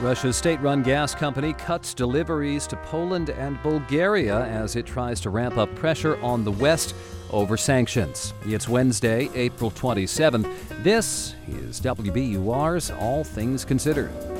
Russia's state run gas company cuts deliveries to Poland and Bulgaria as it tries to ramp up pressure on the West over sanctions. It's Wednesday, April 27th. This is WBUR's All Things Considered.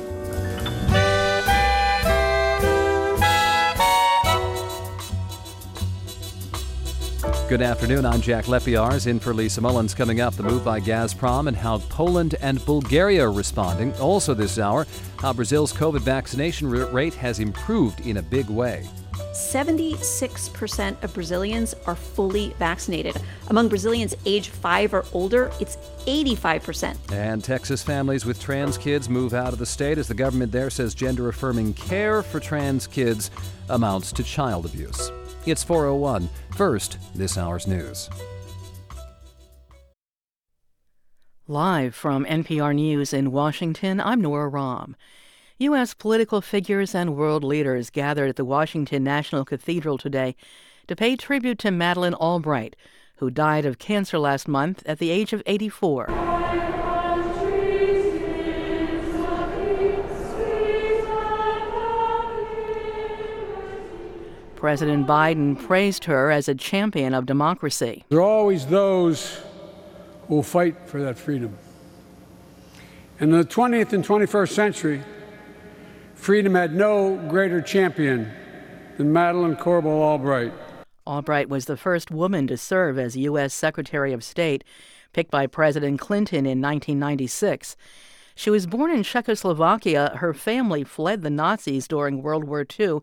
Good afternoon. I'm Jack Lepiarz in for Lisa Mullins. Coming up, the move by Gazprom and how Poland and Bulgaria are responding. Also, this hour, how Brazil's COVID vaccination rate has improved in a big way. 76% of Brazilians are fully vaccinated. Among Brazilians age 5 or older, it's 85%. And Texas families with trans kids move out of the state as the government there says gender affirming care for trans kids amounts to child abuse. It's 401. First, this hour's news. Live from NPR News in Washington, I'm Nora Raum. U.S. political figures and world leaders gathered at the Washington National Cathedral today to pay tribute to Madeleine Albright, who died of cancer last month at the age of 84. President Biden praised her as a champion of democracy. There are always those who will fight for that freedom. In the 20th and 21st century, freedom had no greater champion than Madeleine Korbel Albright. Albright was the first woman to serve as U.S. Secretary of State, picked by President Clinton in 1996. She was born in Czechoslovakia. Her family fled the Nazis during World War II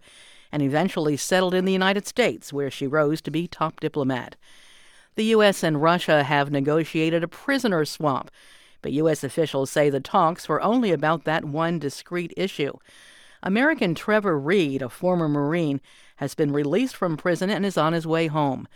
and eventually settled in the United States, where she rose to be top diplomat. The U.S. and Russia have negotiated a prisoner swap, but U.S. officials say the talks were only about that one discrete issue. American Trevor Reed, a former Marine, has been released from prison and is on his way home.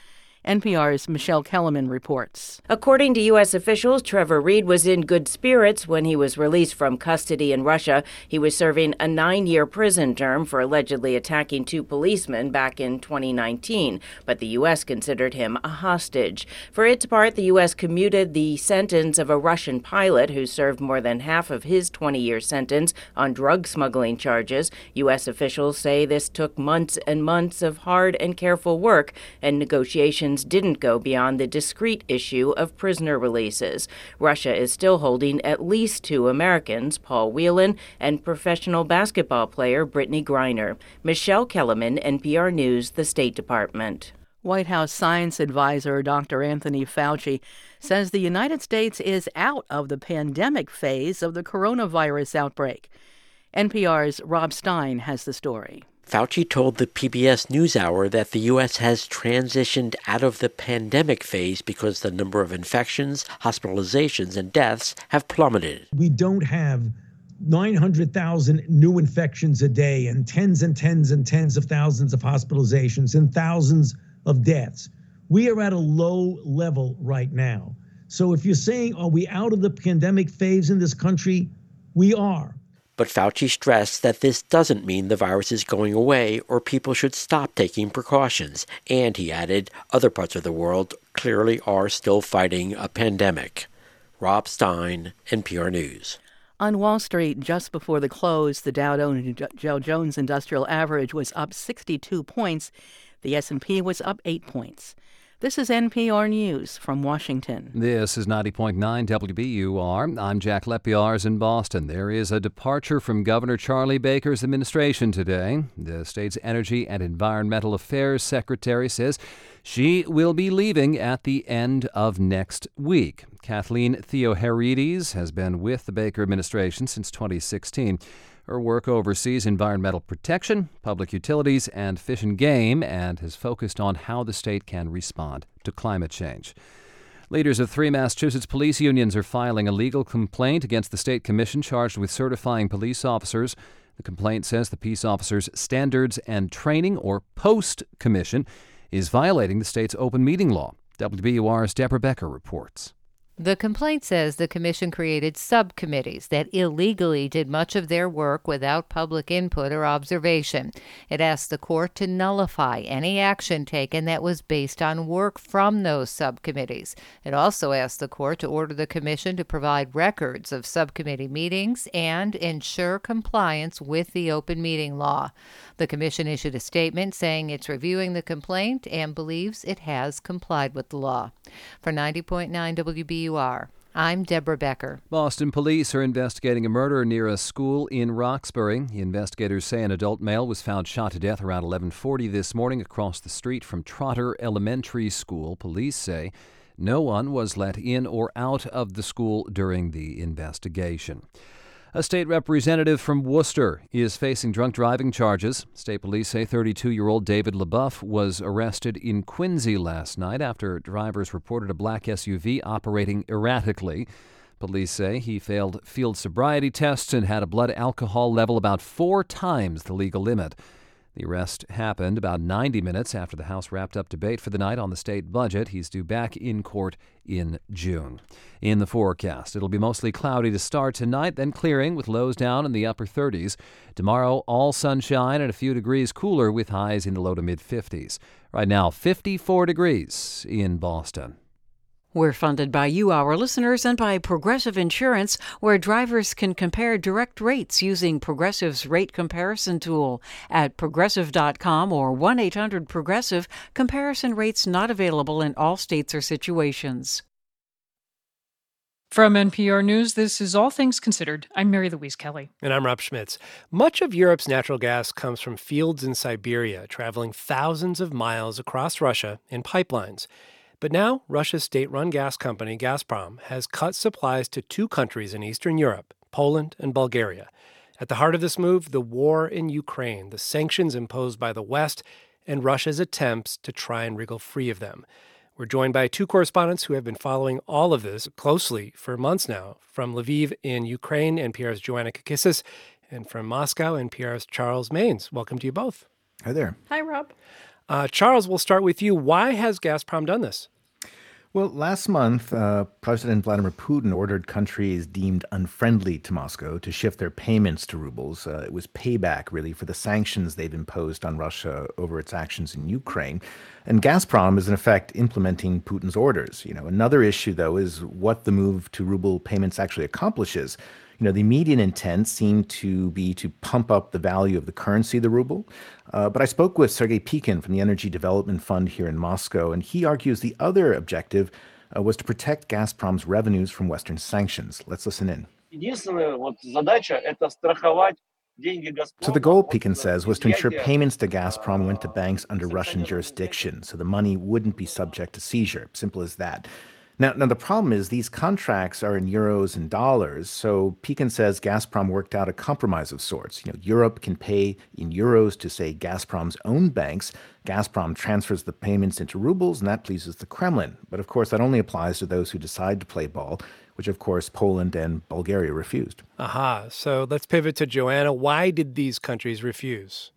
NPR's Michelle Kelemen reports. According to U.S. officials, Trevor Reed was in good spirits when he was released from custody in Russia. He was serving a nine year prison term for allegedly attacking two policemen back in 2019, but the U.S. considered him a hostage. For its part, the U.S. commuted the sentence of a Russian pilot who served more than half of his 20 year sentence on drug smuggling charges. U.S. officials say this took months and months of hard and careful work and negotiations didn't go beyond the discrete issue of prisoner releases. Russia is still holding at least two Americans, Paul Whelan and professional basketball player Brittney Griner. Michelle Kelemen, NPR News, the State Department. White House science advisor Dr. Anthony Fauci says the United States is out of the pandemic phase of the coronavirus outbreak. NPR's Rob Stein has the story. Fauci told the PBS NewsHour that the U.S. has transitioned out of the pandemic phase because the number of infections, hospitalizations, and deaths have plummeted. We don't have 900,000 new infections a day and tens and tens and tens of thousands of hospitalizations and thousands of deaths. We are at a low level right now. So if you're saying, are we out of the pandemic phase in this country? We are. But Fauci stressed that this doesn't mean the virus is going away or people should stop taking precautions. And he added, other parts of the world clearly are still fighting a pandemic. Rob Stein, NPR News. On Wall Street, just before the close, the Dow Jones Industrial Average was up 62 points. The S&P was up 8 points. This is NPR News from Washington. This is 90.9 WBUR. I'm Jack Lepiarz in Boston. There is a departure from Governor Charlie Baker's administration today. The state's Energy and Environmental Affairs Secretary says she will be leaving at the end of next week. Kathleen Theoharides has been with the Baker administration since 2016. Her work oversees environmental protection, public utilities, and fish and game, and has focused on how the state can respond to climate change. Leaders of three Massachusetts police unions are filing a legal complaint against the state commission charged with certifying police officers. The complaint says the peace officers' standards and training, or POST commission, is violating the state's open meeting law. WBUR's Deborah Becker reports. The complaint says the commission created subcommittees that illegally did much of their work without public input or observation. It asked the court to nullify any action taken that was based on work from those subcommittees. It also asked the court to order the commission to provide records of subcommittee meetings and ensure compliance with the open meeting law. The commission issued a statement saying it's reviewing the complaint and believes it has complied with the law. For 90.9 WBUR, I'm Deborah Becker. Boston police are investigating a murder near a school in Roxbury. Investigators say an adult male was found shot to death around 11:40 this morning across the street from Trotter Elementary School. Police say no one was let in or out of the school during the investigation. A state representative from Worcester is facing drunk driving charges. State police say 32 year old David LeBoeuf was arrested in Quincy last night after drivers reported a black SUV operating erratically. Police say he failed field sobriety tests and had a blood alcohol level about four times the legal limit. The arrest happened about 90 minutes after the House wrapped up debate for the night on the state budget. He's due back in court in June. In the forecast, it'll be mostly cloudy to start tonight, then clearing with lows down in the upper 30s. Tomorrow, all sunshine and a few degrees cooler with highs in the low to mid 50s. Right now, 54 degrees in Boston. We're funded by you, our listeners, and by Progressive Insurance, where drivers can compare direct rates using Progressive's rate comparison tool at progressive.com or 1 800 Progressive. Comparison rates not available in all states or situations. From NPR News, this is All Things Considered. I'm Mary Louise Kelly. And I'm Rob Schmitz. Much of Europe's natural gas comes from fields in Siberia, traveling thousands of miles across Russia in pipelines. But now, Russia's state run gas company, Gazprom, has cut supplies to two countries in Eastern Europe, Poland and Bulgaria. At the heart of this move, the war in Ukraine, the sanctions imposed by the West, and Russia's attempts to try and wriggle free of them. We're joined by two correspondents who have been following all of this closely for months now. From Lviv in Ukraine, NPR's Joanna Kakissis, and from Moscow, NPR's Charles Maynes. Welcome to you both. Hi there. Hi, Rob. Uh, Charles, we'll start with you. Why has Gazprom done this? Well, last month, uh, President Vladimir Putin ordered countries deemed unfriendly to Moscow to shift their payments to rubles. Uh, it was payback, really, for the sanctions they've imposed on Russia over its actions in Ukraine. And Gazprom is, in effect, implementing Putin's orders. You know, another issue, though, is what the move to ruble payments actually accomplishes you know, the immediate intent seemed to be to pump up the value of the currency, the ruble. Uh, but I spoke with Sergei Pikin from the Energy Development Fund here in Moscow, and he argues the other objective uh, was to protect Gazprom's revenues from Western sanctions. Let's listen in. So the goal, Pikin says, was to ensure payments to Gazprom went to banks under Russian jurisdiction, so the money wouldn't be subject to seizure. Simple as that. Now, now the problem is these contracts are in euros and dollars. So Pikin says Gazprom worked out a compromise of sorts. You know, Europe can pay in euros to say Gazprom's own banks. Gazprom transfers the payments into rubles, and that pleases the Kremlin. But of course, that only applies to those who decide to play ball, which of course Poland and Bulgaria refused. Aha. So let's pivot to Joanna. Why did these countries refuse?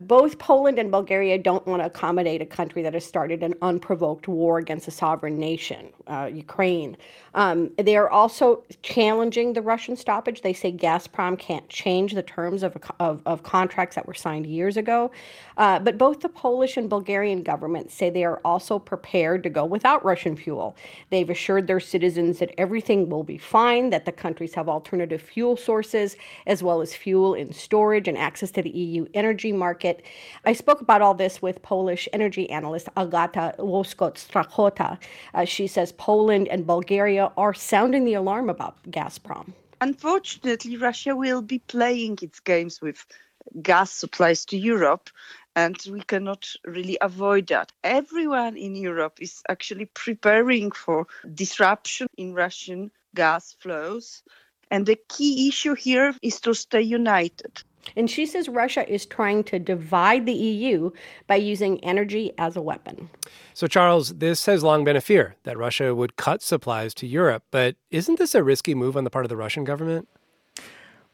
Both Poland and Bulgaria don't want to accommodate a country that has started an unprovoked war against a sovereign nation, uh, Ukraine. Um, they are also challenging the Russian stoppage. They say Gazprom can't change the terms of, of, of contracts that were signed years ago. Uh, but both the Polish and Bulgarian governments say they are also prepared to go without Russian fuel. They've assured their citizens that everything will be fine, that the countries have alternative fuel sources, as well as fuel in storage and access to the EU energy market. I spoke about all this with Polish energy analyst Agata Łoskot Strachota. Uh, she says Poland and Bulgaria are sounding the alarm about Gazprom. Unfortunately, Russia will be playing its games with gas supplies to Europe and we cannot really avoid that. Everyone in Europe is actually preparing for disruption in Russian gas flows. And the key issue here is to stay united. And she says Russia is trying to divide the EU by using energy as a weapon. So, Charles, this has long been a fear that Russia would cut supplies to Europe. But isn't this a risky move on the part of the Russian government?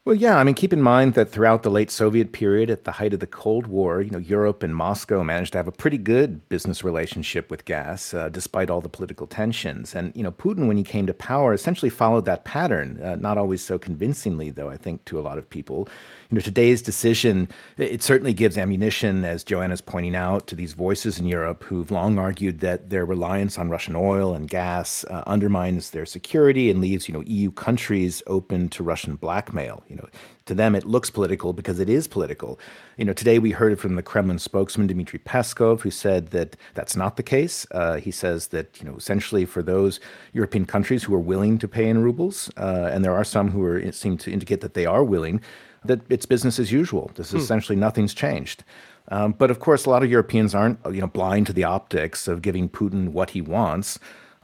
Well, yeah, I mean, keep in mind that throughout the late Soviet period, at the height of the Cold War, you know, Europe and Moscow managed to have a pretty good business relationship with gas, uh, despite all the political tensions. And you know, Putin, when he came to power, essentially followed that pattern. Uh, not always so convincingly, though. I think to a lot of people, you know, today's decision it certainly gives ammunition, as Joanna's pointing out, to these voices in Europe who've long argued that their reliance on Russian oil and gas uh, undermines their security and leaves you know EU countries open to Russian blackmail you know, to them it looks political because it is political. You know, today we heard it from the Kremlin spokesman Dmitry Peskov, who said that that's not the case. Uh, he says that you know, essentially for those European countries who are willing to pay in rubles, uh, and there are some who are seem to indicate that they are willing, that it's business as usual. This is hmm. essentially nothing's changed. Um, but of course, a lot of Europeans aren't you know blind to the optics of giving Putin what he wants.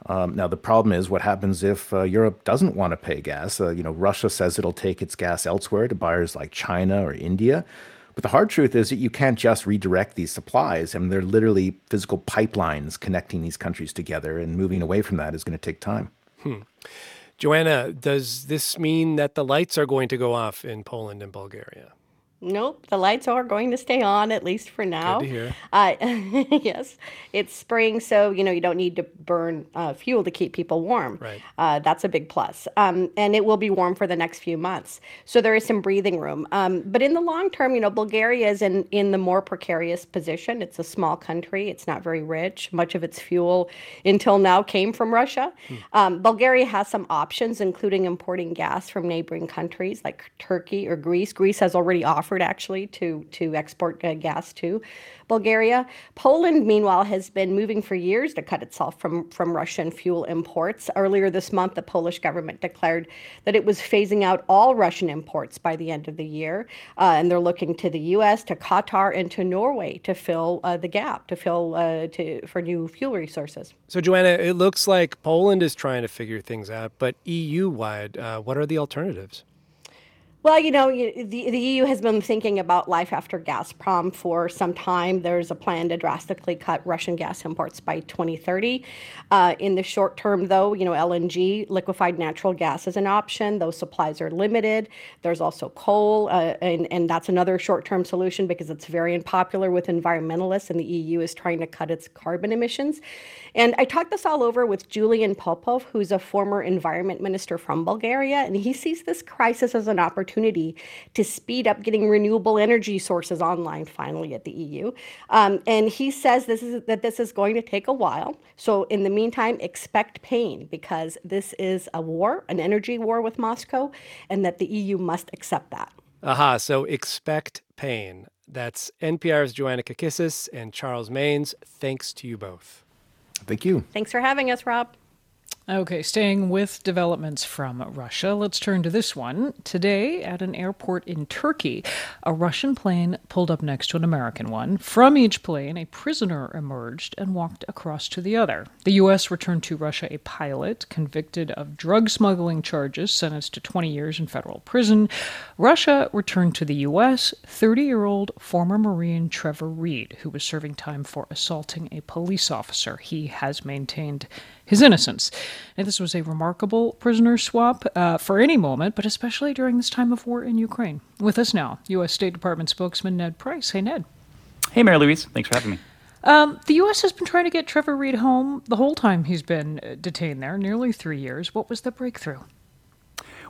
Um, now the problem is what happens if uh, Europe doesn't want to pay gas. Uh, you know, Russia says it'll take its gas elsewhere to buyers like China or India. But the hard truth is that you can't just redirect these supplies. I mean, they're literally physical pipelines connecting these countries together, and moving away from that is going to take time. Hmm. Joanna, does this mean that the lights are going to go off in Poland and Bulgaria? Nope, the lights are going to stay on at least for now. Good to hear. Uh, yes, it's spring, so you know you don't need to burn uh, fuel to keep people warm. Right. Uh, that's a big plus, um, and it will be warm for the next few months. So there is some breathing room. Um, but in the long term, you know, Bulgaria is in in the more precarious position. It's a small country. It's not very rich. Much of its fuel until now came from Russia. Hmm. Um, Bulgaria has some options, including importing gas from neighboring countries like Turkey or Greece. Greece has already offered offered actually to to export uh, gas to Bulgaria. Poland, meanwhile, has been moving for years to cut itself from from Russian fuel imports. Earlier this month, the Polish government declared that it was phasing out all Russian imports by the end of the year, uh, and they're looking to the U.S., to Qatar, and to Norway to fill uh, the gap, to fill uh, to for new fuel resources. So, Joanna, it looks like Poland is trying to figure things out, but EU-wide, uh, what are the alternatives? Well, you know, the, the EU has been thinking about life after Gazprom for some time. There's a plan to drastically cut Russian gas imports by 2030. Uh, in the short term, though, you know, LNG, liquefied natural gas, is an option. Those supplies are limited. There's also coal, uh, and, and that's another short term solution because it's very unpopular with environmentalists, and the EU is trying to cut its carbon emissions. And I talked this all over with Julian Popov, who's a former environment minister from Bulgaria, and he sees this crisis as an opportunity to speed up getting renewable energy sources online finally at the EU. Um, and he says this is that this is going to take a while. So in the meantime, expect pain because this is a war, an energy war with Moscow, and that the EU must accept that. Aha, so expect pain. That's NPR's Joanna Kakissis and Charles Maynes. Thanks to you both. Thank you. Thanks for having us, Rob. Okay, staying with developments from Russia, let's turn to this one. Today, at an airport in Turkey, a Russian plane pulled up next to an American one. From each plane, a prisoner emerged and walked across to the other. The U.S. returned to Russia a pilot convicted of drug smuggling charges, sentenced to 20 years in federal prison. Russia returned to the U.S. 30 year old former Marine Trevor Reed, who was serving time for assaulting a police officer. He has maintained his innocence. And this was a remarkable prisoner swap uh, for any moment, but especially during this time of war in Ukraine. With us now, U.S. State Department spokesman Ned Price. Hey, Ned. Hey, Mary Louise. Thanks for having me. Um, the U.S. has been trying to get Trevor Reed home the whole time he's been uh, detained there, nearly three years. What was the breakthrough?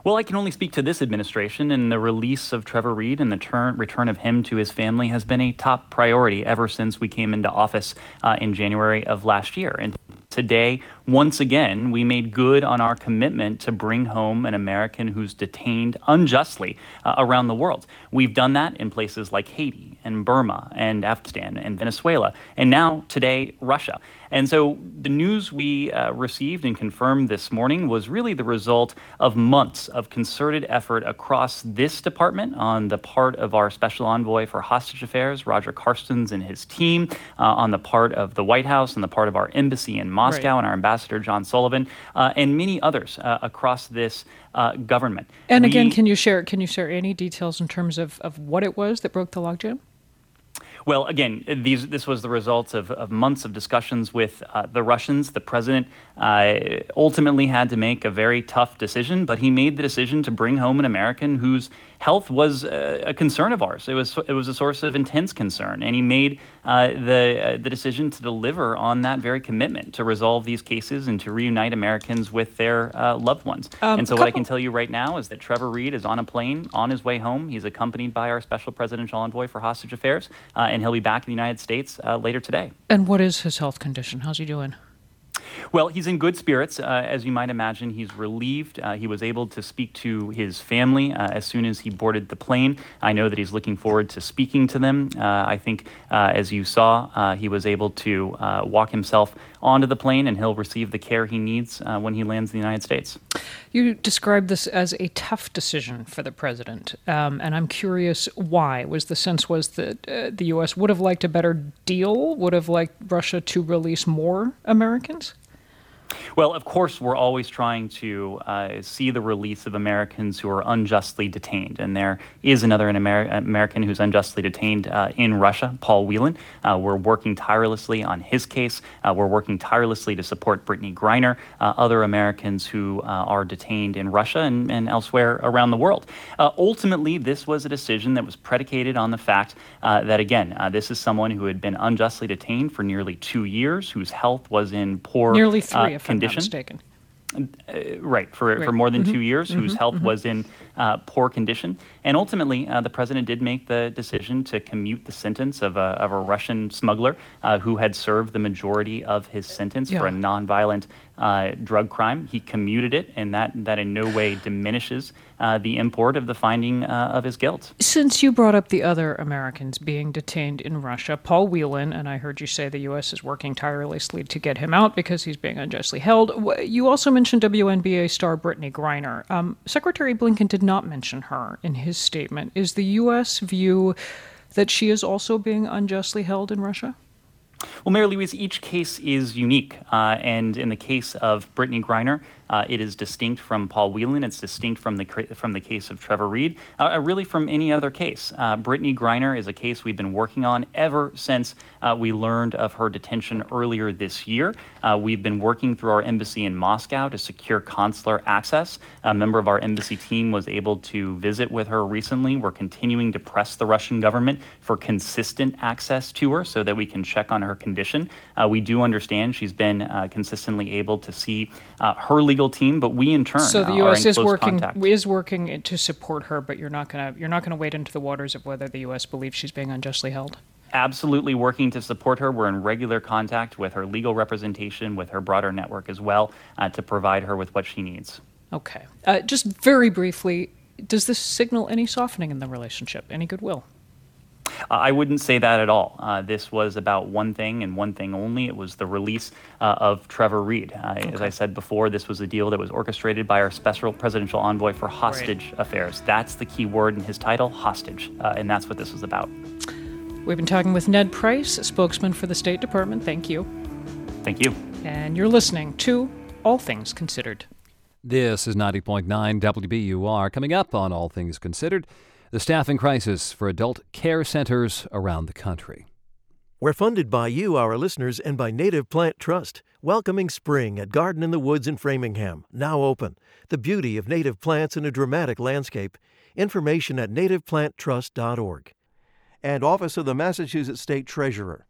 Well, I can only speak to this administration, and the release of Trevor Reed and the turn, return of him to his family has been a top priority ever since we came into office uh, in January of last year. And Today, once again, we made good on our commitment to bring home an American who's detained unjustly uh, around the world. We've done that in places like Haiti and Burma and Afghanistan and Venezuela, and now today, Russia. And so the news we uh, received and confirmed this morning was really the result of months of concerted effort across this department on the part of our special envoy for hostage affairs, Roger Carstens, and his team, uh, on the part of the White House, and the part of our embassy in Moscow right. and our ambassador, John Sullivan, uh, and many others uh, across this uh, government. And we, again, can you share can you share any details in terms of, of what it was that broke the logjam? Well, again, these, this was the result of, of months of discussions with uh, the Russians. The president uh, ultimately had to make a very tough decision, but he made the decision to bring home an American who's health was a, a, concern of ours. It was it was a source of intense concern, and he made uh, the uh, the decision to deliver on that very commitment to resolve these cases and to reunite Americans with their uh, loved ones. Um, and so, what I can tell you right now is that Trevor Reed is on a plane on his way home. He's accompanied by our special presidential envoy for hostage affairs, uh, and he'll be back in the United States uh, later today. And what is his health condition? How's he doing? Well, he's in good spirits. Uh, as you might imagine, he's relieved. Uh, he was able to speak to his family uh, as soon as he boarded the plane. I know that he's looking forward to speaking to them. Uh, I think, uh, as you saw, uh, he was able to walk himself onto the plane and he'll receive the care he needs when he lands in the United States. You described this as a tough decision for the president, um, and I'm curious why. Was the sense was that the U.S. would have liked a better deal, would have liked Russia to release more Americans? Well, of course, we're always trying to uh, see the release of Americans who are unjustly detained. And there is another Amer- American who's unjustly detained uh, in Russia, Paul Whelan. Uh, we're working tirelessly on his case. Uh, we're working tirelessly to support Brittney Griner, uh, other Americans who uh, are detained in Russia and, and elsewhere around the world. ultimately, this was a decision that was predicated on the fact that, again, this is someone who had been unjustly detained for nearly two years, whose health was in poor nearly three if condition. I'm not mistaken. Uh, right, for, right. for more than mm-hmm. two years, mm-hmm. whose health mm-hmm. was in uh, poor condition. And ultimately, uh, the president did make the decision to commute the sentence of a, of a Russian smuggler uh, who had served the majority of his sentence yeah. for a nonviolent uh, drug crime. He commuted it, and that, that in no way diminishes uh, the import of the finding uh, of his guilt. Since you brought up the other Americans being detained in Russia, Paul Whelan, and I heard you say the U.S. is working tirelessly to get him out because he's being unjustly held. You also mentioned WNBA star Brittney Griner. Um, Secretary Blinken did not mention her in his statement. Is the U.S. view that she is also being unjustly held in Russia? Well, Mary Louise, each case is unique. Uh, and in the case of Brittney Griner, uh, it is distinct from Paul Whelan. It's distinct from the from the case of Trevor Reed. Uh, uh, really, from any other case. Uh, Brittney Griner is a case we've been working on ever since uh, we learned of her detention earlier this year. Uh, we've been working through our embassy in Moscow to secure consular access. A member of our embassy team was able to visit with her recently. We're continuing to press the Russian government for consistent access to her so that we can check on her condition. we do understand she's been consistently able to see her legal team, but we in turn so the U.S. is working contact. is working to support her, but you're not gonna you're not gonna wade into the waters of whether the U.S. believes she's being unjustly held. Absolutely working to support her. We're in regular contact with her legal representation, with her broader network as well, uh, to provide her with what she needs. Okay. Uh, just very briefly, does this signal any softening in the relationship, any goodwill? Uh, I wouldn't say that at all. Uh, this was about one thing and one thing only. It was the release uh, of Trevor Reed. Uh, okay. As I said before, this was a deal that was orchestrated by our special presidential envoy for hostage right. affairs. That's the key word in his title, hostage. Uh, and that's what this was about. We've been talking with Ned Price, spokesman for the State Department. Thank you. Thank you. And you're listening to All Things Considered. This is 90.9 WBUR. Coming up on All Things Considered the staffing crisis for adult care centers around the country. We're funded by you, our listeners, and by Native Plant Trust, welcoming spring at Garden in the Woods in Framingham, now open. The beauty of native plants in a dramatic landscape. Information at nativeplanttrust.org. And Office of the Massachusetts State Treasurer.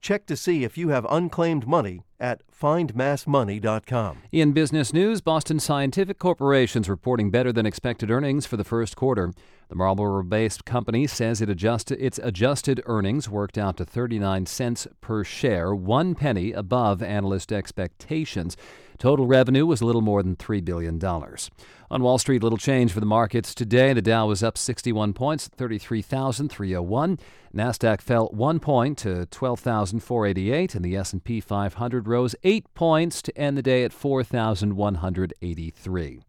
Check to see if you have unclaimed money at findmassmoney.com. In business news, Boston Scientific Corporation's reporting better than expected earnings for the first quarter. The Marlborough-based company says it adjusted its adjusted earnings worked out to 39 cents per share, 1 penny above analyst expectations. Total revenue was a little more than $3 billion. On Wall Street, little change for the markets today. The Dow was up 61 points, 33,301. Nasdaq fell 1 point to 12,488 and the S&P 500 rose 8 points to end the day at 4,183.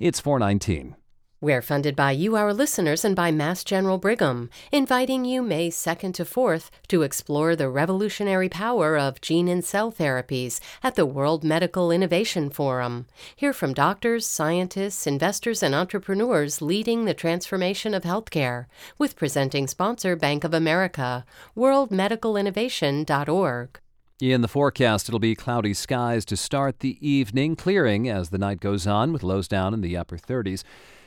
It's 419. We're funded by you, our listeners, and by Mass General Brigham, inviting you May 2nd to 4th to explore the revolutionary power of gene and cell therapies at the World Medical Innovation Forum. Hear from doctors, scientists, investors, and entrepreneurs leading the transformation of healthcare, with presenting sponsor Bank of America, worldmedicalinnovation.org. In the forecast, it'll be cloudy skies to start the evening, clearing as the night goes on with lows down in the upper 30s.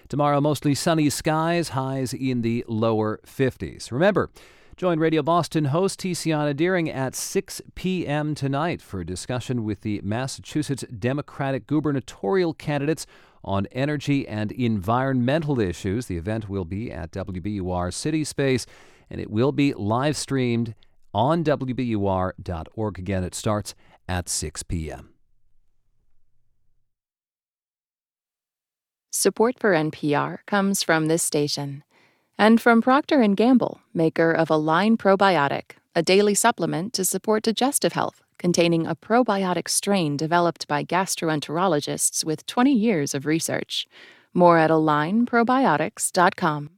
Tomorrow, mostly sunny skies, highs in the lower 50s. Remember, Join Radio Boston host Tiziana Dearing at 6 p.m. tonight for a discussion with the Massachusetts Democratic gubernatorial candidates on energy and environmental issues. The event will be at WBUR City Space and it will be live streamed on WBUR.org. Again, it starts at 6 p.m. Support for NPR comes from this station and from Procter & Gamble, maker of Align Probiotic, a daily supplement to support digestive health containing a probiotic strain developed by gastroenterologists with 20 years of research. More at alignprobiotics.com.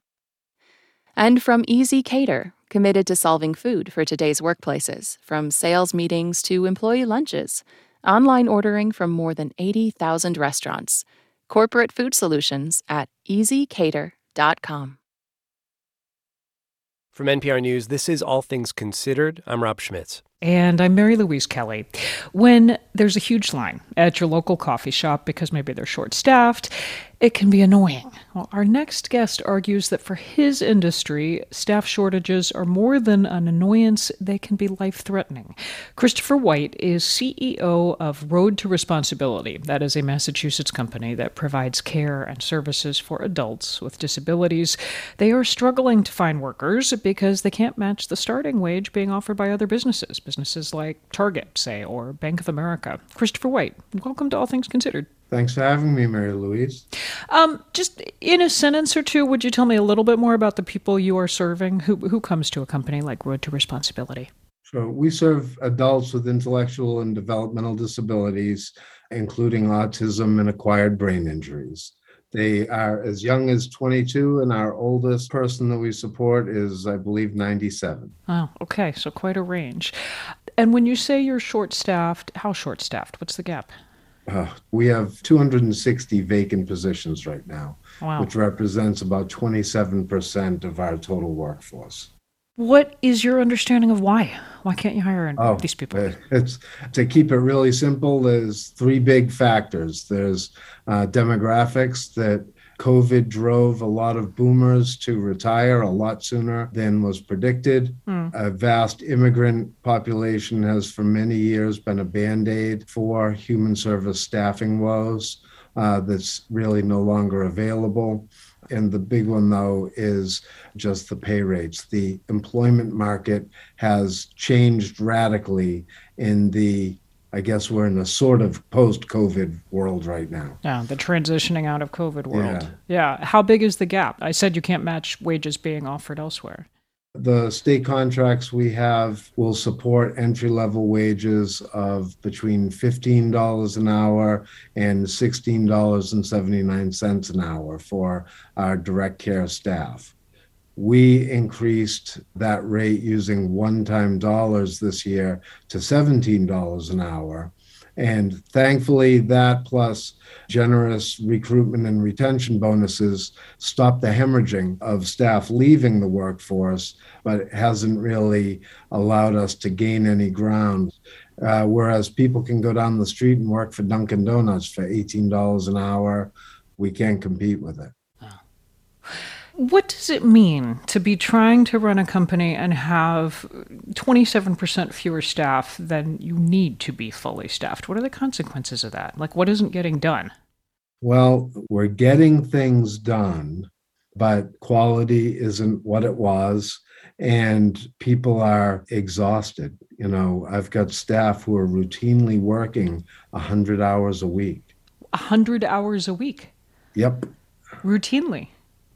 And from ezCater, committed to solving food for today's workplaces, from sales meetings to employee lunches, online ordering from more than 80,000 restaurants. Corporate food solutions at ezcater.com. From NPR News, this is All Things Considered. I'm Rob Schmitz. And I'm Mary Louise Kelly. When there's a huge line at your local coffee shop because maybe they're short staffed, it can be annoying. Well, our next guest argues that for his industry, staff shortages are more than an annoyance, they can be life threatening. Christopher White is CEO of Road to Responsibility. That is a Massachusetts company that provides care and services for adults with disabilities. They are struggling to find workers because they can't match the starting wage being offered by other businesses, businesses like Target, say, or Bank of America. Christopher White, welcome to All Things Considered. Thanks for having me, Mary Louise. Um, just in a sentence or two, would you tell me a little bit more about the people you are serving? Who who comes to a company like Road to Responsibility? So we serve adults with intellectual and developmental disabilities, including autism and acquired brain injuries. They are as young as 22, and our oldest person that we support is, I believe, 97. Oh, okay. So quite a range. And when you say you're short staffed, how short staffed? What's the gap? Uh, we have 260 vacant positions right now, wow. which represents about 27% of our total workforce. What is your understanding of why? Why can't you hire oh, these people? It's to keep it really simple. There's three big factors. There's uh, demographics that COVID drove a lot of boomers to retire a lot sooner than was predicted. Mm. A vast immigrant population has for many years been a band aid for human service staffing woes uh, that's really no longer available. And the big one, though, is just the pay rates. The employment market has changed radically in the I guess we're in a sort of post COVID world right now. Yeah, the transitioning out of COVID world. Yeah. yeah. How big is the gap? I said you can't match wages being offered elsewhere. The state contracts we have will support entry level wages of between $15 an hour and $16.79 an hour for our direct care staff we increased that rate using one time dollars this year to $17 an hour. And thankfully, that plus generous recruitment and retention bonuses stopped the hemorrhaging of staff leaving the workforce, but it hasn't really allowed us to gain any ground. Uh, whereas people can go down the street and work for Dunkin' Donuts for $18 an hour, we can't compete with it. What does it mean to be trying to run a company and have 27% fewer staff than you need to be fully staffed? What are the consequences of that? Like, what isn't getting done? Well, we're getting things done, but quality isn't what it was. And people are exhausted. You know, I've got staff who are routinely working 100 hours a week. 100 hours a week? Yep. Routinely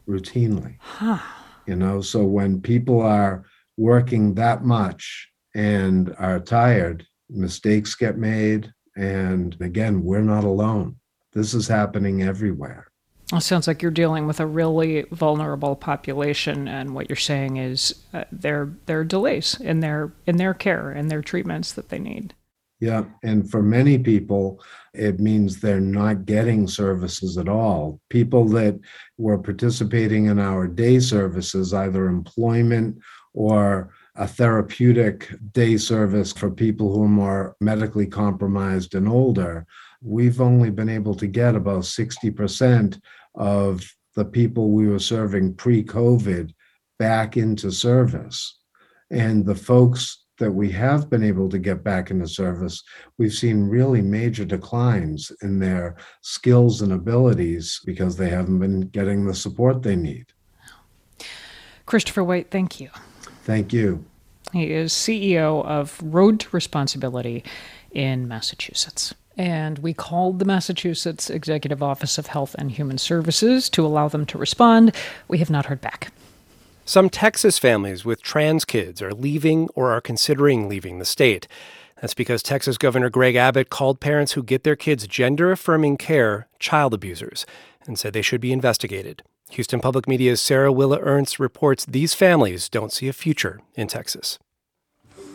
routinely. Huh. You know, so when people are working that much and are tired, mistakes get made. And again, we're not alone. This is happening everywhere. It sounds like you're dealing with a really vulnerable population, and what you're saying is uh, there there are delays in their in their care and their treatments that they need. Yeah. And for many people, it means they're not getting services at all. People that were participating in our day services, either employment or a therapeutic day service for people who are more medically compromised and older, we've only been able to get about 60% of the people we were serving pre COVID back into service. And the folks that we have been able to get back into service, we've seen really major declines in their skills and abilities because they haven't been getting the support they need. Christopher White, thank you. Thank you. He is CEO of Road to Responsibility in Massachusetts. And we called the Massachusetts Executive Office of Health and Human Services to allow them to respond. We have not heard back. Some Texas families with trans kids are leaving or are considering leaving the state. That's because Texas Governor Greg Abbott called parents who get their kids gender affirming care child abusers and said they should be investigated. Houston Public Media's Sara Willa Ernst reports these families don't see a future in Texas.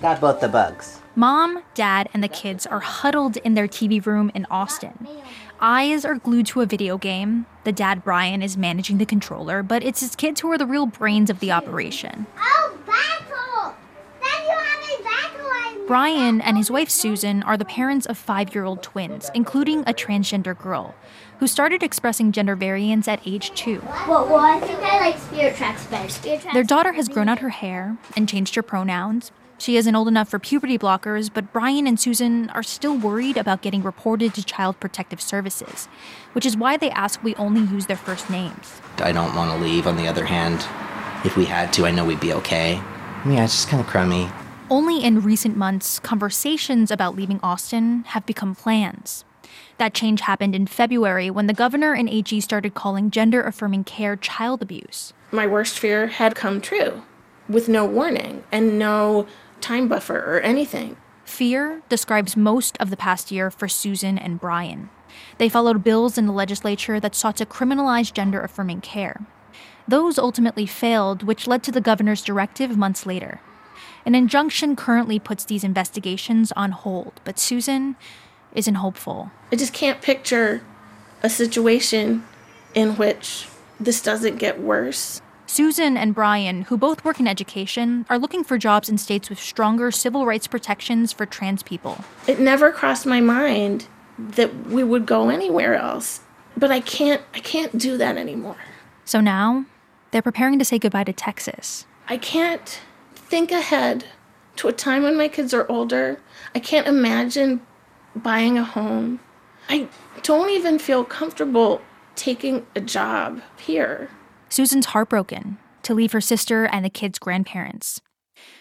Got both the bugs. Mom, dad, and the kids are huddled in their TV room in Austin. Eyes are glued to a video game. The dad, Brian, is managing the controller, but it's his kids who are the real brains of the operation. Oh, battle! Then you have a battle Brian and his wife Susan are the parents of five year old twins, including a transgender girl, who started expressing gender variance at age two. Well, well I think I like Spirit Tracks better. Spirit Tracks Their daughter has grown out her hair and changed her pronouns. She isn't old enough for puberty blockers, but Brian and Susan are still worried about getting reported to Child Protective Services, which is why they ask we only use their first names. I don't want to leave. On the other hand, if we had to, I know we'd be okay. Yeah, it's just kind of crummy. Only in recent months, conversations about leaving Austin have become plans. That change happened in February when the governor and AG started calling gender affirming care child abuse. My worst fear had come true with no warning and no time buffer or anything. Fear describes most of the past year for Susan and Brian. They followed bills in the legislature that sought to criminalize gender affirming care. Those ultimately failed, which led to the governor's directive months later. An injunction currently puts these investigations on hold, but Susan isn't hopeful. I just can't picture a situation in which this doesn't get worse Susan and Brian, who both work in education, are looking for jobs in states with stronger civil rights protections for trans people. It never crossed my mind that we would go anywhere else, but I can't I can't do that anymore. So now, they're preparing to say goodbye to Texas. I can't think ahead to a time when my kids are older. I can't imagine buying a home. I don't even feel comfortable taking a job here. Susan's heartbroken to leave her sister and the kids' grandparents.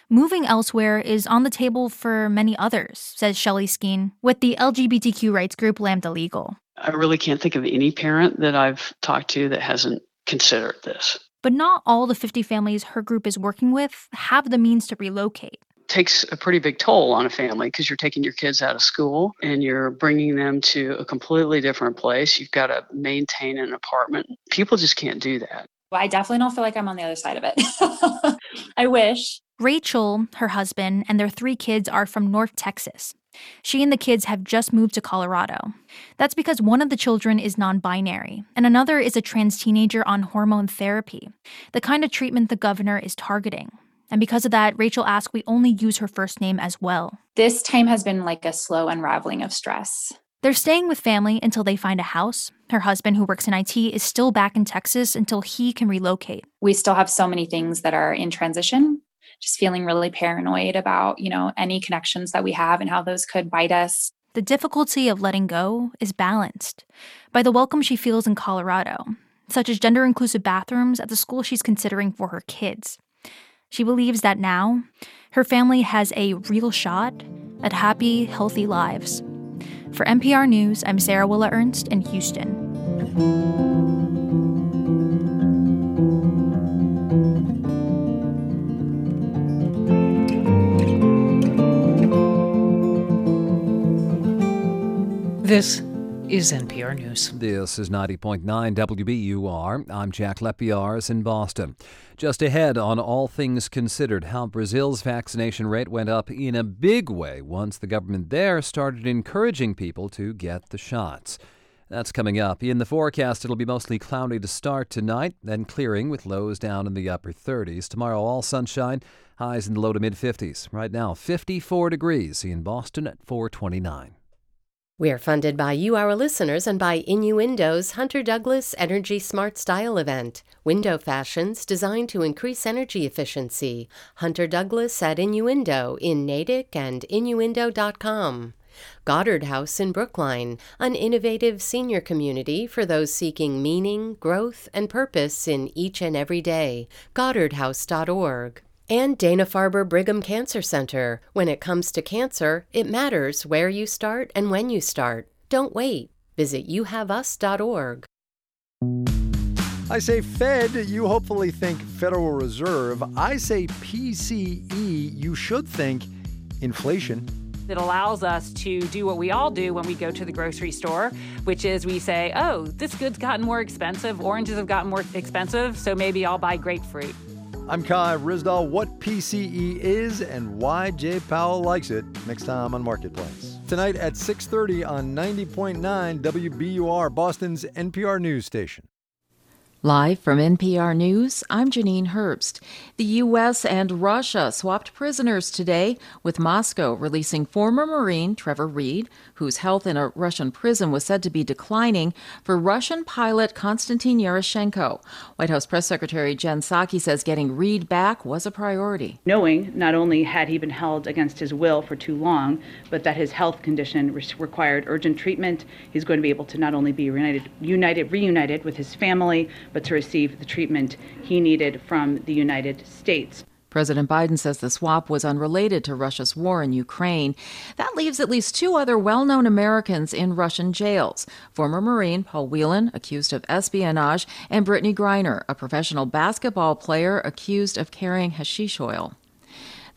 Moving elsewhere is on the table for many others, says Shelley Skeen with the LGBTQ rights group Lambda Legal. I really can't think of any parent that I've talked to that hasn't considered this. But not all the 50 families her group is working with have the means to relocate It takes a pretty big toll on a family because you're taking your kids out of school and you're bringing them to a completely different place. You've got to maintain an apartment. People just can't do that. I definitely don't feel like I'm on the other side of it. I wish. Rachel, her husband, and their three kids are from North Texas. She and the kids have just moved to Colorado. That's because one of the children is non binary, and another is a trans teenager on hormone therapy, the kind of treatment the governor is targeting. And because of that, Rachel asked we only use her first name as well. This time has been like a slow unraveling of stress. They're staying with family until they find a house. Her husband, who works in IT, is still back in Texas until he can relocate. We still have so many things that are in transition. Just feeling really paranoid about, you know, any connections that we have and how those could bite us. The difficulty of letting go is balanced by the welcome she feels in Colorado, such as gender inclusive bathrooms at the school she's considering for her kids. She believes that now, her family has a real shot at happy, healthy lives. For NPR News, I'm Sara Willa Ernst in Houston. This is NPR News. This is 90.9 WBUR. I'm Jack Lepiarz in Boston. Just ahead on All Things Considered, how Brazil's vaccination rate went up in a big way once the government there started encouraging people to get the shots. That's coming up. In the forecast, it'll be mostly cloudy to start tonight, then clearing with lows down in the upper 30s. Tomorrow, all sunshine, highs in the low to mid 50s. Right now, 54 degrees in Boston at 429. We're funded by you, our listeners, and by Innuendo's Hunter Douglas Energy Smart Style event. Window fashions designed to increase energy efficiency. Hunter Douglas at Innuendo in Natick and Innuendo.com. Goddard House in Brookline, an innovative senior community for those seeking meaning, growth, and purpose in each and every day. GoddardHouse.org and Dana Farber Brigham Cancer Center. When it comes to cancer, it matters where you start and when you start. Don't wait. Visit youhaveus.org. I say Fed, you hopefully think Federal Reserve. I say PCE, you should think inflation. It allows us to do what we all do when we go to the grocery store, which is we say, oh, this good's gotten more expensive, oranges have gotten more expensive, so maybe I'll buy grapefruit. I'm Kai Ryssdal. What PCE is and why Jay Powell likes it. Next time on Marketplace. Tonight at 6:30 on 90.9 WBUR, Boston's NPR news station. Live from NPR News, I'm Janine Herbst. The U.S. and Russia swapped prisoners today, with Moscow releasing former Marine Trevor Reed, whose health in a Russian prison was said to be declining, for Russian pilot Konstantin Yaroshenko. White House Press Secretary Jen Psaki says getting Reed back was a priority. Knowing not only had he been held against his will for too long, but that his health condition required urgent treatment, he's going to be able to not only be reunited, united, reunited with his family, but to receive the treatment he needed from the United States. President Biden says the swap was unrelated to Russia's war in Ukraine. That leaves at least two other well known Americans in Russian jails former Marine Paul Whelan, accused of espionage, and Brittney Griner, a professional basketball player accused of carrying hashish oil.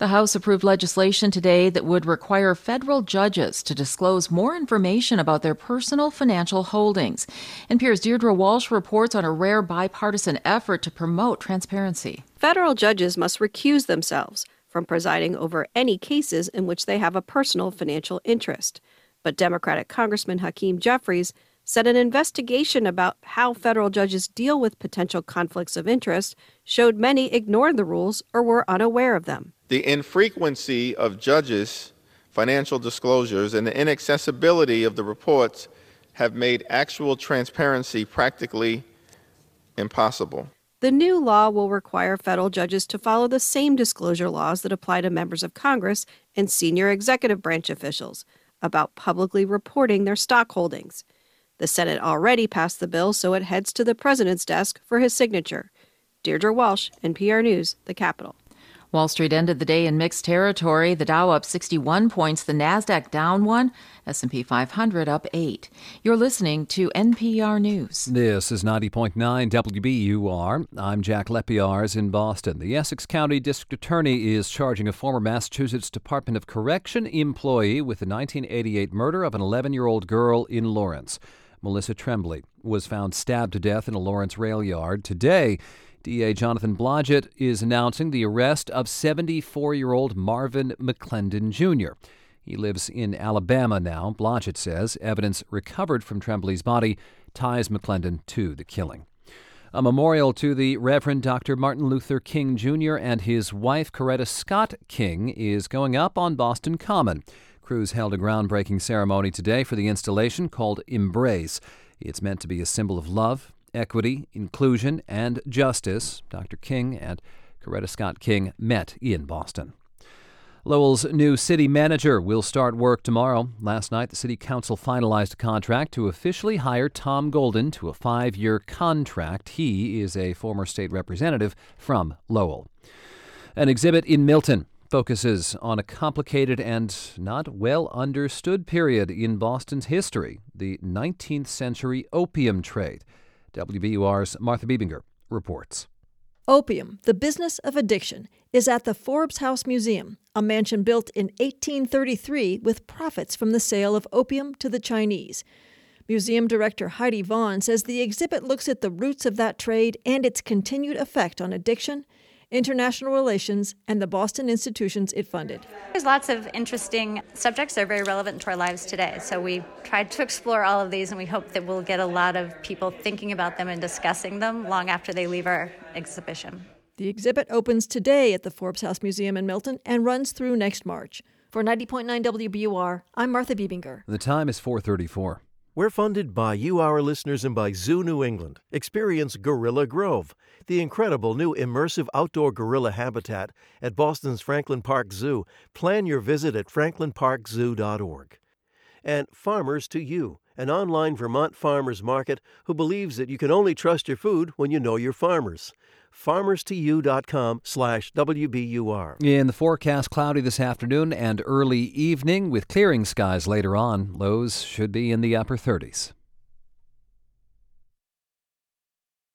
The House approved legislation today that would require federal judges to disclose more information about their personal financial holdings. NPR's Deirdre Walsh reports on a rare bipartisan effort to promote transparency. Federal judges must recuse themselves from presiding over any cases in which they have a personal financial interest. But Democratic Congressman Hakeem Jeffries said an investigation about how federal judges deal with potential conflicts of interest showed many ignored the rules or were unaware of them. The infrequency of judges' financial disclosures and the inaccessibility of the reports have made actual transparency practically impossible. The new law will require federal judges to follow the same disclosure laws that apply to members of Congress and senior executive branch officials about publicly reporting their stock holdings. The Senate already passed the bill, so it heads to the president's desk for his signature. Deirdre Walsh, NPR News, the Capitol. Wall Street ended the day in mixed territory. The Dow up 61 points, the Nasdaq down 1, S&P 500 up 8. You're listening to NPR News. This is 90.9 WBUR. I'm Jack Lepiarz in Boston. The Essex County District Attorney is charging a former Massachusetts Department of Correction employee with the 1988 murder of an 11-year-old girl in Lawrence. Melissa Tremblay was found stabbed to death in a Lawrence rail yard today. DA Jonathan Blodgett is announcing the arrest of 74 year old Marvin McClendon Jr. He lives in Alabama now. Blodgett says evidence recovered from Tremblay's body ties McClendon to the killing. A memorial to the Reverend Dr. Martin Luther King Jr. and his wife Coretta Scott King is going up on Boston Common. Crews held a groundbreaking ceremony today for the installation called Embrace. It's meant to be a symbol of love, equity, inclusion, and justice. Dr. King and Coretta Scott King met in Boston. Lowell's new city manager will start work tomorrow. Last night, the city council finalized a contract to officially hire Tom Golden to a five year contract. He is a former state representative from Lowell. An exhibit in Milton focuses on a complicated and not well understood period in Boston's history the 19th century opium trade. WBUR's Martha Bebinger reports. Opium, the business of addiction, is at the Forbes House Museum, a mansion built in 1833 with profits from the sale of opium to the Chinese. Museum director Heidi Vaughn says the exhibit looks at the roots of that trade and its continued effect on addiction international relations, and the Boston institutions it funded. There's lots of interesting subjects that are very relevant to our lives today. So we tried to explore all of these, and we hope that we'll get a lot of people thinking about them and discussing them long after they leave our exhibition. The exhibit opens today at the Forbes House Museum in Milton and runs through next March. For 90.9 WBUR, I'm Martha Bebinger. The time is 434. We're funded by you, our listeners, and by Zoo New England. Experience Gorilla Grove, the incredible new immersive outdoor gorilla habitat at Boston's Franklin Park Zoo. Plan your visit at franklinparkzoo.org. And Farmers to You, an online Vermont farmers market who believes that you can only trust your food when you know your farmers farmerstoyou.com slash WBUR. In the forecast, cloudy this afternoon and early evening with clearing skies later on. Lows should be in the upper 30s.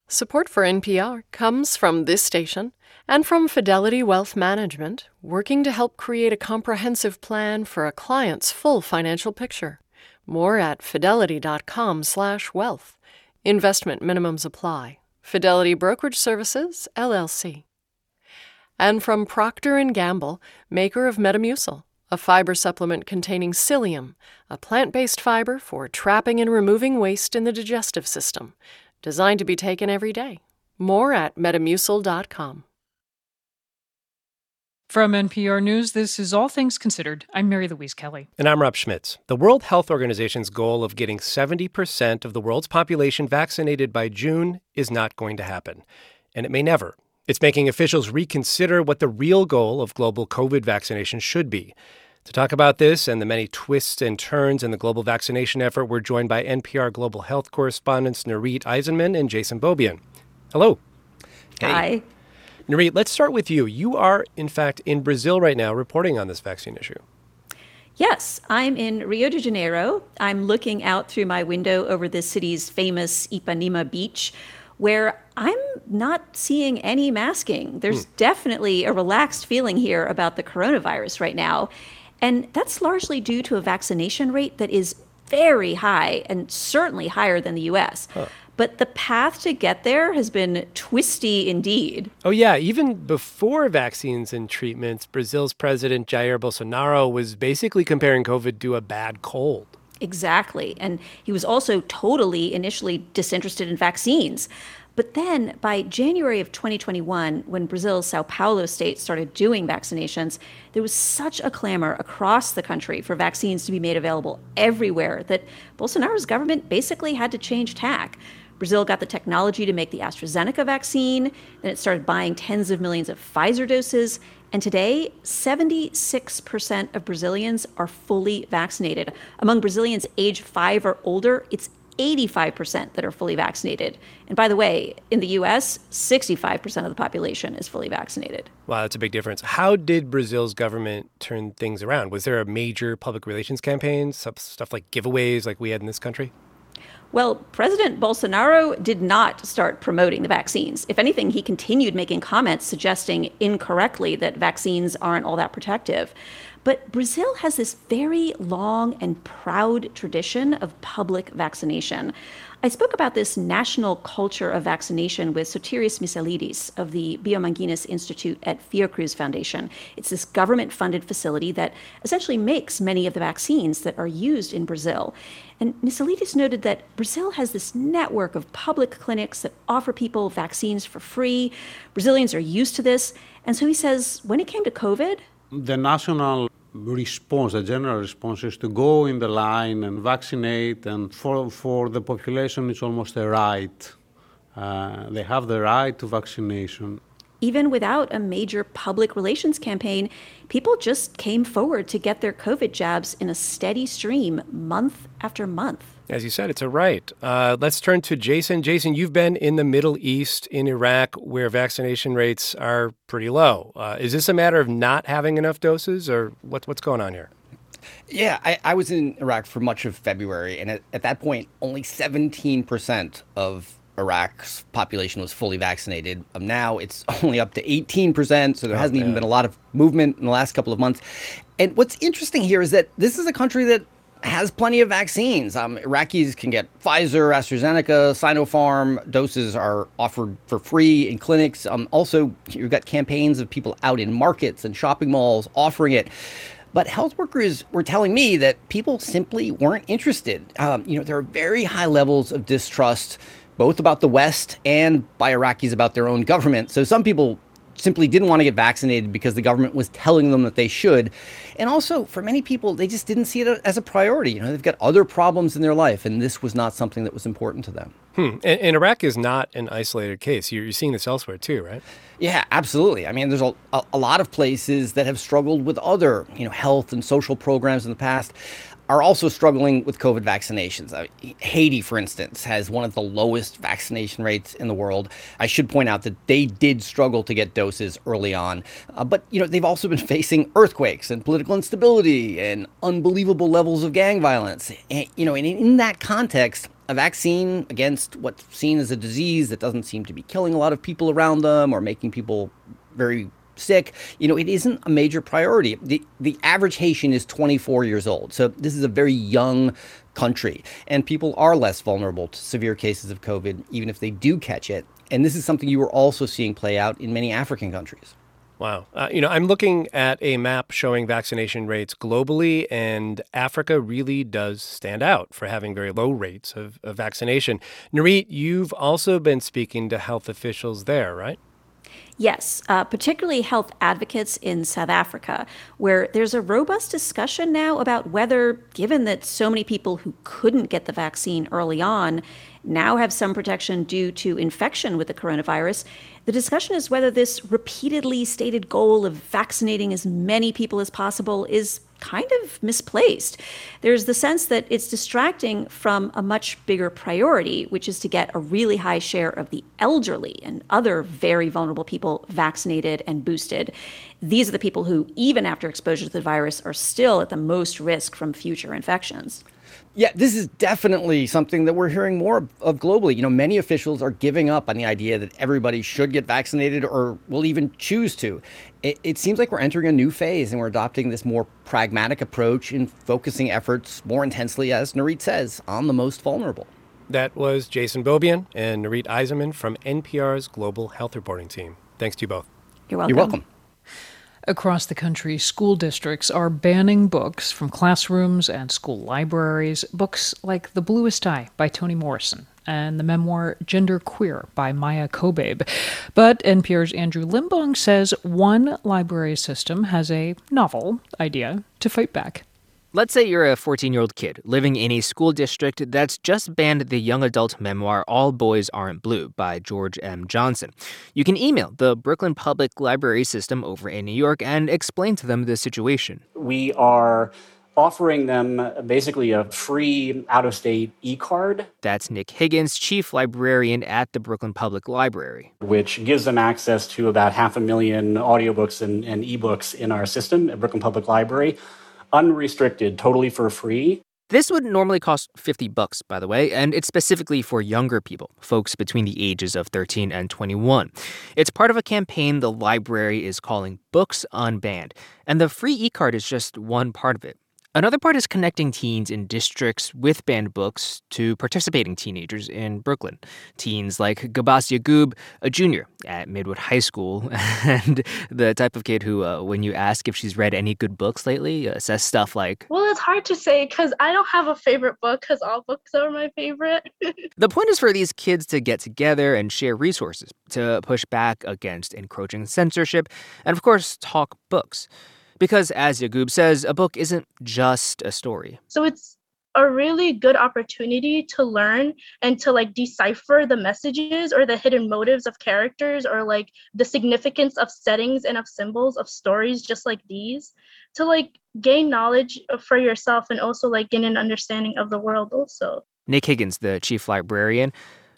Support for NPR comes from this station and from Fidelity Wealth Management, working to help create a comprehensive plan for a client's full financial picture. More at fidelity.com/wealth. Investment minimums apply. Fidelity Brokerage Services, LLC. And from Procter & Gamble, maker of Metamucil, a fiber supplement containing psyllium, a plant-based fiber for trapping and removing waste in the digestive system, designed to be taken every day. More at metamucil.com. From NPR News, this is All Things Considered. I'm Mary Louise Kelly. And I'm Rob Schmitz. The World Health Organization's goal of getting 70% of the world's population vaccinated by June is not going to happen. And it may never. It's making officials reconsider what the real goal of global COVID vaccination should be. To talk about this and the many twists and turns in the global vaccination effort, we're joined by NPR Global Health correspondents Nurith Aizenman and Jason Beaubien. Hello. Hey. Hi. Nurith, let's start with you. You are, in fact, in Brazil right now reporting on this vaccine issue. Yes, I'm in Rio de Janeiro. I'm looking out through my window over the city's famous Ipanema beach, where I'm not seeing any masking. There's hmm. definitely a relaxed feeling here about the coronavirus right now. And that's largely due to a vaccination rate that is very high and certainly higher than the US. Huh. But the path to get there has been twisty indeed. Oh, yeah. Even before vaccines and treatments, Brazil's President Jair Bolsonaro was basically comparing COVID to a bad cold. Exactly. And he was also totally initially disinterested in vaccines. But then by January of 2021, when Brazil's Sao Paulo state started doing vaccinations, there was such a clamor across the country for vaccines to be made available everywhere that Bolsonaro's government basically had to change tack. Brazil got the technology to make the AstraZeneca vaccine, then it started buying tens of millions of Pfizer doses, and today, 76% of Brazilians are fully vaccinated. Among Brazilians age 5 or older, it's 85% that are fully vaccinated. And by the way, in the US, 65% of the population is fully vaccinated. Wow, that's a big difference. How did Brazil's government turn things around? Was there a major public relations campaign, stuff like giveaways like we had in this country? Well, President Bolsonaro did not start promoting the vaccines. If anything, he continued making comments suggesting incorrectly that vaccines aren't all that protective. But Brazil has this very long and proud tradition of public vaccination. I spoke about this national culture of vaccination with Sotirios Missailidis of the Biomanguinhos Institute at Fiocruz Foundation. It's this government funded facility that essentially makes many of the vaccines that are used in Brazil. And Missailidis noted that Brazil has this network of public clinics that offer people vaccines for free. Brazilians are used to this. And so he says when it came to COVID, the national response, the general response is to go in the line and vaccinate, and for, for the population, it's almost a right. Uh, they have the right to vaccination. Even without a major public relations campaign, people just came forward to get their COVID jabs in a steady stream month after month. As you said, it's a right. Uh, let's turn to Jason. Jason, you've been in the Middle East, in Iraq, where vaccination rates are pretty low. Uh, is this a matter of not having enough doses, or what, what's going on here? Yeah, I, I was in Iraq for much of February, and at, at that point, only 17% of Iraq's population was fully vaccinated. Um, now it's only up to 18%, so there oh, hasn't man. even been a lot of movement in the last couple of months. And what's interesting here is that this is a country that has plenty of vaccines. Um, Iraqis can get Pfizer, AstraZeneca, Sinopharm. Doses are offered for free in clinics. Um, also, you've got campaigns of people out in markets and shopping malls offering it. But health workers were telling me that people simply weren't interested. Um, you know, there are very high levels of distrust, both about the West and by Iraqis about their own government. So some people simply didn't want to get vaccinated because the government was telling them that they should. And also, for many people, they just didn't see it as a priority. You know, they've got other problems in their life, and this was not something that was important to them. Hmm. And, and, Iraq is not an isolated case. You're, you're, seeing this elsewhere too, right? Yeah, absolutely. I mean, there's a, a, a, lot of places that have struggled with other, you know, health and social programs in the past are also struggling with COVID vaccinations. Uh, Haiti, for instance, has one of the lowest vaccination rates in the world. I should point out that they did struggle to get doses early on, uh, but you know they've also been facing earthquakes and political instability and unbelievable levels of gang violence. And, you know, and in that context, a vaccine against what's seen as a disease that doesn't seem to be killing a lot of people around them or making people very sick, you know, it isn't a major priority. The the average Haitian is 24 years old. So this is a very young country and people are less vulnerable to severe cases of COVID even if they do catch it. And this is something you are also seeing play out in many African countries. Wow. Uh, you know, I'm looking at a map showing vaccination rates globally, and Africa really does stand out for having very low rates of, of vaccination. Nurith, you've also been speaking to health officials there, right? Yes, uh, particularly health advocates in South Africa, where there's a robust discussion now about whether, given that so many people who couldn't get the vaccine early on now have some protection due to infection with the coronavirus, the discussion is whether this repeatedly stated goal of vaccinating as many people as possible is kind of misplaced. There's the sense that it's distracting from a much bigger priority, which is to get a really high share of the elderly and other very vulnerable people vaccinated and boosted. These are the people who, even after exposure to the virus, are still at the most risk from future infections. Yeah, this is definitely something that we're hearing more of globally. You know, many officials are giving up on the idea that everybody should get vaccinated or will even choose to. It, it, seems like we're entering a new phase and we're adopting this more pragmatic approach and focusing efforts more intensely, as Nurith says, on the most vulnerable. That was Jason Beaubien and Nurith Aizenman from NPR's Global Health Reporting Team. Thanks to you both. You're welcome. You're welcome. Across the country, school districts are banning books from classrooms and school libraries. Books like The Bluest Eye by Toni Morrison and the memoir Gender Queer by Maia Kobabe. But NPR's Andrew Limbong says one library system has a novel idea to fight back. Let's say you're a 14 year old kid living in a school district that's just banned the young adult memoir All Boys Aren't Blue by George M. Johnson. You can email the Brooklyn Public Library System over in New York and explain to them the situation. We are offering them basically a free out of state e card. That's Nick Higgins, chief librarian at the Brooklyn Public Library, which gives them access to about half a million audiobooks and, and ebooks in our system at Brooklyn Public Library unrestricted, totally for free. This would normally cost 50 bucks, by the way, and it's specifically for younger people, folks between the ages of 13 and 21. It's part of a campaign the library is calling Books Unbanned, and the free e-card is just one part of it. Another part is connecting teens in districts with banned books to participating teenagers in Brooklyn. Teens like Gabas Yagub, a junior at Midwood High School, and the type of kid who, uh, when you ask if she's read any good books lately, uh, says stuff like, Well, it's hard to say because I don't have a favorite book because all books are my favorite. the point is for these kids to get together and share resources, to push back against encroaching censorship, and of course, talk books. Because, as Yagub says, a book isn't just a story. So it's a really good opportunity to learn and to like decipher the messages or the hidden motives of characters or like the significance of settings and of symbols of stories just like these to like gain knowledge for yourself and also like gain an understanding of the world also. Nick Higgins, the chief librarian,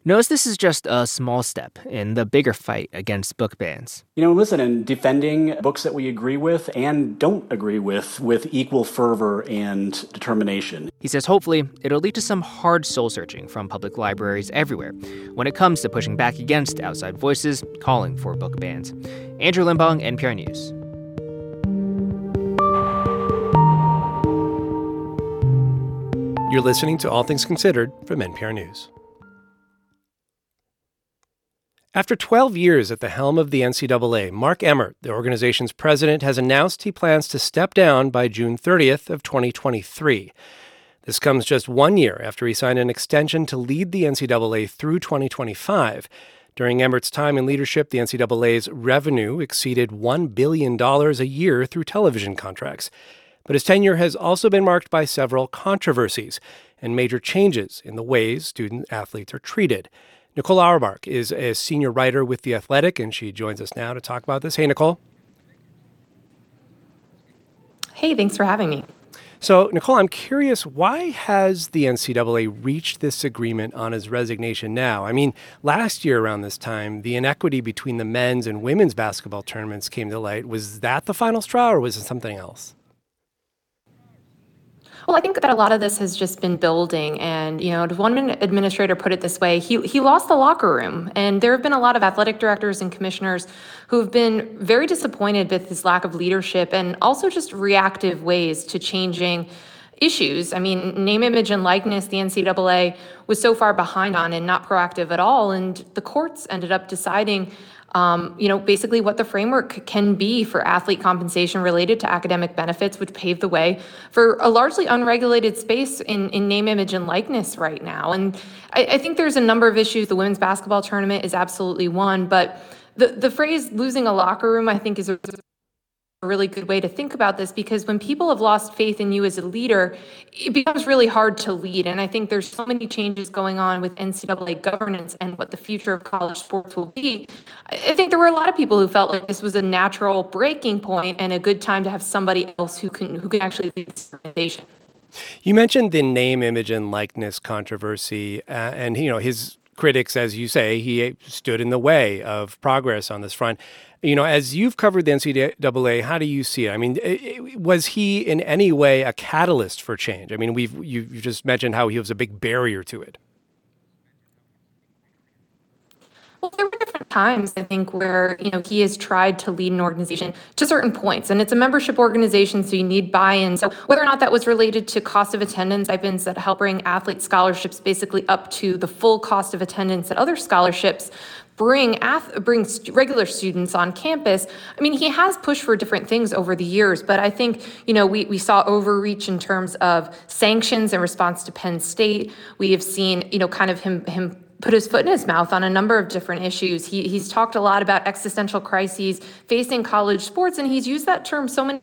knows this is just a small step in the bigger fight against book bans. You know, listen, and defending books that we agree with and don't agree with with equal fervor and determination. He says hopefully it'll lead to some hard soul searching from public libraries everywhere when it comes to pushing back against outside voices calling for book bans. Andrew Limbong, NPR News. You're listening to All Things Considered from NPR News. After 12 years at the helm of the NCAA, Mark Emmert, the organization's president, has announced he plans to step down by June 30th of 2023. This comes just one year after he signed an extension to lead the NCAA through 2025. During Emmert's time in leadership, the NCAA's revenue exceeded $1 billion a year through television contracts. But his tenure has also been marked by several controversies and major changes in the ways student athletes are treated. Nicole Auerbach is a senior writer with The Athletic, and she joins us now to talk about this. Hey, Nicole. Hey, thanks for having me. So, Nicole, I'm curious why has the NCAA reached this agreement on his resignation now? I mean, last year around this time, the inequity between the men's and women's basketball tournaments came to light. Was that the final straw or was it something else? Well, I think that a lot of this has just been building. And, you know, one administrator put it this way he, he lost the locker room. And there have been a lot of athletic directors and commissioners who have been very disappointed with his lack of leadership and also just reactive ways to changing issues. I mean, name, image, and likeness, the NCAA was so far behind on and not proactive at all. And the courts ended up deciding um, you know, basically what the framework can be for athlete compensation related to academic benefits would pave the way for a largely unregulated space in, in name, image, and likeness right now. And I, I think there's a number of issues. The women's basketball tournament is absolutely one, but the, the phrase losing a locker room, I think, is a a really good way to think about this because when people have lost faith in you as a leader, it becomes really hard to lead. And I think there's so many changes going on with NCAA governance and what the future of college sports will be. I think there were a lot of people who felt like this was a natural breaking point and a good time to have somebody else who can who can actually lead this organization. You mentioned the name, image, and likeness controversy, uh, and you know his critics, as you say, he stood in the way of progress on this front. You know, as you've covered the NCAA, how do you see it? I mean, was he in any way a catalyst for change? I mean, we've you, just mentioned how he was a big barrier to it. Well, there were different times, I think, where, you know, he has tried to lead an organization to certain points. And it's a membership organization, so you need buy-in. So whether or not that was related to cost of attendance, I've been that help bring athlete scholarships basically up to the full cost of attendance at other scholarships bring ath- bring st- regular students on campus. I mean, he has pushed for different things over the years, but I think you know we we saw overreach in terms of sanctions in response to Penn State. We have seen you know kind of him him put his foot in his mouth on a number of different issues. He, he's talked a lot about existential crises facing college sports, and he's used that term so many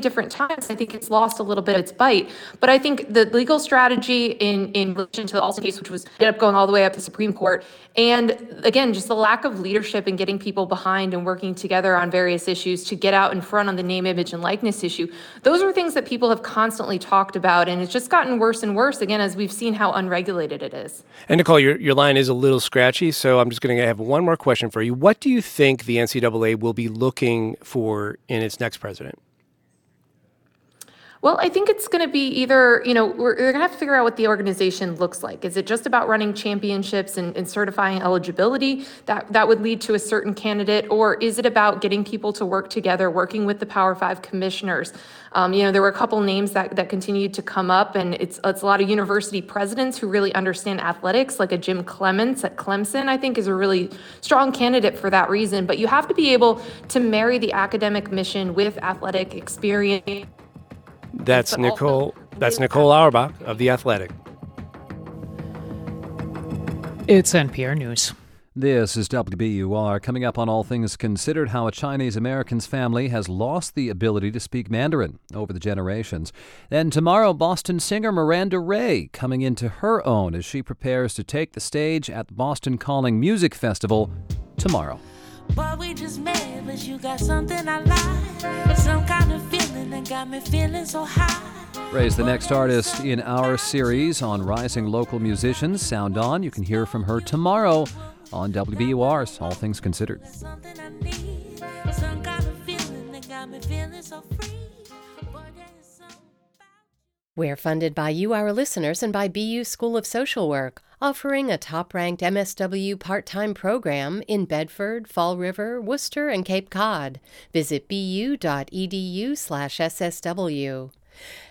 different times. I think it's lost a little bit of its bite. But I think the legal strategy in, in relation to the Alston case, which was ended up going all the way up to the Supreme Court, and again, just the lack of leadership and getting people behind and working together on various issues to get out in front on the name, image, and likeness issue, those are things that people have constantly talked about. And it's just gotten worse and worse, again, as we've seen how unregulated it is. And Nicole, your, your line is a little scratchy, so I'm just going to have one more question for you. What do you think the NCAA will be looking for in its next president? Well, I think it's going to be either, you know, we're, we're going to have to figure out what the organization looks like. Is it just about running championships and, and certifying eligibility that, that would lead to a certain candidate? Or is it about getting people to work together, working with the Power Five commissioners? Um, you know, there were a couple names that, that continued to come up, and it's, it's a lot of university presidents who really understand athletics, like a Jim Clements at Clemson, I think is a really strong candidate for that reason. But you have to be able to marry the academic mission with athletic experience that's Nicole. That's Nicole Auerbach of the Athletic. It's NPR News. This is WBUR. Coming up on All Things Considered, how a Chinese American's family has lost the ability to speak Mandarin over the generations. Then tomorrow, Boston singer Miranda Ray coming into her own as she prepares to take the stage at the Boston Calling Music Festival tomorrow. Boy, we just met, but you got something I like. Some kind of feeling that got me feeling so high. Ray's the next artist in our series on rising local musicians. Sound On. You can hear from her tomorrow on WBUR's All Things Considered. We're funded by you, our listeners, and by BU School of Social Work offering a top ranked MSW part time program in Bedford, Fall River, Worcester, and Cape Cod. Visit bu.edu slash SSW.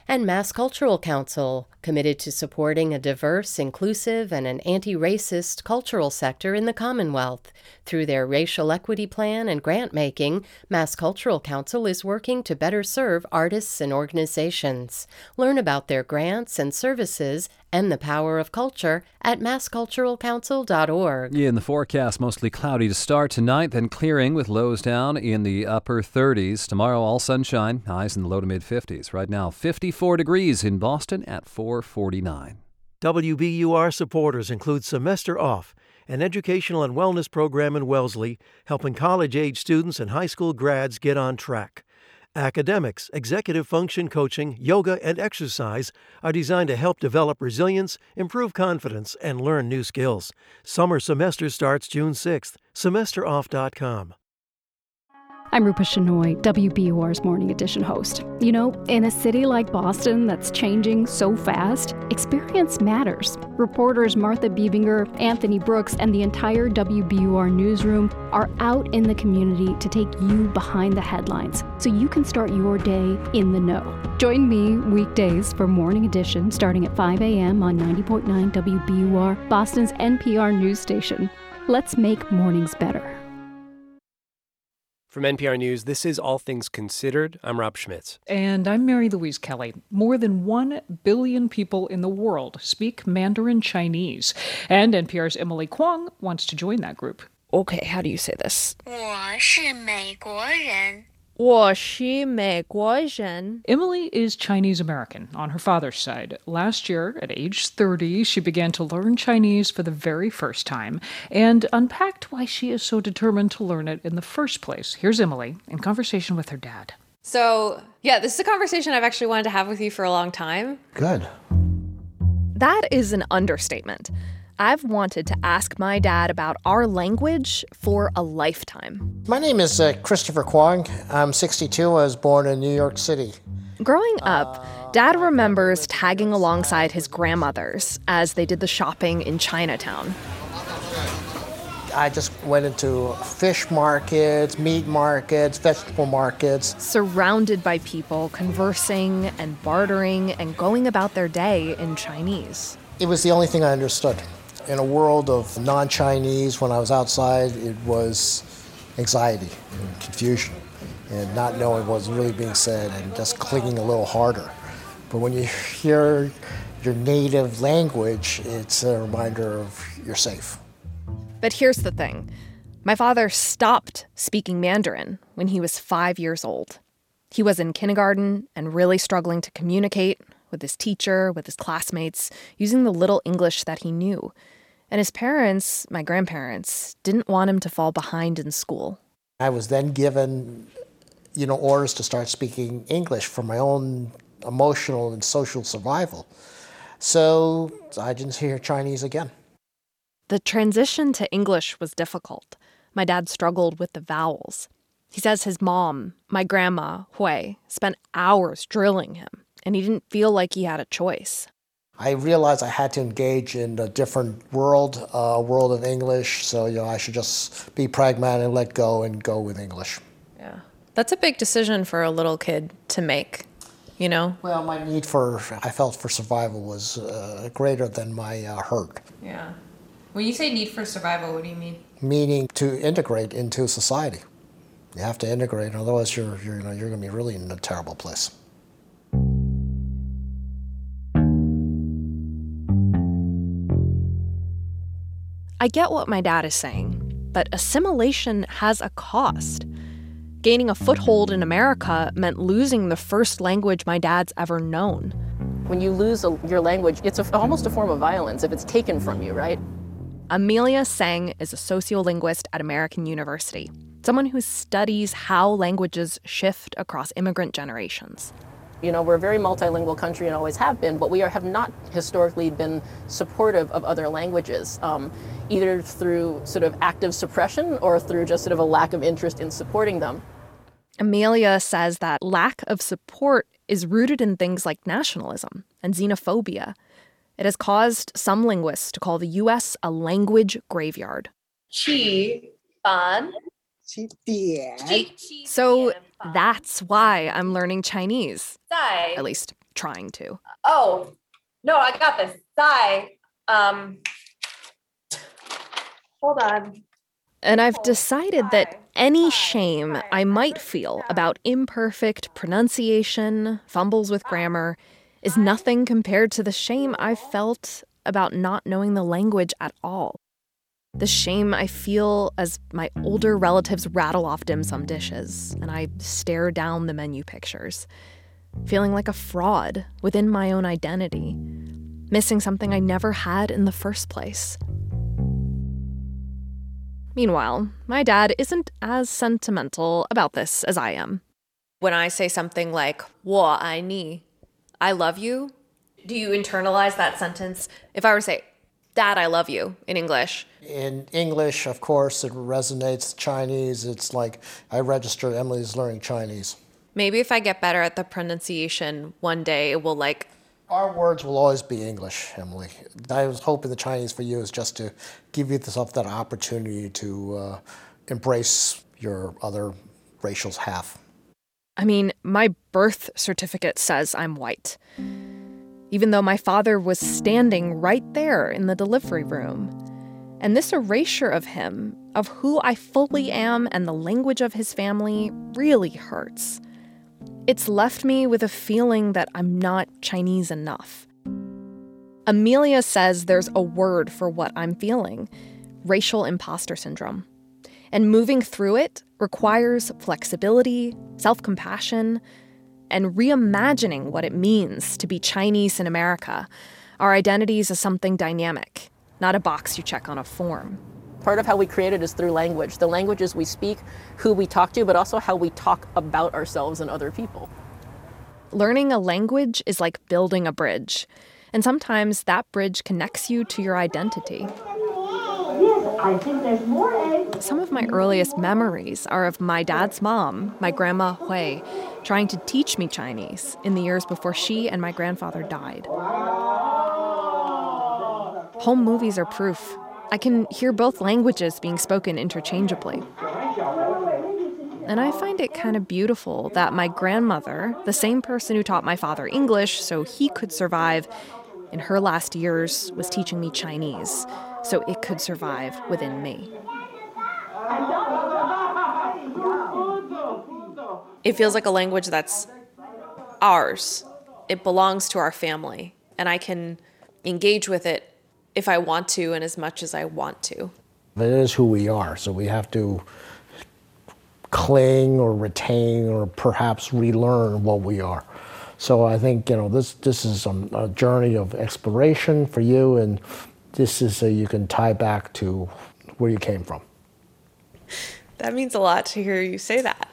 And Mass Cultural Council, committed to supporting a diverse, inclusive, and an anti racist cultural sector in the Commonwealth. Through their racial equity plan and grant making, Mass Cultural Council is working to better serve artists and organizations. Learn about their grants and services and the power of culture at massculturalcouncil.org. Yeah, in the forecast, mostly cloudy to start tonight, then clearing with lows down in the upper 30s. Tomorrow, all sunshine, highs in the low to mid 50s. Right now, 54 degrees in Boston at 449. WBUR supporters include Semester Off, an educational and wellness program in Wellesley, helping college age students and high school grads get on track. Academics, executive function coaching, yoga, and exercise are designed to help develop resilience, improve confidence, and learn new skills. Summer semester starts June 6th. SemesterOff.com. I'm Rupa Shenoy, WBUR's Morning Edition host. You know, in a city like Boston that's changing so fast, experience matters. Reporters Martha Bebinger, Anthony Brooks, and the entire WBUR newsroom are out in the community to take you behind the headlines so you can start your day in the know. Join me weekdays for Morning Edition starting at 5 a.m. on 90.9 WBUR, Boston's NPR news station. Let's make mornings better. From NPR News, this is All Things Considered. I'm Rob Schmitz. And I'm Mary Louise Kelly. More than 1 billion people in the world speak Mandarin Chinese. And NPR's Emily Kwong wants to join that group. Okay, how do you say this? 我是美国人。 Emily is Chinese American on her father's side. Last year, at age 30, she began to learn Chinese for the very first time and unpacked why she is so determined to learn it in the first place. Here's Emily in conversation with her dad. So, yeah, this is a conversation I've actually wanted to have with you for a long time. Good. That is an understatement. I've wanted to ask my dad about our language for a lifetime. My name is uh, Christopher Kwong. I'm 62. I was born in New York City. Growing up, Dad remembers tagging alongside his grandmothers as they did the shopping in Chinatown. I just went into fish markets, meat markets, vegetable markets. Surrounded by people conversing and bartering and going about their day in Chinese. It was the only thing I understood in a world of non Chinese, when I was outside, it was anxiety and confusion and not knowing what was really being said and just clinging a little harder. But when you hear your native language, it's a reminder of you're safe. But here's the thing my father stopped speaking Mandarin when he was five years old. He was in kindergarten and really struggling to communicate with his teacher, with his classmates, using the little English that he knew. And his parents, my grandparents, didn't want him to fall behind in school. I was then given, you know, orders to start speaking English for my own emotional and social survival. So I didn't hear Chinese again. The transition to English was difficult. My dad struggled with the vowels. He says his mom, my grandma, Hui, spent hours drilling him, and he didn't feel like he had a choice. I realized I had to engage in a different world, a uh, world of English. So you know, I should just be pragmatic and let go and go with English. Yeah, that's a big decision for a little kid to make. You know. Well, my need for I felt for survival was uh, greater than my uh, hurt. Yeah. When you say need for survival, what do you mean? Meaning to integrate into society. You have to integrate, otherwise you're, you're you know you're going to be really in a terrible place. I get what my dad is saying, but assimilation has a cost. Gaining a foothold in America meant losing the first language my dad's ever known. When you lose a, your language, it's a, almost a form of violence if it's taken from you, right? Amelia Tseng is a sociolinguist at American University, someone who studies how languages shift across immigrant generations. You know, we're a very multilingual country and always have been, but we are, have not historically been supportive of other languages, um, either through sort of active suppression or through just sort of a lack of interest in supporting them. Amelia says that lack of support is rooted in things like nationalism and xenophobia. It has caused some linguists to call the U.S. a language graveyard. Chi ban. So that's why I'm learning Chinese. At least trying to. Oh, no, I got this. Sigh. Um, hold on. And I've decided that any shame I might feel about imperfect pronunciation, fumbles with grammar, is nothing compared to the shame I've felt about not knowing the language at all the shame I feel as my older mm. relatives rattle off dim sum dishes and I stare down the menu pictures, feeling like a fraud within my own identity, missing something I never had in the first place. Meanwhile, my dad isn't as sentimental about this as I am. When I say something like, Wa I ni, I love you, do you internalize that sentence? If I were to say, Dad, I love you in English. In English, of course, it resonates. Chinese, it's like I registered Emily's learning Chinese. Maybe if I get better at the pronunciation one day, it will like. Our words will always be English, Emily. I was hoping the Chinese for you is just to give yourself that opportunity to uh, embrace your other racial half. I mean, my birth certificate says I'm white even though my father was standing right there in the delivery room. And this erasure of him, of who I fully am and the language of his family, really hurts. It's left me with a feeling that I'm not Chinese enough. Amelia says there's a word for what I'm feeling racial imposter syndrome. And moving through it requires flexibility, self compassion, and reimagining what it means to be Chinese in America, our identities as something dynamic, not a box you check on a form. Part of how we create it is through language. The languages we speak, who we talk to, but also how we talk about ourselves and other people. Learning a language is like building a bridge, and sometimes that bridge connects you to your identity. I think there's more eggs. Some of my earliest memories are of my dad's mom, my grandma Hui, trying to teach me Chinese in the years before she and my grandfather died. Home movies are proof. I can hear both languages being spoken interchangeably. And I find it kind of beautiful that my grandmother, the same person who taught my father English so he could survive, in her last years was teaching me Chinese so it could survive within me. It feels like a language that's ours. It belongs to our family, and I can engage with it if I want to and as much as I want to. It is who we are, so we have to cling or retain or perhaps relearn what we are. So I think you know this this is a, a journey of exploration for you, and this is so you can tie back to where you came from. That means a lot to hear you say that.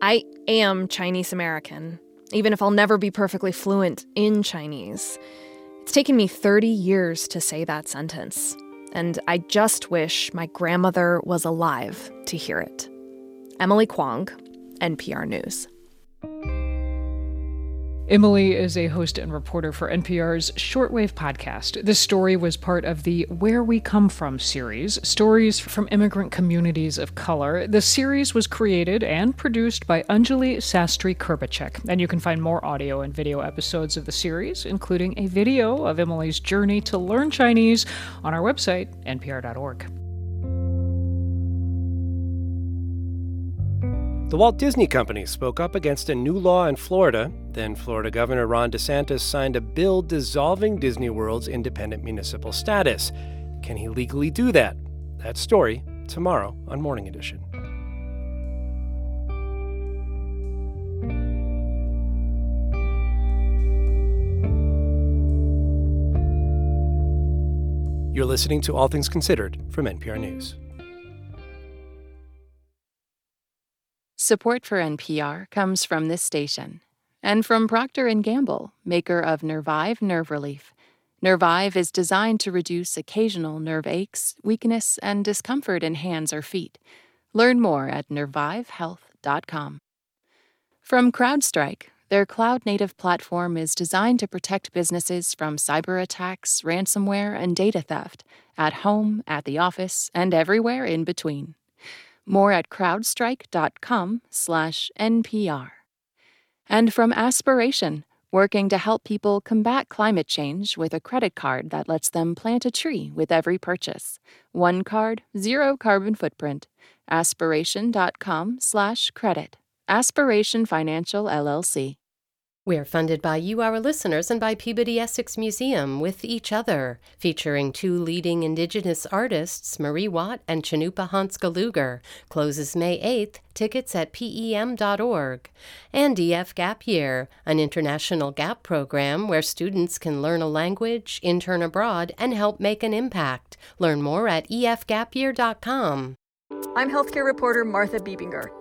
I am Chinese American, even if I'll never be perfectly fluent in Chinese. It's taken me 30 years to say that sentence and I just wish my grandmother was alive to hear it. Emily Kwong, NPR News. Emily is a host and reporter for NPR's Shortwave podcast. This story was part of the Where We Come From series, stories from immigrant communities of color. The series was created and produced by Anjuli Sastry Krbechek, and you can find more audio and video episodes of the series, including a video of Emily's journey to learn Chinese, on our website, npr.org. The Walt Disney Company spoke up against a new law in Florida. Then Florida Governor Ron DeSantis signed a bill dissolving Disney World's independent municipal status. Can he legally do that? That story tomorrow on Morning Edition. You're listening to All Things Considered from NPR News. Support for NPR comes from this station and from Procter & Gamble, maker of Nervive Nerve Relief. Nervive is designed to reduce occasional nerve aches, weakness, and discomfort in hands or feet. Learn more at nervivehealth.com. From CrowdStrike, their cloud native platform is designed to protect businesses from cyber attacks, ransomware, and data theft, at home, at the office, and everywhere in between. More at crowdstrike.com/npr. And from Aspiration, working to help people combat climate change with a credit card that lets them plant a tree with every purchase. One card, zero carbon footprint. Aspiration.com/credit. Aspiration Financial LLC. We're funded by you, our listeners, and by Peabody Essex Museum with Each Other, featuring two leading Indigenous artists, Marie Watt and Cannupa Hanska Luger. Closes May 8th. Tickets at pem.org. And EF Gap Year, an international gap program where students can learn a language, intern abroad, and help make an impact. Learn more at efgapyear.com. I'm healthcare reporter Martha Bebinger,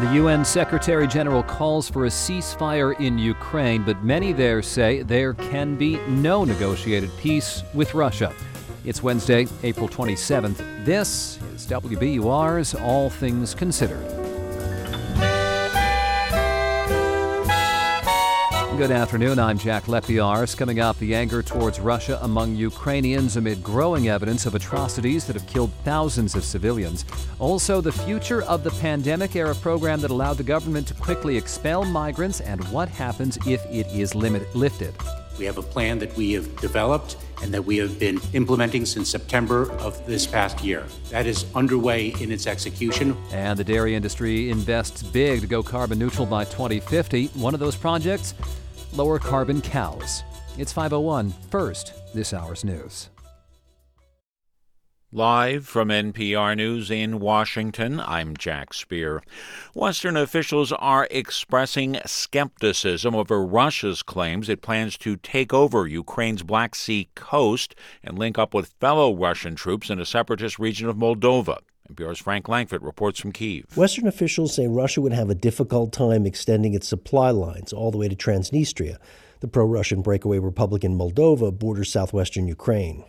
The UN Secretary General calls for a ceasefire in Ukraine, but many there say there can be no negotiated peace with Russia. It's Wednesday, April 27th. This is WBUR's All Things Considered. Good afternoon. I'm Jack Lepiarz. Coming up, the anger towards Russia among Ukrainians amid growing evidence of atrocities that have killed thousands of civilians. Also, the future of the pandemic era program that allowed the government to quickly expel migrants and what happens if it is limit- lifted. We have a plan that we have developed and that we have been implementing since September of this past year. That is underway in its execution. And the dairy industry invests big to go carbon neutral by 2050. One of those projects lower carbon cows. It's 501 first, this hour's news. Live from NPR News in Washington, I'm Jack Speer. Western officials are expressing skepticism over Russia's claims it plans to take over Ukraine's Black Sea coast and link up with fellow Russian troops in a separatist region of Moldova. NPR's Frank Langfitt reports from Kiev. Western officials say Russia would have a difficult time extending its supply lines all the way to Transnistria. The pro Russian breakaway republic in Moldova borders southwestern Ukraine.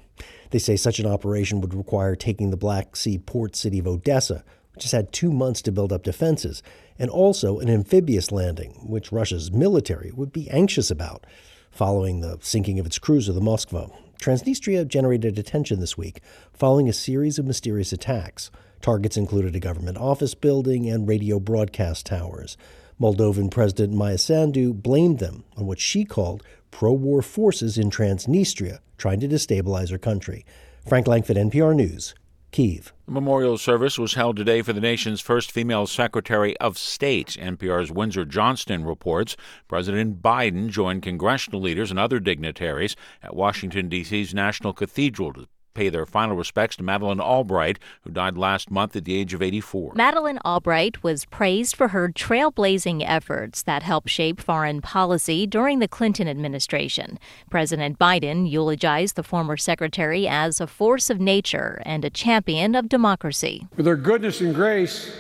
They say such an operation would require taking the Black Sea port city of Odessa, which has had two months to build up defenses, and also an amphibious landing, which Russia's military would be anxious about, following the sinking of its cruiser, the Moskva. Transnistria generated attention this week following a series of mysterious attacks. Targets included a government office building and radio broadcast towers. Moldovan President Maia Sandu blamed them on what she called pro war forces in Transnistria trying to destabilize her country. Frank Langfitt, NPR News, Kiev. Memorial service was held today for the nation's first female Secretary of State. NPR's Windsor Johnston reports President Biden joined congressional leaders and other dignitaries at Washington, D.C.'s National Cathedral to pay their final respects to Madeleine Albright, who died last month at the age of 84. Madeleine Albright was praised for her trailblazing efforts that helped shape foreign policy during the Clinton administration. President Biden eulogized the former secretary as a force of nature and a champion of democracy. With her goodness and grace,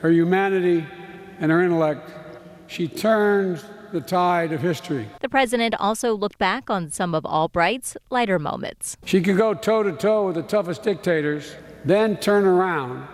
her humanity, and her intellect, she turned the tide of history. The president also looked back on some of Albright's lighter moments. She could go toe to toe with the toughest dictators, then turn around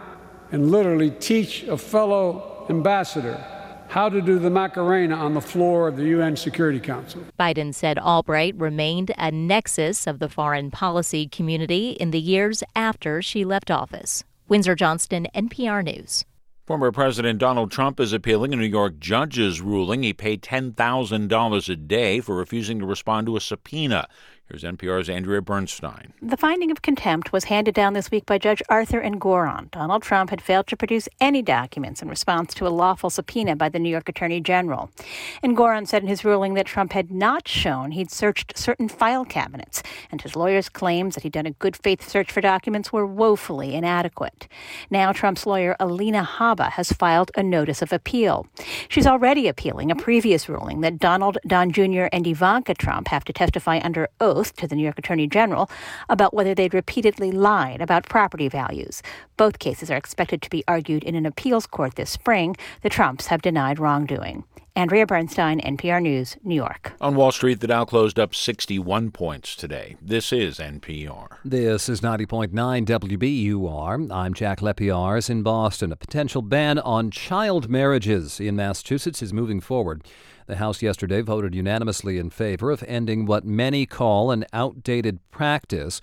and literally teach a fellow ambassador how to do the Macarena on the floor of the UN Security Council. Biden said Albright remained a nexus of the foreign policy community in the years after she left office. Windsor Johnston, NPR News. Former President Donald Trump is appealing a New York judge's ruling he paid $10,000 a day for refusing to respond to a subpoena. Here's NPR's Andrea Bernstein. The finding of contempt was handed down this week by Judge Arthur Engoron. Donald Trump had failed to produce any documents in response to a lawful subpoena by the New York Attorney General. Engoron said in his ruling that Trump had not shown he'd searched certain file cabinets, and his lawyer's claims that he'd done a good faith search for documents were woefully inadequate. Now, Trump's lawyer, Alina Habba, has filed a notice of appeal. She's already appealing a previous ruling that Donald, Don Jr., and Ivanka Trump have to testify under oath to the New York Attorney General about whether they'd repeatedly lied about property values. Both cases are expected to be argued in an appeals court this spring. The Trumps have denied wrongdoing. Andrea Bernstein, NPR News, New York. On Wall Street, the Dow closed up 61 points today. This is NPR. This is 90.9 WBUR. I'm Jack Lepiarz in Boston. A potential ban on child marriages in Massachusetts is moving forward. The House yesterday voted unanimously in favor of ending what many call an outdated practice.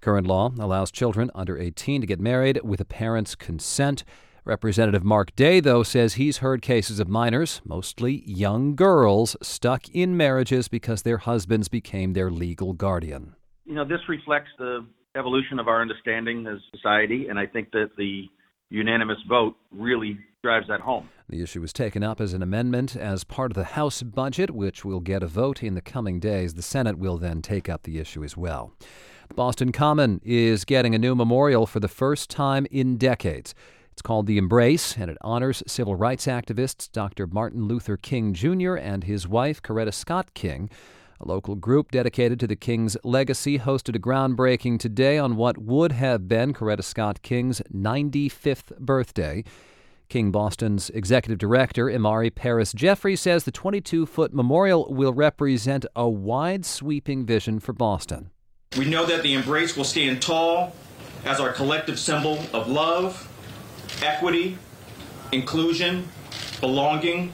Current law allows children under 18 to get married with a parent's consent. Representative Mark Day, though, says he's heard cases of minors, mostly young girls, stuck in marriages because their husbands became their legal guardian. You know, this reflects the evolution of our understanding as society, and I think that the unanimous vote really drives that home. The issue was taken up as an amendment as part of the House budget, which will get a vote in the coming days. The Senate will then take up the issue as well. The Boston Common is getting a new memorial for the first time in decades. It's called The Embrace, and it honors civil rights activists Dr. Martin Luther King Jr. and his wife, Coretta Scott King. A local group dedicated to the King's legacy hosted a groundbreaking today on what would have been Coretta Scott King's 95th birthday. King Boston's executive director, Imari Paris Jeffries, says the 22 foot memorial will represent a wide sweeping vision for Boston. We know that the embrace will stand tall as our collective symbol of love, equity, inclusion, belonging,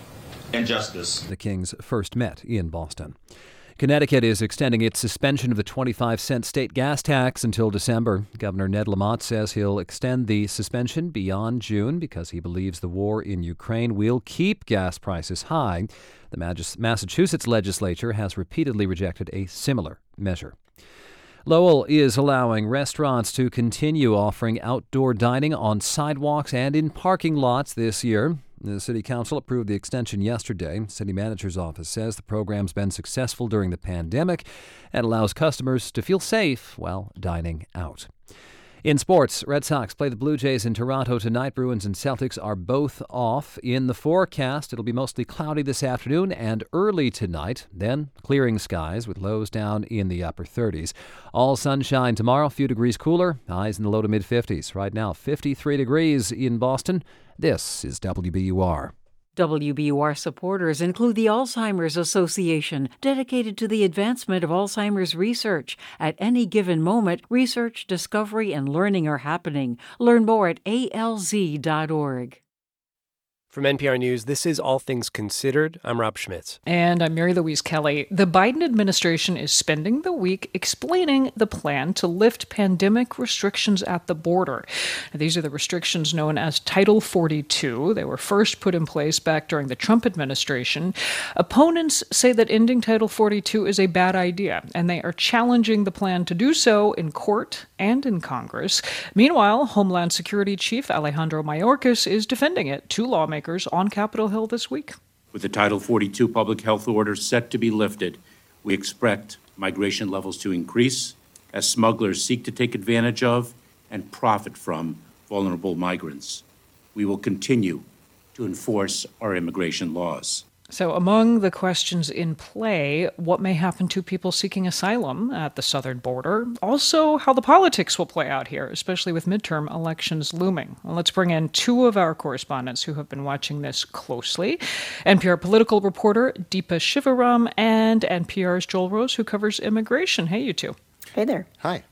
and justice. The Kings first met in Boston. Connecticut is extending its suspension of the 25 cent state gas tax until December. Governor Ned Lamont says he'll extend the suspension beyond June because he believes the war in Ukraine will keep gas prices high. The Massachusetts legislature has repeatedly rejected a similar measure. Lowell is allowing restaurants to continue offering outdoor dining on sidewalks and in parking lots this year. The City Council approved the extension yesterday. City Manager's office says the program's been successful during the pandemic and allows customers to feel safe while dining out. In sports, Red Sox play the Blue Jays in Toronto tonight. Bruins and Celtics are both off. In the forecast, it'll be mostly cloudy this afternoon and early tonight, then clearing skies with lows down in the upper 30s. All sunshine tomorrow, a few degrees cooler, highs in the low to mid 50s. Right now, 53 degrees in Boston. This is WBUR. WBUR supporters include the Alzheimer's Association, dedicated to the advancement of Alzheimer's research. At any given moment, research, discovery, and learning are happening. Learn more at alz.org. From NPR News, this is All Things Considered. I'm Rob Schmitz. And I'm Mary Louise Kelly. The Biden administration is spending the week explaining the plan to lift pandemic restrictions at the border. These are the restrictions known as Title 42. They were first put in place back during the Trump administration. Opponents say that ending Title 42 is a bad idea, and they are challenging the plan to do so in court and in Congress. Meanwhile, Homeland Security Chief Alejandro Mayorkas is defending it to lawmakers on Capitol Hill this week. With the Title 42 public health order set to be lifted, we expect migration levels to increase as smugglers seek to take advantage of and profit from vulnerable migrants. We will continue to enforce our immigration laws. So, among the questions in play, what may happen to people seeking asylum at the southern border? Also, how the politics will play out here, especially with midterm elections looming. Well, let's bring in two of our correspondents who have been watching this closely NPR political reporter Deepa Shivaram and NPR's Joel Rose, who covers immigration. Hey, you two. Hey there. Hi.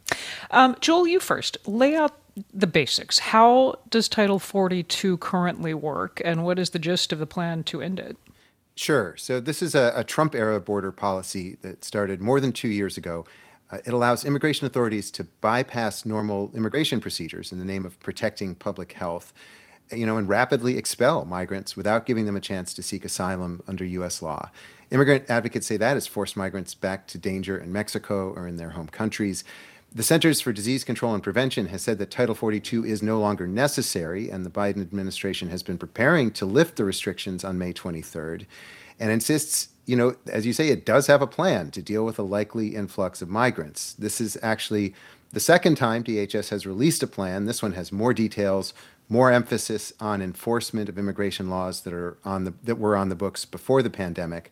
Um, Joel, you first. Lay out the basics. How does Title 42 currently work, and what is the gist of the plan to end it? Sure. So, this is a, a Trump era border policy that started more than two years ago. Uh, it allows immigration authorities to bypass normal immigration procedures in the name of protecting public health, you know, and rapidly expel migrants without giving them a chance to seek asylum under U.S. law. Immigrant advocates say that has forced migrants back to danger in Mexico or in their home countries. The Centers for Disease Control and Prevention has said that Title 42 is no longer necessary, and the Biden administration has been preparing to lift the restrictions on May 23rd and insists, you know, as you say, it does have a plan to deal with a likely influx of migrants. This is actually the second time DHS has released a plan. This one has more details, more emphasis on enforcement of immigration laws that are on the that were on the books before the pandemic.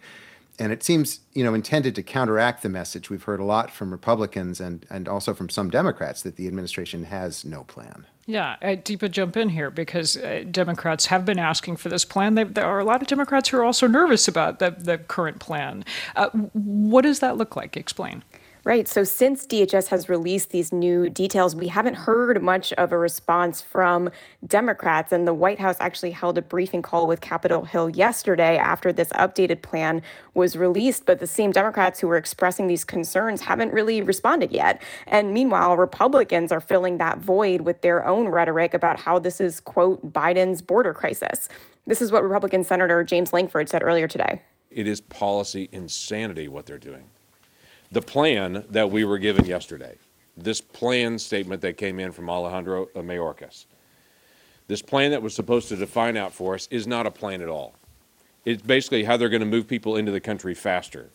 And it seems, you know, intended to counteract the message we've heard a lot from Republicans and, and also from some Democrats that the administration has no plan. Yeah, uh, Deepa, jump in here because uh, Democrats have been asking for this plan. They, there are a lot of Democrats who are also nervous about the, the current plan. Uh, what does that look like? Explain. Right. So since DHS has released these new details, we haven't heard much of a response from Democrats. And the White House actually held a briefing call with Capitol Hill yesterday after this updated plan was released. But the same Democrats who were expressing these concerns haven't really responded yet. And meanwhile, Republicans are filling that void with their own rhetoric about how this is, quote, Biden's border crisis. This is what Republican Senator James Lankford said earlier today. It is policy insanity what they're doing the plan that we were given yesterday, this plan statement that came in from Alejandro Mayorkas, this plan that was supposed to define out for us is not a plan at all. It's basically how they're going to move people into the country faster.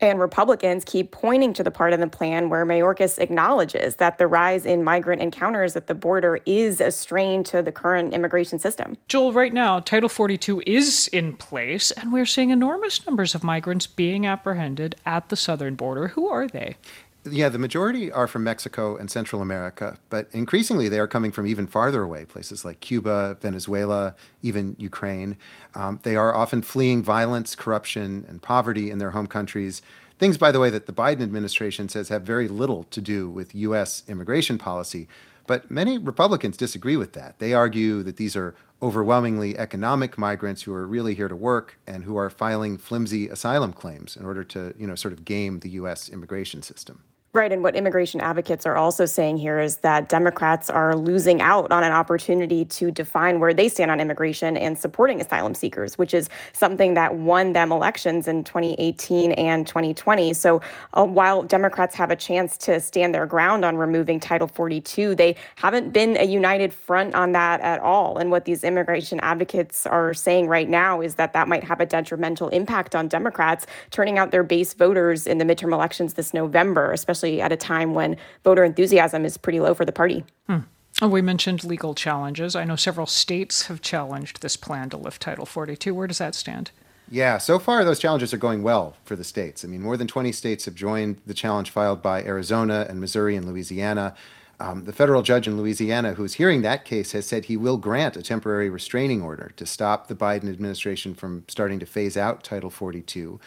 And Republicans keep pointing to the part of the plan where Mayorkas acknowledges that the rise in migrant encounters at the border is a strain to the current immigration system. Joel, right now, Title 42 is in place, and we're seeing enormous numbers of migrants being apprehended at the southern border. Who are they? Yeah, the majority are from Mexico and Central America, but increasingly they are coming from even farther away, places like Cuba, Venezuela, even Ukraine. Um, they are often fleeing violence, corruption, and poverty in their home countries. Things, by the way, that the Biden administration says have very little to do with U.S. immigration policy. But many Republicans disagree with that. They argue that these are overwhelmingly economic migrants who are really here to work and who are filing flimsy asylum claims in order to, you know, sort of game the U.S. immigration system. Right. And what immigration advocates are also saying here is that Democrats are losing out on an opportunity to define where they stand on immigration and supporting asylum seekers, which is something that won them elections in 2018 and 2020. So uh, while Democrats have a chance to stand their ground on removing Title 42, they haven't been a united front on that at all. And what these immigration advocates are saying right now is that that might have a detrimental impact on Democrats turning out their base voters in the midterm elections this November, especially especially at a time when voter enthusiasm is pretty low for the party. Hmm. We mentioned legal challenges. I know several states have challenged this plan to lift Title 42. Where does that stand? Yeah, so far those challenges are going well for the states. I mean, more than 20 states have joined the challenge filed by Arizona and Missouri and Louisiana. Um, the federal judge in Louisiana who is hearing that case has said he will grant a temporary restraining order to stop the Biden administration from starting to phase out Title 42.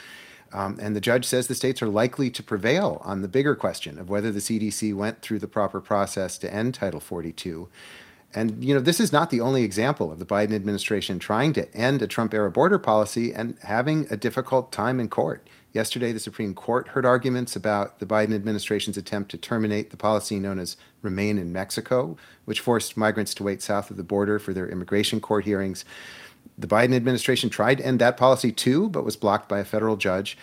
Um, and the judge says the states are likely to prevail on the bigger question of whether the CDC went through the proper process to end Title 42. And you know, this is not the only example of the Biden administration trying to end a Trump era border policy and having a difficult time in court. Yesterday, the Supreme Court heard arguments about the Biden administration's attempt to terminate the policy known as Remain in Mexico, which forced migrants to wait south of the border for their immigration court hearings. The Biden administration tried to end that policy too, but was blocked by a federal judge.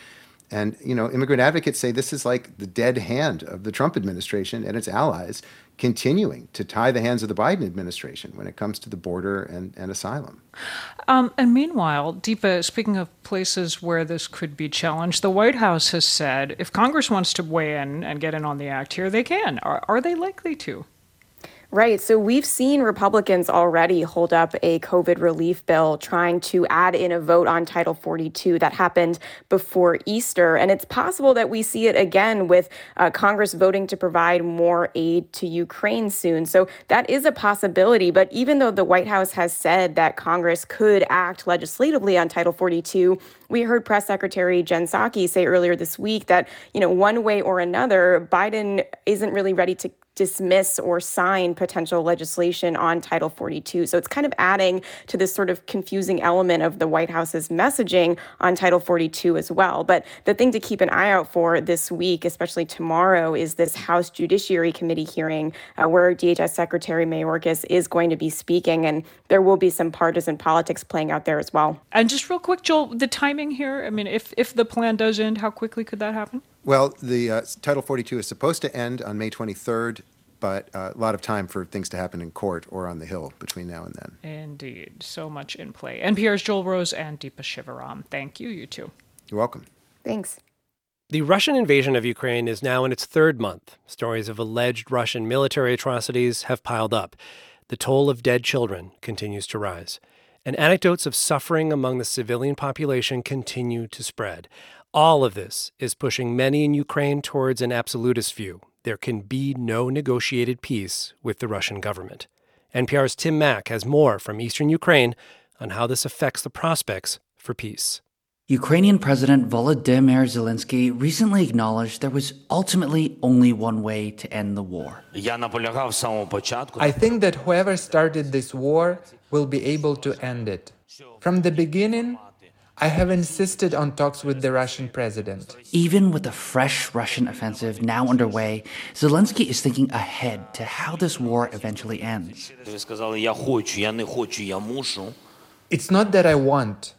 And, you know, immigrant advocates say this is like the dead hand of the Trump administration and its allies continuing to tie the hands of the Biden administration when it comes to the border and, and asylum. Um, and meanwhile, Deepa, speaking of places where this could be challenged, the White House has said if Congress wants to weigh in and get in on the act here, they can. Are, are they likely to? Right. So we've seen Republicans already hold up a COVID relief bill trying to add in a vote on Title 42 that happened before Easter. And it's possible that we see it again with uh, Congress voting to provide more aid to Ukraine soon. So that is a possibility. But even though the White House has said that Congress could act legislatively on Title 42, we heard Press Secretary Jen Psaki say earlier this week that, you know, one way or another, Biden isn't really ready to dismiss or sign potential legislation on Title 42. So it's kind of adding to this sort of confusing element of the White House's messaging on Title 42 as well. But the thing to keep an eye out for this week, especially tomorrow, is this House Judiciary Committee hearing uh, where DHS Secretary Mayorkas is going to be speaking, and there will be some partisan politics playing out there as well. And just real quick, Joel, the timing here. I mean, if if the plan does end, how quickly could that happen? Well, the uh, Title 42 is supposed to end on May 23rd, but uh, a lot of time for things to happen in court or on the Hill between now and then. Indeed. So much in play. NPR's Joel Rose and Deepa Shivaram. Thank you, you two. You're welcome. Thanks. The Russian invasion of Ukraine is now in its third month. Stories of alleged Russian military atrocities have piled up. The toll of dead children continues to rise. And anecdotes of suffering among the civilian population continue to spread. All of this is pushing many in Ukraine towards an absolutist view. There can be no negotiated peace with the Russian government. NPR's Tim Mak has more from eastern Ukraine on how this affects the prospects for peace. Ukrainian President Volodymyr Zelensky recently acknowledged there was ultimately only one way to end the war. I think that whoever started this war will be able to end it. From the beginning, I have insisted on talks with the Russian president. Even with the fresh Russian offensive now underway, Zelensky is thinking ahead to how this war eventually ends. It's not that I want,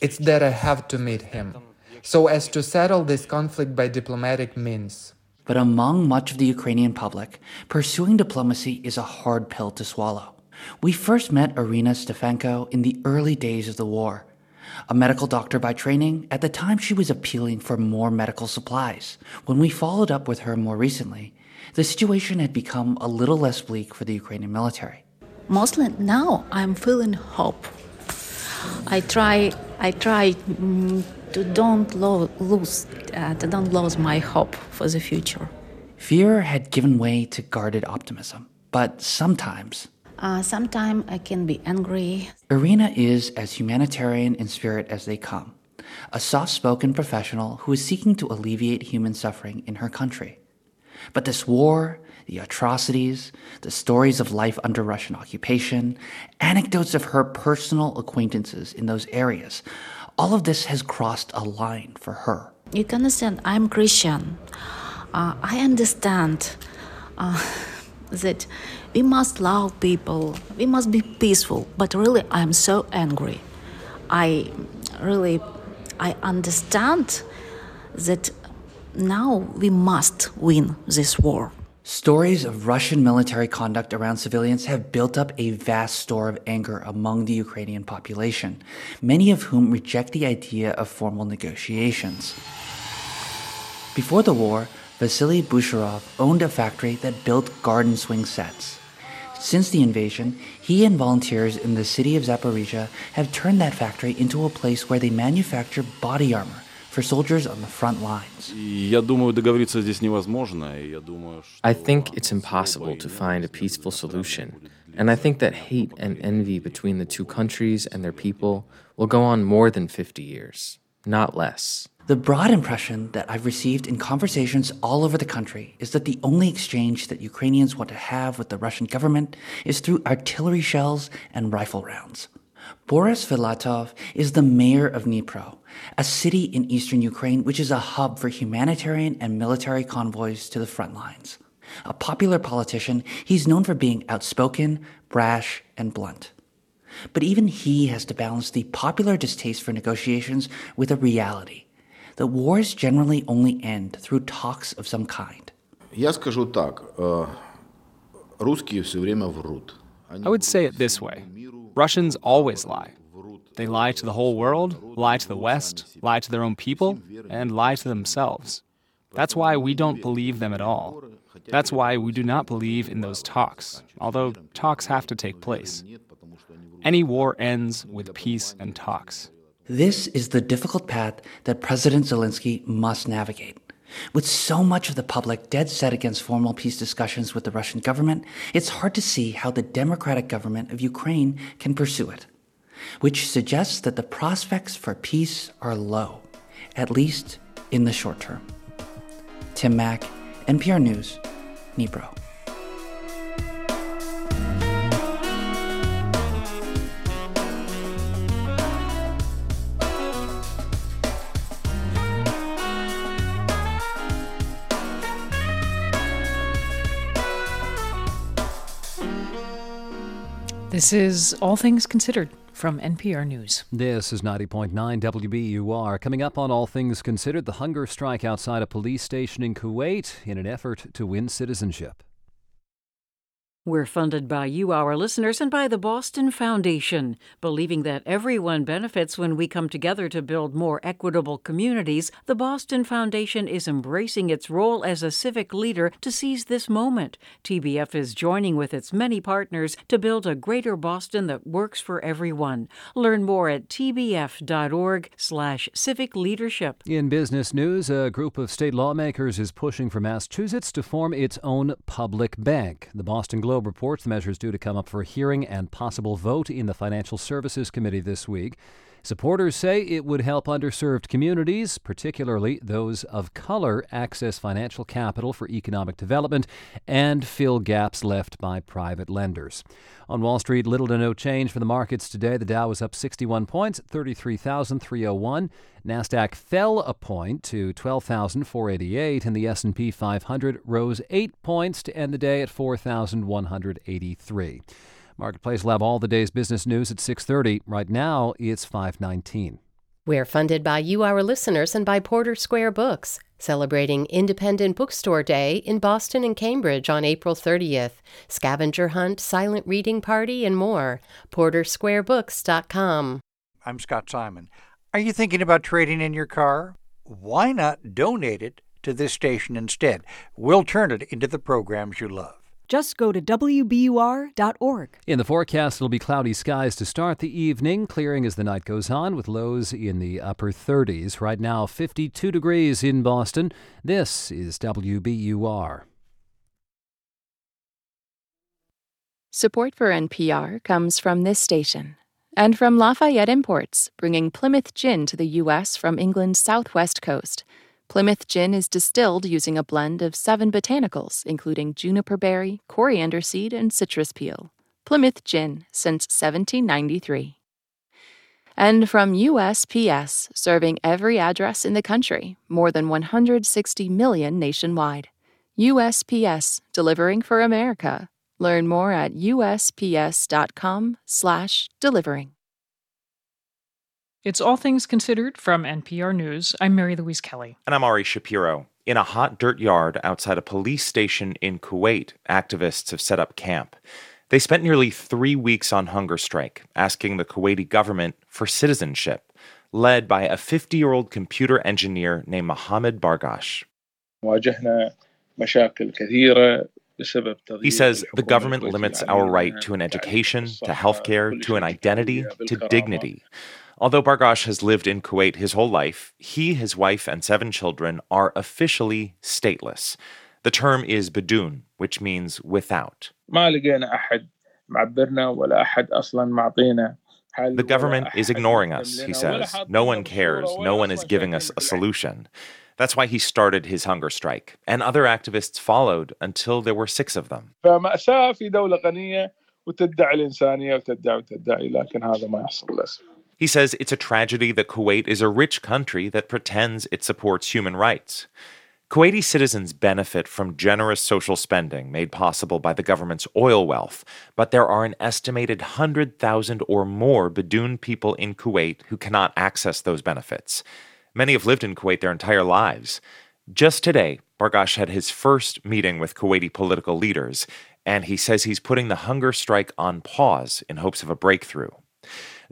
it's that I have to meet him, so as to settle this conflict by diplomatic means. But among much of the Ukrainian public, pursuing diplomacy is a hard pill to swallow. We first met Irina Stefanko in the early days of the war. A medical doctor by training, at the time she was appealing for more medical supplies. When we followed up with her more recently, the situation had become a little less bleak for the Ukrainian military. Mostly now I'm feeling hope. I try, I try mm, to don't lo- lose, uh, to don't lose my hope for the future. Fear had given way to guarded optimism, but sometimes uh, Sometimes I can be angry. Irina is as humanitarian in spirit as they come, a soft spoken professional who is seeking to alleviate human suffering in her country. But this war, the atrocities, the stories of life under Russian occupation, anecdotes of her personal acquaintances in those areas, all of this has crossed a line for her. You can understand, I'm Christian. Uh, I understand uh, that we must love people, we must be peaceful, but really I'm so angry. I really I understand that now we must win this war. Stories of Russian military conduct around civilians have built up a vast store of anger among the Ukrainian population, many of whom reject the idea of formal negotiations. Before the war, Vasily Bushirov owned a factory that built garden swing sets. Since the invasion, he and volunteers in the city of Zaporizhia have turned that factory into a place where they manufacture body armor for soldiers on the front lines. I think it's impossible to find a peaceful solution, and I think that hate and envy between the two countries and their people will go on more than 50 years, not less. The broad impression that I've received in conversations all over the country is that the only exchange that Ukrainians want to have with the Russian government is through artillery shells and rifle rounds. Boris Filatov is the mayor of Dnipro, a city in eastern Ukraine which is a hub for humanitarian and military convoys to the front lines. A popular politician, he's known for being outspoken, brash, and blunt. But even he has to balance the popular distaste for negotiations with a reality that wars generally only end through talks of some kind. Я скажу так, русские все время врут. I would say it this way Russians always lie. They lie to the whole world, lie to the West, lie to their own people, and lie to themselves. That's why we don't believe them at all. That's why we do not believe in those talks, although talks have to take place. Any war ends with peace and talks. This is the difficult path that President Zelensky must navigate. With so much of the public dead set against formal peace discussions with the Russian government, it's hard to see how the democratic government of Ukraine can pursue it, which suggests that the prospects for peace are low, at least in the short term. Tim Mak, NPR News, Dnipro. This is All Things Considered from NPR News. This is 90.9 WBUR. Coming up on All Things Considered, the hunger strike outside a police station in Kuwait in an effort to win citizenship. We're funded by you, our listeners, and by the Boston Foundation. Believing that everyone benefits when we come together to build more equitable communities, the Boston Foundation is embracing its role as a civic leader to seize this moment. TBF is joining with its many partners to build a greater Boston that works for everyone. Learn more at tbf.org/slash civic leadership. In business news, a group of state lawmakers is pushing for Massachusetts to form its own public bank. The Boston Globe Globe reports the measure is due to come up for a hearing and possible vote in the Financial Services Committee this week. Supporters say it would help underserved communities, particularly those of color, access financial capital for economic development and fill gaps left by private lenders. On Wall Street, little to no change for the markets today. The Dow was up 61 points, 33,301. Nasdaq fell a point to 12,488 and the S&P 500 rose 8 points to end the day at 4,183. Marketplace will have all the day's business news at 6:30. Right now, it's 5:19. We're funded by you, our listeners, and by Porter Square Books, celebrating Independent Bookstore Day in Boston and Cambridge on April 30th. Scavenger hunt, silent reading party, and more. PorterSquareBooks.com. I'm Scott Simon. Are you thinking about trading in your car? Why not donate it to this station instead? We'll turn it into the programs you love. Just go to WBUR.org. In the forecast, it'll be cloudy skies to start the evening, clearing as the night goes on, with lows in the upper 30s. Right now, 52 degrees in Boston. This is WBUR. Support for NPR comes from this station and from Lafayette Imports, bringing Plymouth gin to the U.S. from England's southwest coast. Plymouth gin is distilled using a blend of seven botanicals, including juniper berry, coriander seed, and citrus peel. Plymouth Gin since 1793. And from USPS, serving every address in the country, more than 160 million nationwide. USPS, delivering for America. Learn more at usps.com/delivering. It's All Things Considered from NPR News. I'm Mary Louise Kelly. And I'm Ari Shapiro. In a hot dirt yard outside a police station in Kuwait, activists have set up camp. They spent nearly three weeks on hunger strike, asking the Kuwaiti government for citizenship, led by a 50 year old computer engineer named Mohammed Bargash. He says the government limits our right to an education, to health care, to an identity, to dignity. Although Bargash has lived in Kuwait his whole life, he, his wife, and seven children are officially stateless. The term is Bidun, which means without. The government is ignoring us, he says. No one cares. No one is giving us a solution. That's why he started his hunger strike. And other activists followed until there were six of them. He says it's a tragedy that Kuwait is a rich country that pretends it supports human rights. Kuwaiti citizens benefit from generous social spending made possible by the government's oil wealth, but there are an estimated 100,000 or more Bidun people in Kuwait who cannot access those benefits. Many have lived in Kuwait their entire lives. Just today, Bargash had his first meeting with Kuwaiti political leaders, and he says he's putting the hunger strike on pause in hopes of a breakthrough.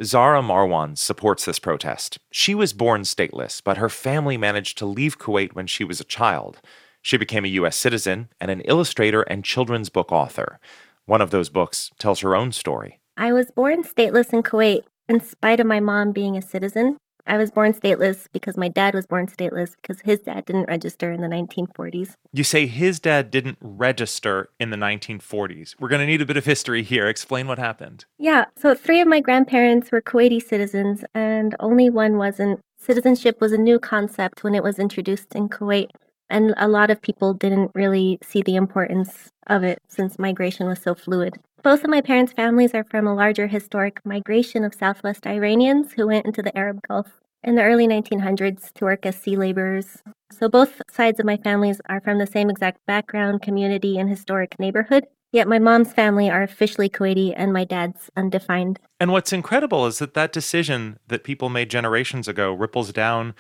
Zara Marwan supports this protest. She was born stateless, but her family managed to leave Kuwait when she was a child. She became a U.S. citizen and an illustrator and children's book author. One of those books tells her own story. I was born stateless in Kuwait, in spite of my mom being a citizen. I was born stateless because my dad was born stateless because his dad didn't register in the 1940s. You say his dad didn't register in the 1940s. We're going to need a bit of history here. Explain what happened. Yeah, so three of my grandparents were Kuwaiti citizens, and only one wasn't. Citizenship was a new concept when it was introduced in Kuwait, and a lot of people didn't really see the importance of it since migration was so fluid. Both of my parents' families are from a larger historic migration of Southwest Iranians who went into the Arab Gulf in the early 1900s to work as sea laborers. So both sides of my families are from the same exact background, community, and historic neighborhood. Yet my mom's family are officially Kuwaiti and my dad's undefined. And what's incredible is that that decision that people made generations ago ripples down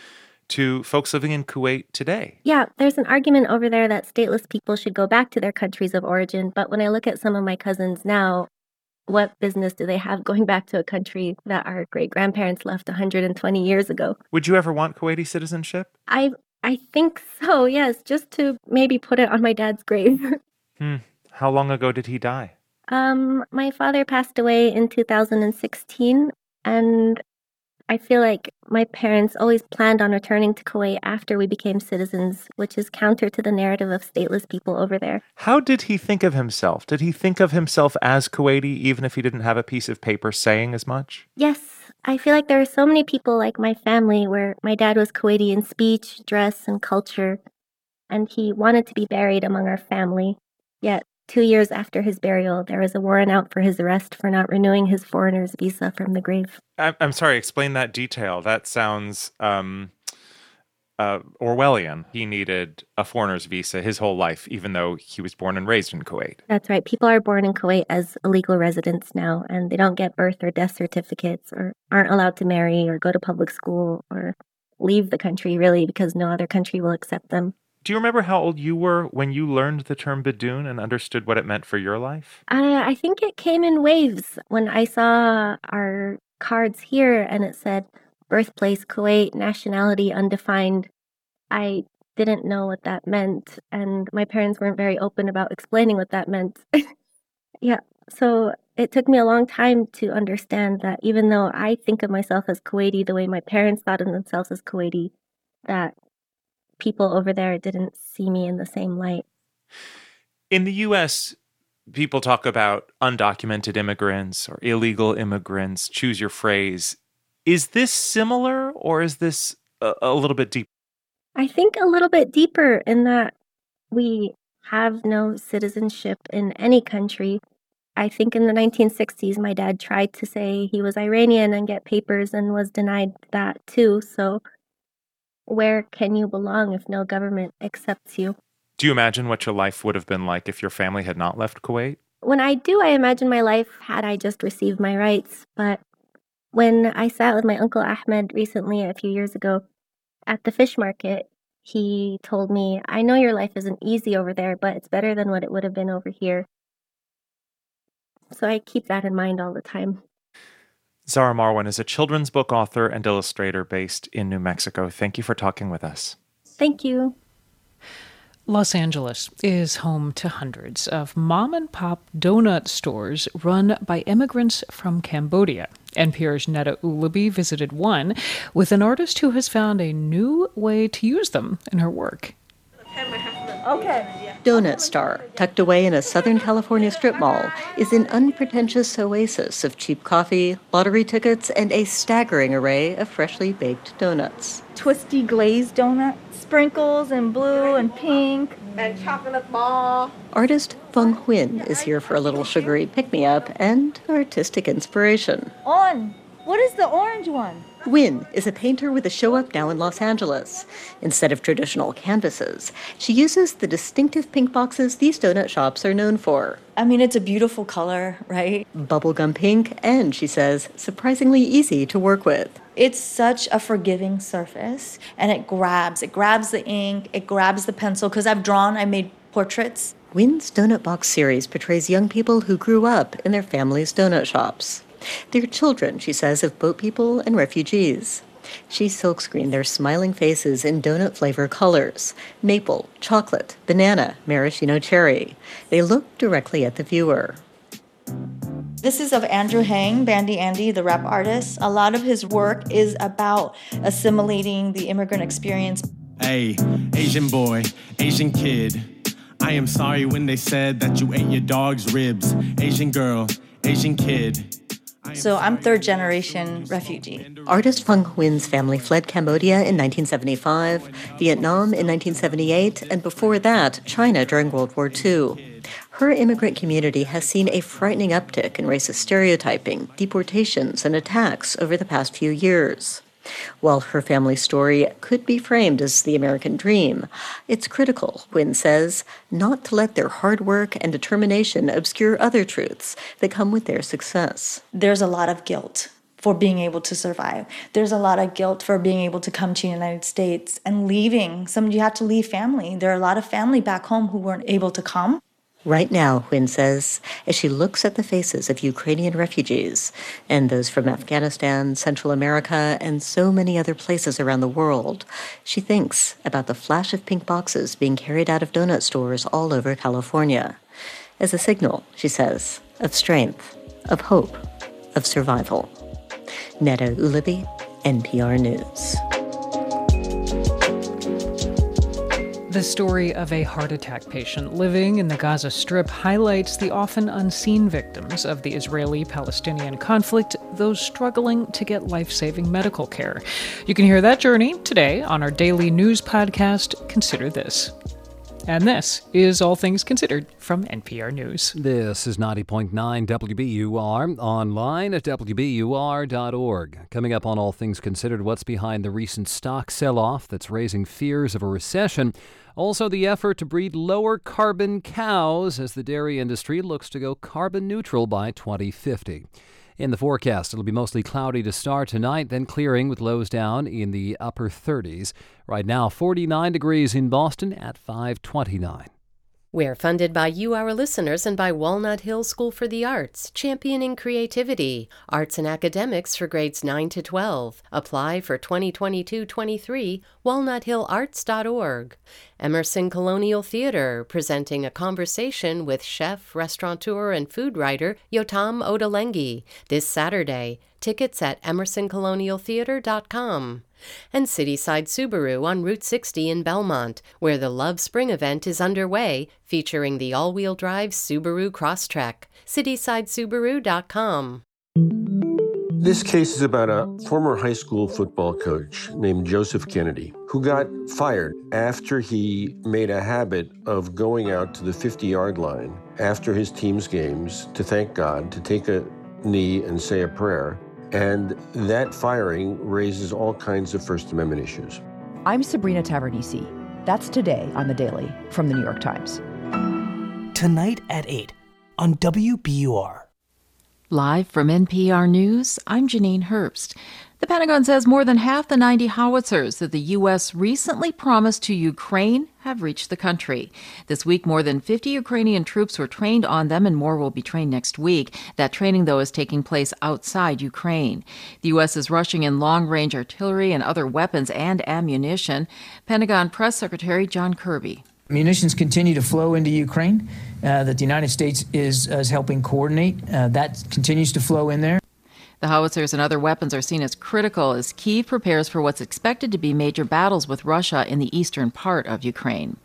to folks living in Kuwait today? Yeah, there's an argument over there that stateless people should go back to their countries of origin. But when I look at some of my cousins now, what business do they have going back to a country that our great grandparents left 120 years ago? Would you ever want Kuwaiti citizenship? I I think so. Yes, just to maybe put it on my dad's grave. Hmm. How long ago did he die? um, my father passed away in 2016, and I feel like my parents always planned on returning to Kuwait after we became citizens, which is counter to the narrative of stateless people over there. How did he think of himself? Did he think of himself as Kuwaiti even if he didn't have a piece of paper saying as much? Yes, I feel like there are so many people like my family where my dad was Kuwaiti in speech, dress, and culture, and he wanted to be buried among our family. Yet, two years after his burial, there was a warrant out for his arrest for not renewing his foreigner's visa from the grave. I'm, I'm sorry, explain that detail. That sounds um, uh, Orwellian. He needed a foreigner's visa his whole life, even though he was born and raised in Kuwait. That's right. People are born in Kuwait as illegal residents now, and they don't get birth or death certificates or aren't allowed to marry or go to public school or leave the country, really, because no other country will accept them. Do you remember how old you were when you learned the term Bidun and understood what it meant for your life? Uh, I think it came in waves when I saw our cards here and it said birthplace Kuwait, nationality undefined. I didn't know what that meant, and my parents weren't very open about explaining what that meant. yeah, so it took me a long time to understand that even though I think of myself as Kuwaiti the way my parents thought of themselves as Kuwaiti, that people over there didn't see me in the same light. In the US, people talk about undocumented immigrants or illegal immigrants, choose your phrase. Is this similar or is this a, a little bit deeper? I think a little bit deeper in that we have no citizenship in any country. I think in the 1960s, my dad tried to say he was Iranian and get papers and was denied that too. So, where can you belong if no government accepts you? Do you imagine what your life would have been like if your family had not left Kuwait? When I do, I imagine my life had I just received my rights. But when I sat with my uncle Ahmed recently, a few years ago, at the fish market, he told me, I know your life isn't easy over there, but it's better than what it would have been over here. So I keep that in mind all the time. Zara Marwan is a children's book author and illustrator based in New Mexico. Thank you for talking with us. Thank you. Los Angeles is home to hundreds of mom and pop donut stores run by immigrants from Cambodia. NPR's Neda Ulaby visited one with an artist who has found a new way to use them in her work. Okay. Donut Star, tucked away in a Southern California strip mall, is an unpretentious oasis of cheap coffee, lottery tickets, and a staggering array of freshly baked donuts. Twisty glazed donut, sprinkles and blue and pink, and chocolate ball. Artist Phung Huynh is here for a little sugary pick me up and artistic inspiration. On. What is the orange one? Huynh is a painter with a show up now in Los Angeles. Instead of traditional canvases, she uses the distinctive pink boxes these donut shops are known for. I mean, it's a beautiful color, right? Bubblegum pink, and she says, surprisingly easy to work with. It's such a forgiving surface, and it grabs. It grabs the ink, it grabs the pencil, because I've drawn, I made portraits. Huynh's Donut Box series portrays young people who grew up in their family's donut shops. They're children, she says, of boat people and refugees. She silkscreened their smiling faces in donut flavor colors maple, chocolate, banana, maraschino cherry. They look directly at the viewer. This is of Andrew Hang, Bandy Andy, the rap artist. A lot of his work is about assimilating the immigrant experience. Hey, Asian boy, Asian kid. I am sorry when they said that you ate your dog's ribs. Asian girl, Asian kid. So I'm third generation refugee. Artist Phung Huynh's family fled Cambodia in 1975, Vietnam in 1978, and before that, China during World War II. Her immigrant community has seen a frightening uptick in racist stereotyping, deportations, and attacks over the past few years. While her family story could be framed as the American dream, it's critical, Huynh says, not to let their hard work and determination obscure other truths that come with their success. There's a lot of guilt for being able to survive. There's a lot of guilt for being able to come to the United States and leaving. Some you have to leave family. There are a lot of family back home who weren't able to come. Right now, Huynh says, as she looks at the faces of Ukrainian refugees and those from Afghanistan, Central America, and so many other places around the world, she thinks about the flash of pink boxes being carried out of donut stores all over California as a signal, she says, of strength, of hope, of survival. Neda Ulaby, NPR News. The story of a heart attack patient living in the Gaza Strip highlights the often unseen victims of the Israeli Palestinian conflict, those struggling to get life saving medical care. You can hear that journey today on our daily news podcast, Consider This. And this is All Things Considered from NPR News. This is 90.9 WBUR, online at WBUR.org. Coming up on All Things Considered, what's behind the recent stock sell off that's raising fears of a recession? Also, the effort to breed lower carbon cows as the dairy industry looks to go carbon neutral by 2050. In the forecast, it'll be mostly cloudy to start tonight, then clearing with lows down in the upper 30s. Right now, 49 degrees in Boston at 529. We're funded by you, our listeners, and by Walnut Hill School for the Arts, championing creativity, arts and academics for grades 9 to 12. Apply for 2022 23, walnuthillarts.org. Emerson Colonial Theater, presenting a conversation with chef, restaurateur, and food writer Yotam Ottolenghi this Saturday. Tickets at emersoncolonialtheater.com and Cityside Subaru on Route 60 in Belmont, where the Love Spring event is underway, featuring the all wheel drive Subaru Crosstrek. CitysideSubaru.com. This case is about a former high school football coach named Joseph Kennedy who got fired after he made a habit of going out to the 50 yard line after his team's games to thank God, to take a knee and say a prayer. And that firing raises all kinds of First Amendment issues. I'm Sabrina Tavernise. That's today on The Daily from The New York Times. Tonight at 8 on WBUR. Live from NPR News, I'm Janine Herbst. The Pentagon says more than half the 90 howitzers that the U.S. recently promised to Ukraine have reached the country. This week, more than 50 Ukrainian troops were trained on them, and more will be trained next week. That training, though, is taking place outside Ukraine. The U.S. is rushing in long range artillery and other weapons and ammunition. Pentagon Press Secretary John Kirby. Munitions continue to flow into Ukraine uh, that the United States is, is helping coordinate. Uh, that continues to flow in there. The howitzers and other weapons are seen as critical as Kiev prepares for what's expected to be major battles with Russia in the eastern part of Ukraine.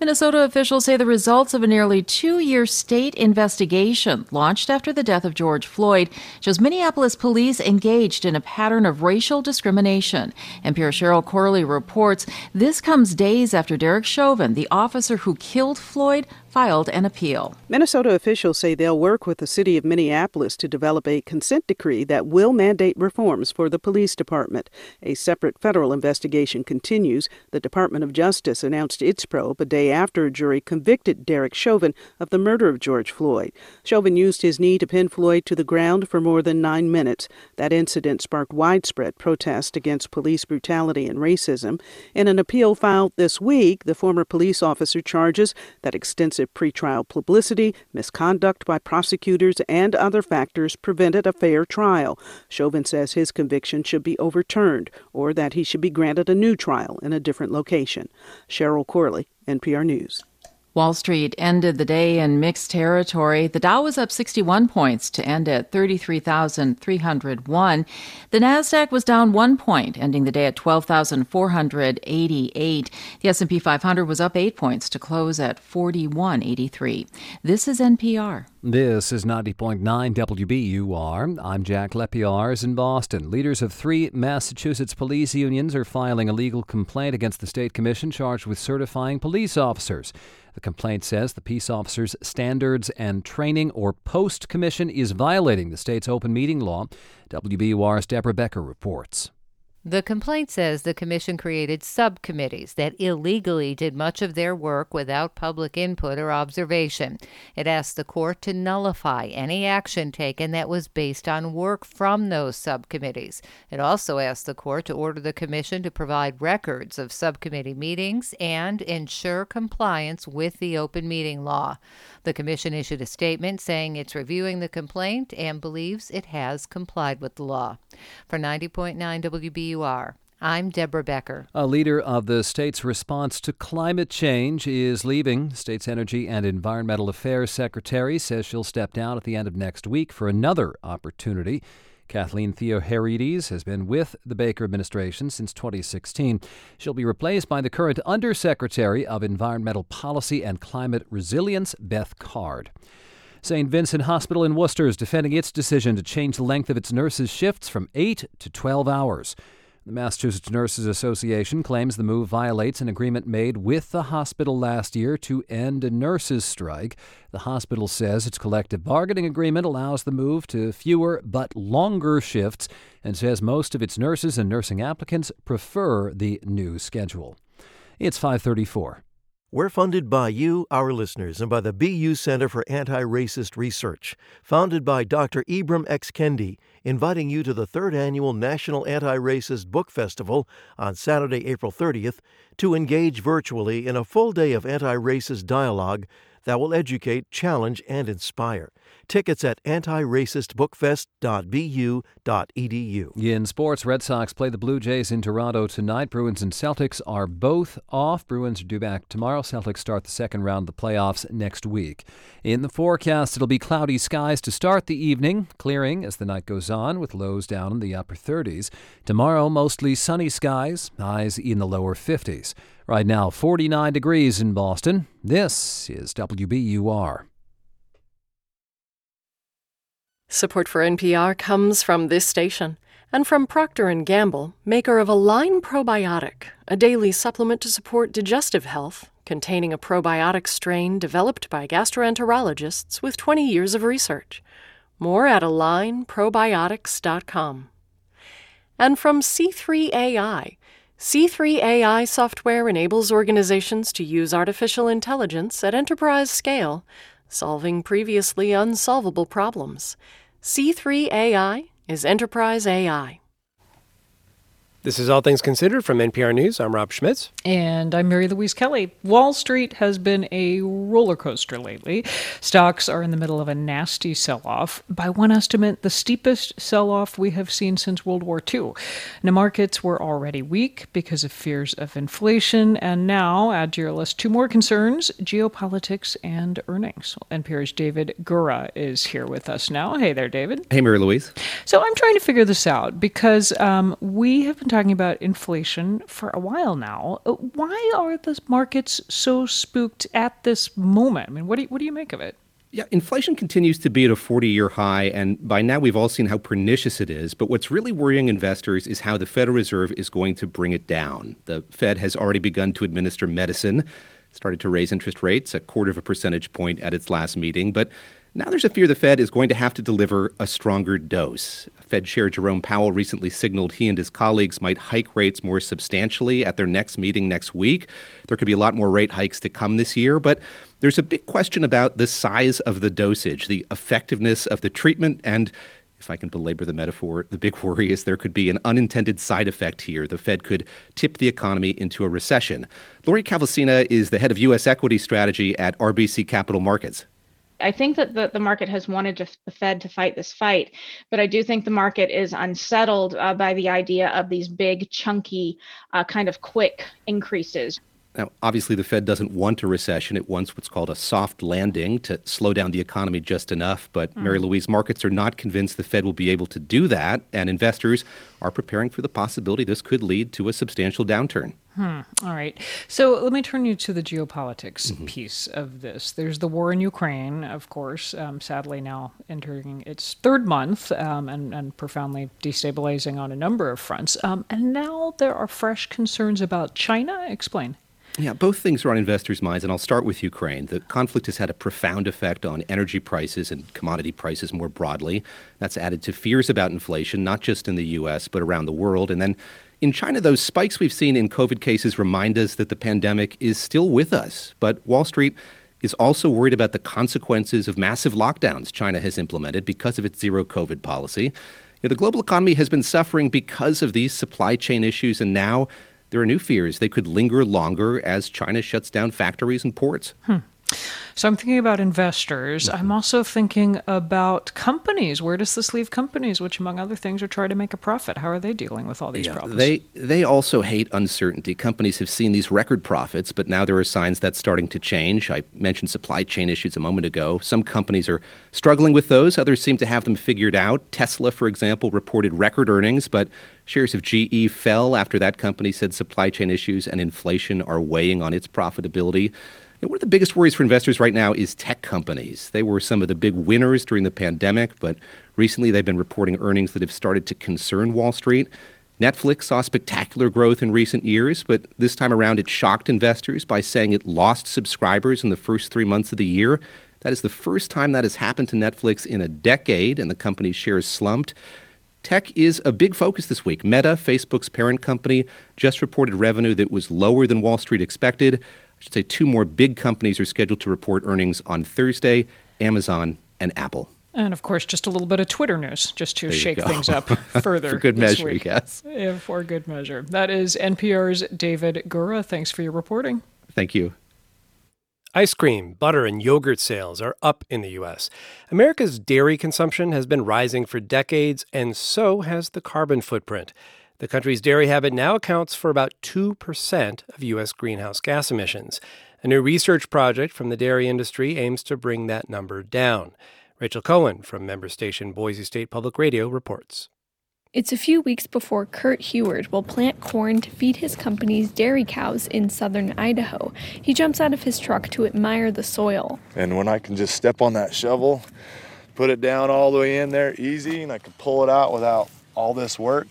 Minnesota officials say the results of a nearly two year state investigation launched after the death of George Floyd shows Minneapolis police engaged in a pattern of racial discrimination. NPR Cheryl Corley reports this comes days after Derek Chauvin, the officer who killed Floyd, filed an appeal. Minnesota officials say they'll work with the city of Minneapolis to develop a consent decree that will mandate reforms for the police department. A separate federal investigation continues. The Department of Justice announced its probe a day after a jury convicted Derek Chauvin of the murder of George Floyd. Chauvin used his knee to pin Floyd to the ground for more than nine minutes. That incident sparked widespread protest against police brutality and racism. In an appeal filed this week, the former police officer charges that extensive pretrial publicity, misconduct by prosecutors, and other factors prevented a fair trial. Chauvin says his conviction should be overturned or that he should be granted a new trial in a different location. Cheryl Corley, NPR News. Wall Street ended the day in mixed territory. The Dow was up 61 points to end at 33,301. The Nasdaq was down 1 point, ending the day at 12,488. The S&P 500 was up 8 points to close at 4183. This is NPR. This is 90.9 WBUR. I'm Jack Lepiarz in Boston. Leaders of three Massachusetts police unions are filing a legal complaint against the state commission charged with certifying police officers. The complaint says the peace officers' standards and training or post commission is violating the state's open meeting law. WBUR's Deborah Becker reports. The complaint says the commission created subcommittees that illegally did much of their work without public input or observation. It asked the court to nullify any action taken that was based on work from those subcommittees. It also asked the court to order the commission to provide records of subcommittee meetings and ensure compliance with the open meeting law. The commission issued a statement saying it's reviewing the complaint and believes it has complied with the law. For 90.9 WBUR, I'm Deborah Becker. A leader of the state's response to climate change is leaving. State's Energy and Environmental Affairs Secretary says she'll step down at the end of next week for another opportunity. Kathleen Theoharides has been with the Baker administration since 2016. She'll be replaced by the current Undersecretary of Environmental Policy and Climate Resilience, Beth Card. St. Vincent Hospital in Worcester is defending its decision to change the length of its nurses' shifts from 8 to 12 hours. The Massachusetts Nurses Association claims the move violates an agreement made with the hospital last year to end a nurses' strike. The hospital says its collective bargaining agreement allows the move to fewer but longer shifts and says most of its nurses and nursing applicants prefer the new schedule. It's 534. We're funded by you, our listeners, and by the BU Center for Anti Racist Research, founded by Dr. Ibram X. Kendi, inviting you to the third annual National Anti Racist Book Festival on Saturday, April 30th, to engage virtually in a full day of anti racist dialogue that will educate, challenge, and inspire. Tickets at antiracistbookfest.bu.edu. In sports, Red Sox play the Blue Jays in Toronto tonight. Bruins and Celtics are both off. Bruins are due back tomorrow. Celtics start the second round of the playoffs next week. In the forecast, it'll be cloudy skies to start the evening, clearing as the night goes on with lows down in the upper 30s. Tomorrow, mostly sunny skies, highs in the lower 50s. Right now, 49 degrees in Boston. This is WBUR. Support for NPR comes from this station and from Procter & Gamble, maker of Align Probiotic, a daily supplement to support digestive health, containing a probiotic strain developed by gastroenterologists with 20 years of research. More at alignprobiotics.com. And from C3 AI, C3 AI software enables organizations to use artificial intelligence at enterprise scale, solving previously unsolvable problems. C3 AI is enterprise AI. This is All Things Considered from NPR News. I'm Rob Schmitz. And I'm Mary Louise Kelly. Wall Street has been a roller coaster lately. Stocks are in the middle of a nasty sell off. By one estimate, the steepest sell off we have seen since World War II. The markets were already weak because of fears of inflation. And now, add to your list two more concerns geopolitics and earnings. NPR's David Gura is here with us now. Hey there, David. Hey, Mary Louise. So I'm trying to figure this out because um, we have been talking about inflation for a while now. Uh, why are the markets so spooked at this moment? I mean, what do you, what do you make of it? Yeah, inflation continues to be at a 40 year high, and by now we've all seen how pernicious it is. But what's really worrying investors is how the Federal Reserve is going to bring it down. The Fed has already begun to administer medicine, started to raise interest rates a quarter of a percentage point at its last meeting. But now there's a fear the Fed is going to have to deliver a stronger dose. Fed Chair Jerome Powell recently signaled he and his colleagues might hike rates more substantially at their next meeting next week. There could be a lot more rate hikes to come this year, but there's a big question about the size of the dosage, the effectiveness of the treatment, and if I can belabor the metaphor, the big worry is there could be an unintended side effect here. The Fed could tip the economy into a recession. Lori Calvasina is the head of U.S. equity strategy at RBC Capital Markets. I think that the, the market has wanted to, the Fed to fight this fight, but I do think the market is unsettled uh, by the idea of these big, chunky, uh, kind of quick increases. Now, obviously, the Fed doesn't want a recession. It wants what's called a soft landing to slow down the economy just enough. But, mm. Mary Louise, markets are not convinced the Fed will be able to do that, and investors are preparing for the possibility this could lead to a substantial downturn. Hmm. All right. So let me turn you to the geopolitics mm-hmm. piece of this. There's the war in Ukraine, of course, um, sadly now entering its third month um, and, and, profoundly destabilizing on a number of fronts. Um, and now there are fresh concerns about China. Explain. Yeah, both things are on investors' minds, and I'll start with Ukraine. The conflict has had a profound effect on energy prices and commodity prices more broadly. That's added to fears about inflation, not just in the U.S., but around the world. And then In China, those spikes we've seen in COVID cases remind us that the pandemic is still with us. But Wall Street is also worried about the consequences of massive lockdowns China has implemented because of its zero COVID policy. You know, the global economy has been suffering because of these supply chain issues, and now there are new fears they could linger longer as China shuts down factories and ports. Hmm. So I'm thinking about investors. Mm-hmm. I'm also thinking about companies. Where does this leave companies, which, among other things, are trying to make a profit? How are they dealing with all these yeah, problems? They they also hate uncertainty. Companies have seen these record profits, but now there are signs that's starting to change. I mentioned supply chain issues a moment ago. Some companies are struggling with those. Others seem to have them figured out. Tesla, for example, reported record earnings, but shares of GE fell after that company said supply chain issues and inflation are weighing on its profitability. One of the biggest worries for investors right now is tech companies. They were some of the big winners during the pandemic, but recently they've been reporting earnings that have started to concern Wall Street. Netflix saw spectacular growth in recent years, but this time around it shocked investors by saying it lost subscribers in the first three months of the year. That is the first time that has happened to Netflix in a decade, and the company's shares slumped. Tech is a big focus this week. Meta, Facebook's parent company, just reported revenue that was lower than Wall Street expected. I should say two more big companies are scheduled to report earnings on Thursday Amazon and Apple. And of course, just a little bit of Twitter news just to shake things up further. for good measure, week. yes. Yeah, for good measure. That is NPR's David Gura. Thanks for your reporting. Thank you. Ice cream, butter, and yogurt sales are up in the U.S. America's dairy consumption has been rising for decades, and so has the carbon footprint. The country's dairy habit now accounts for about 2% of U.S. greenhouse gas emissions. A new research project from the dairy industry aims to bring that number down. Rachel Cohen from member station Boise State Public Radio reports. It's a few weeks before Kurt Heward will plant corn to feed his company's dairy cows in southern Idaho. He jumps out of his truck to admire the soil. And when I can just step on that shovel, put it down all the way in there easy, and I can pull it out without all this work,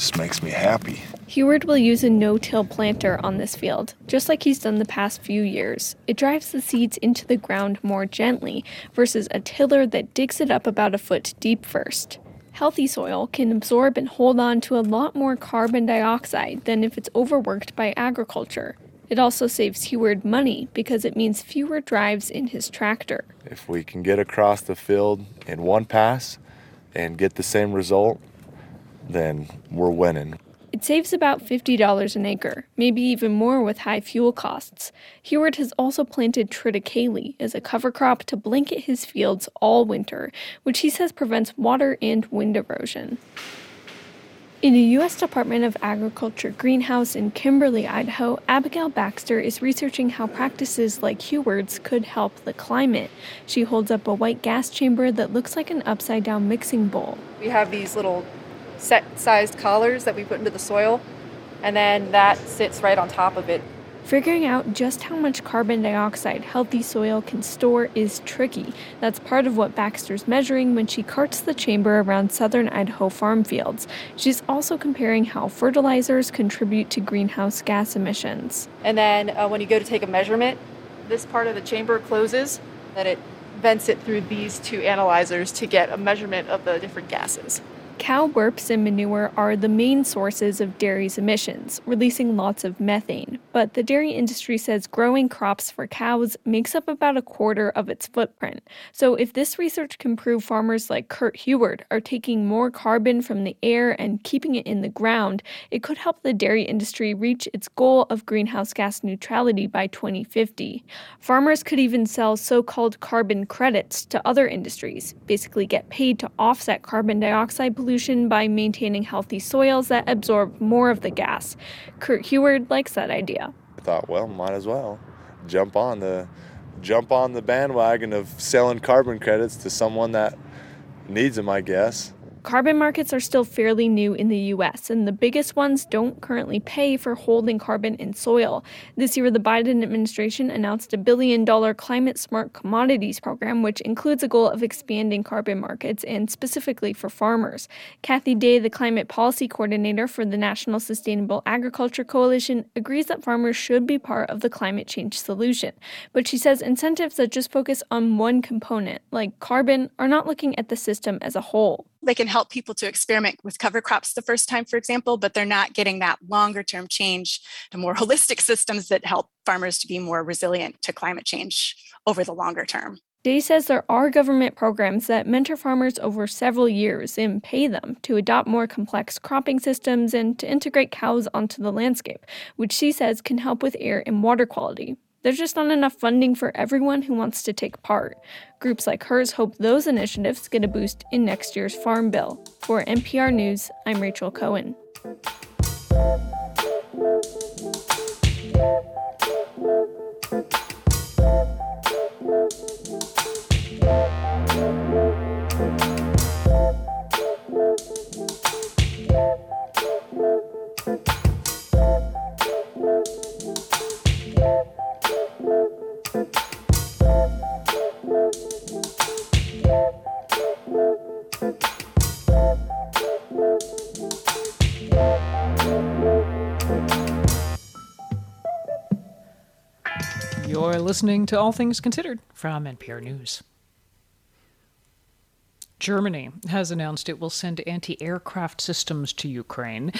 just makes me happy. Heward will use a no-till planter on this field, just like he's done the past few years. It drives the seeds into the ground more gently versus a tiller that digs it up about a foot deep first. Healthy soil can absorb and hold on to a lot more carbon dioxide than if it's overworked by agriculture. It also saves Heward money because it means fewer drives in his tractor. If we can get across the field in one pass and get the same result, then we're winning. It saves about $50 an acre, maybe even more with high fuel costs. Heward has also planted triticale as a cover crop to blanket his fields all winter, which he says prevents water and wind erosion. In a U.S. Department of Agriculture greenhouse in Kimberly, Idaho, Abigail Baxter is researching how practices like Heward's could help the climate. She holds up a white gas chamber that looks like an upside down mixing bowl. We have these little set sized collars that we put into the soil, and then that sits right on top of it. Figuring out just how much carbon dioxide healthy soil can store is tricky. That's part of what Baxter's measuring when she carts the chamber around southern Idaho farm fields. She's also comparing how fertilizers contribute to greenhouse gas emissions. And then uh, when you go to take a measurement, this part of the chamber closes, then it vents it through these two analyzers to get a measurement of the different gases. Cow burps and manure are the main sources of dairy's emissions, releasing lots of methane. But the dairy industry says growing crops for cows makes up about a quarter of its footprint. So if this research can prove farmers like Kurt Heward are taking more carbon from the air and keeping it in the ground, it could help the dairy industry reach its goal of greenhouse gas neutrality by 2050. Farmers could even sell so called carbon credits to other industries, basically get paid to offset carbon dioxide pollution pollution by maintaining healthy soils that absorb more of the gas. Kurt Heward likes that idea. I thought, well, might as well jump on the jump on the bandwagon of selling carbon credits to someone that needs them, I guess. Carbon markets are still fairly new in the US, and the biggest ones don't currently pay for holding carbon in soil. This year, the Biden administration announced a billion dollar climate smart commodities program, which includes a goal of expanding carbon markets and specifically for farmers. Kathy Day, the climate policy coordinator for the National Sustainable Agriculture Coalition, agrees that farmers should be part of the climate change solution. But she says incentives that just focus on one component, like carbon, are not looking at the system as a whole. They can help people to experiment with cover crops the first time, for example, but they're not getting that longer term change to more holistic systems that help farmers to be more resilient to climate change over the longer term. Day says there are government programs that mentor farmers over several years and pay them to adopt more complex cropping systems and to integrate cows onto the landscape, which she says can help with air and water quality. There's just not enough funding for everyone who wants to take part. Groups like hers hope those initiatives get a boost in next year's Farm Bill. For NPR News, I'm Rachel Cohen. You're listening to All Things Considered from NPR News. Germany has announced it will send anti aircraft systems to Ukraine.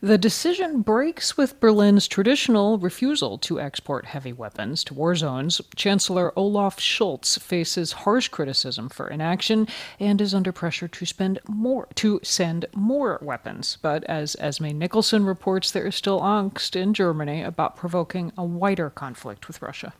The decision breaks with Berlin's traditional refusal to export heavy weapons to war zones. Chancellor Olaf Scholz faces harsh criticism for inaction and is under pressure to spend more to send more weapons. But as Esme Nicholson reports, there is still angst in Germany about provoking a wider conflict with Russia.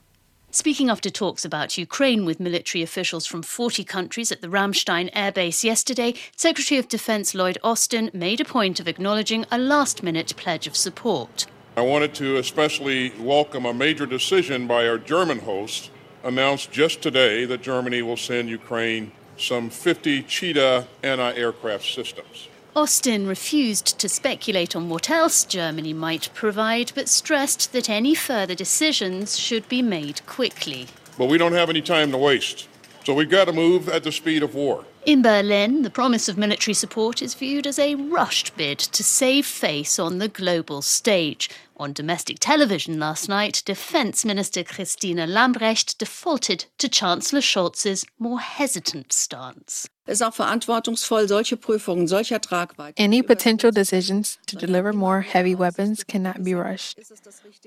Speaking after talks about Ukraine with military officials from 40 countries at the Ramstein airbase yesterday, Secretary of Defense Lloyd Austin made a point of acknowledging a last minute pledge of support. I wanted to especially welcome a major decision by our German host, announced just today that Germany will send Ukraine some 50 Cheetah anti aircraft systems. Austin refused to speculate on what else Germany might provide, but stressed that any further decisions should be made quickly. But we don't have any time to waste, so we've got to move at the speed of war. In Berlin, the promise of military support is viewed as a rushed bid to save face on the global stage. On domestic television last night, Defence Minister Christine Lambrecht defaulted to Chancellor Scholz's more hesitant stance. Any potential decisions to deliver more heavy weapons cannot be rushed.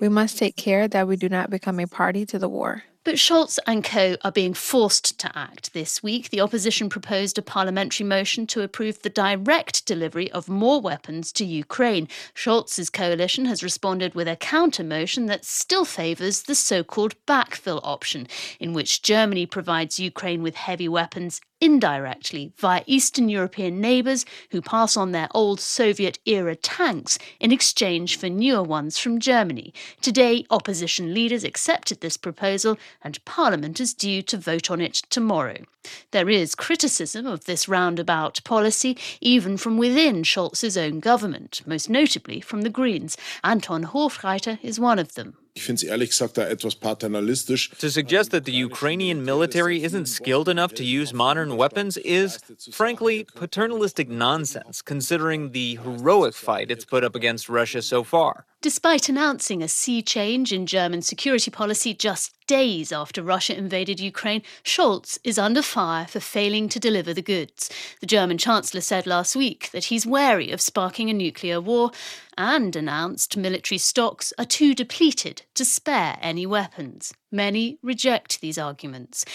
We must take care that we do not become a party to the war. But Scholz and co are being forced to act. This week, the opposition proposed a parliamentary motion to approve the direct delivery of more weapons to Ukraine. Scholz's coalition has responded with a counter motion that still favours the so called backfill option, in which Germany provides Ukraine with heavy weapons indirectly via Eastern European neighbours who pass on their old Soviet era tanks in exchange for newer ones from Germany. Today, opposition leaders accepted this proposal, and Parliament is due to vote on it tomorrow. There is criticism of this roundabout policy, even from within Scholz's own government, most notably from the Greens. Anton Hofreiter is one of them. Ich finde es ehrlich gesagt da etwas paternalistisch. To suggest that the Ukrainian military isn't skilled enough to use modern weapons is, frankly, paternalistic nonsense, considering the heroic fight it's put up against Russia so far. Despite announcing a sea change in German security policy just days after Russia invaded Ukraine, Scholz is under fire for failing to deliver the goods. The German Chancellor said last week that he's wary of sparking a nuclear war and announced military stocks are too depleted to spare any weapons. Many reject these arguments.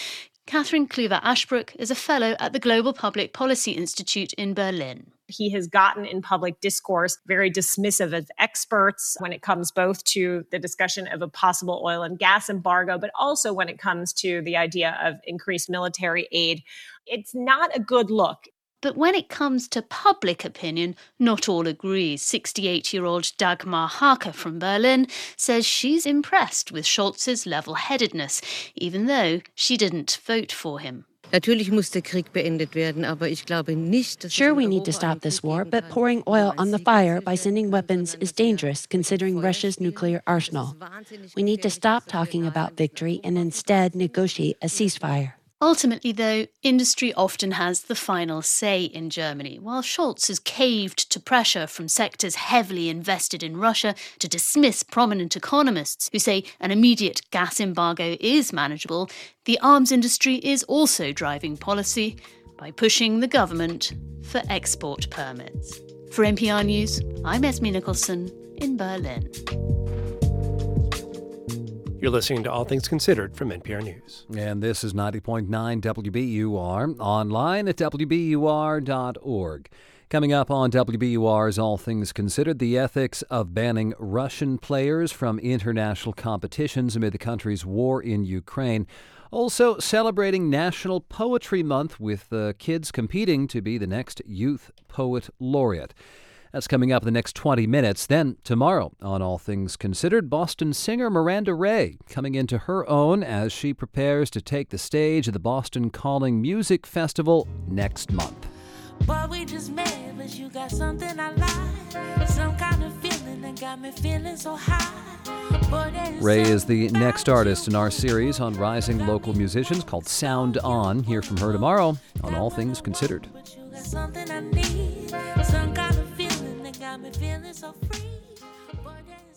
Cathryn Clüver Ashbrook is a fellow at the Global Public Policy Institute in Berlin. He has gotten in public discourse very dismissive of experts when it comes both to the discussion of a possible oil and gas embargo, but also when it comes to the idea of increased military aid. It's not a good look. But when it comes to public opinion, not all agree. 68 year old Dagmar Harker from Berlin says she's impressed with Scholz's level headedness, even though she didn't vote for him. Sure, we need to stop this war, but pouring oil on the fire by sending weapons is dangerous considering Russia's nuclear arsenal. We need to stop talking about victory and instead negotiate a ceasefire. Ultimately, though, industry often has the final say in Germany, while Scholz has caved to pressure from sectors heavily invested in Russia to dismiss prominent economists who say an immediate gas embargo is manageable. The arms industry is also driving policy. by pushing the government for export permits. For NPR News, I'm Esme Nicholson in Berlin. You're listening to All Things Considered from NPR News. And this is 90.9 WBUR, online at WBUR.org. Coming up on WBUR's All Things Considered, the ethics of banning Russian players from international competitions amid the country's war in Ukraine. Also, celebrating National Poetry Month with uh, kids competing to be the next Youth Poet Laureate. That's coming up in the next 20 minutes. Then, tomorrow, on All Things Considered, Boston singer Miranda Ray coming into her own as she prepares to take the stage at the Boston Calling Music Festival next month. Boy, we just met, but you got something I like. Some kind of feeling that got me feeling so high. Ray is the next artist in our series on rising local musicians called Sound On. Hear from her tomorrow on All Things Considered got me feeling so free.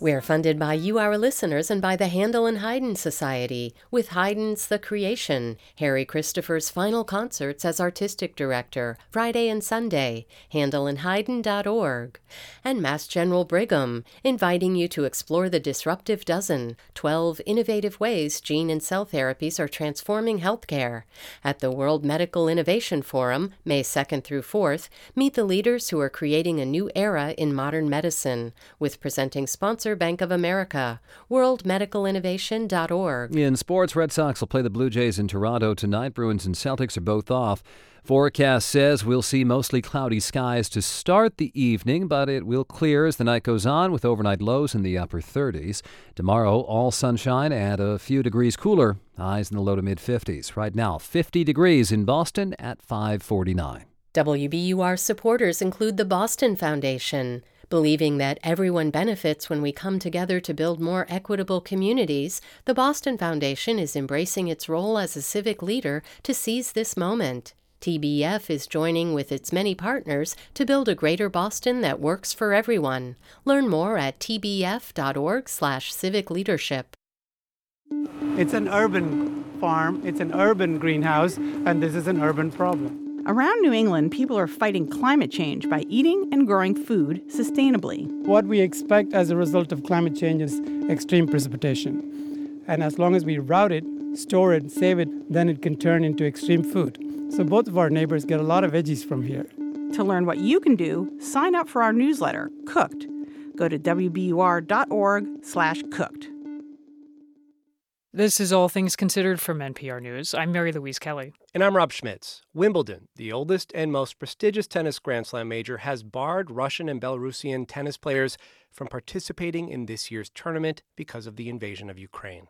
We're funded by you, our listeners, and by the Handel and Haydn Society, with Haydn's The Creation, Harry Christophers' final concerts as artistic director, Friday and Sunday, handelandhaydn.org, and Mass General Brigham, inviting you to explore the disruptive dozen, 12 innovative ways gene and cell therapies are transforming healthcare. At the World Medical Innovation Forum, May 2nd through 4th, meet the leaders who are creating a new era in modern medicine, with presenting sponsor Bank of America, worldmedicalinnovation.org. In sports, Red Sox will play the Blue Jays in Toronto tonight. Bruins and Celtics are both off. Forecast says we'll see mostly cloudy skies to start the evening, but it will clear as the night goes on with overnight lows in the upper 30s. Tomorrow, all sunshine and a few degrees cooler, highs in the low to mid 50s. Right now, 50 degrees in Boston at 549. WBUR supporters include the Boston Foundation. Believing that everyone benefits when we come together to build more equitable communities, the Boston Foundation is embracing its role as a civic leader to seize this moment. TBF is joining with its many partners to build a greater Boston that works for everyone. Learn more at tbf.org/civic leadership. It's an urban farm, it's an urban greenhouse, and this is an urban problem. Around New England, people are fighting climate change by eating and growing food sustainably. What we expect as a result of climate change is extreme precipitation. And as long as we route it, store it, save it, then it can turn into extreme food. So both of our neighbors get a lot of veggies from here. To learn what you can do, sign up for our newsletter, Cooked. Go to wbur.org/cooked. This is All Things Considered from NPR News. I'm Mary Louise Kelly. And I'm Rob Schmitz. Wimbledon, the oldest and most prestigious tennis Grand Slam major, has barred Russian and Belarusian tennis players from participating in this year's tournament because of the invasion of Ukraine.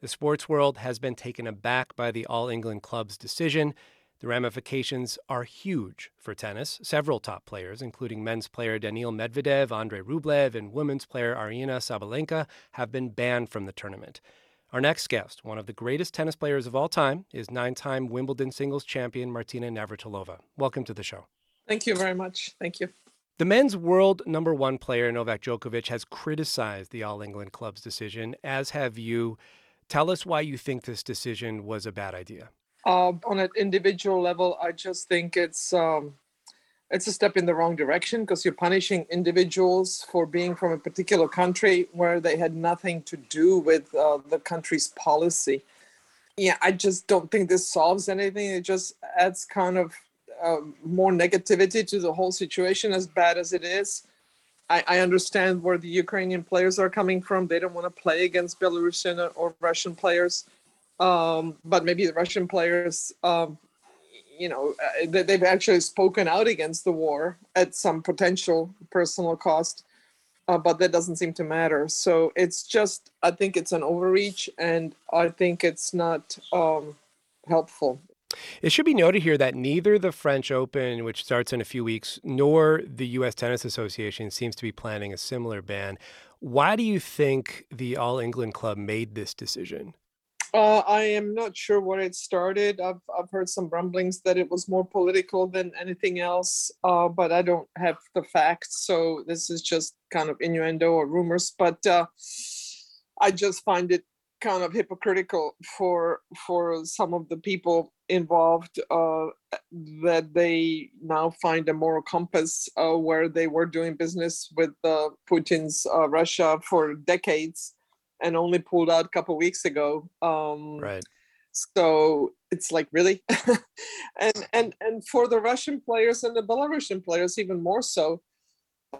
The sports world has been taken aback by the All England Club's decision. The ramifications are huge for tennis. Several top players, including men's player Daniil Medvedev, Andrei Rublev, and women's player Aryna Sabalenka, have been banned from the tournament. Our next guest, one of the greatest tennis players of all time, is nine time Wimbledon singles champion Martina Navratilova. Welcome to the show. Thank you very much. Thank you. The men's world number one player, Novak Djokovic, has criticized the All England Club's decision, as have you. Tell us why you think this decision was a bad idea. Uh, on an individual level, I just think it's um, it's a step in the wrong direction because you're punishing individuals for being from a particular country where they had nothing to do with uh, the country's policy. Yeah, I just don't think this solves anything. It just adds kind of uh, more negativity to the whole situation, as bad as it is. I, I, understand where the Ukrainian players are coming from. They don't want to play against Belarusian or Russian players. Um, but maybe the Russian players um, you know uh, they've actually spoken out against the war at some potential personal cost uh, but that doesn't seem to matter so it's just i think it's an overreach and i think it's not um, helpful it should be noted here that neither the French Open, which starts in a few weeks, nor the U.S. Tennis Association seems to be planning a similar ban. Why do you think the All England Club made this decision? Uh, I am not sure where it started. I've I've heard some rumblings that it was more political than anything else, uh, but I don't have the facts, so this is just kind of innuendo or rumors. But uh, I just find it kind of hypocritical for for some of the people involved uh, that they now find a moral compass uh, where they were doing business with uh, Putin's Russia for decades and only pulled out a couple weeks ago. Um, right. So it's like really, and and and for the Russian players and the Belarusian players even more so.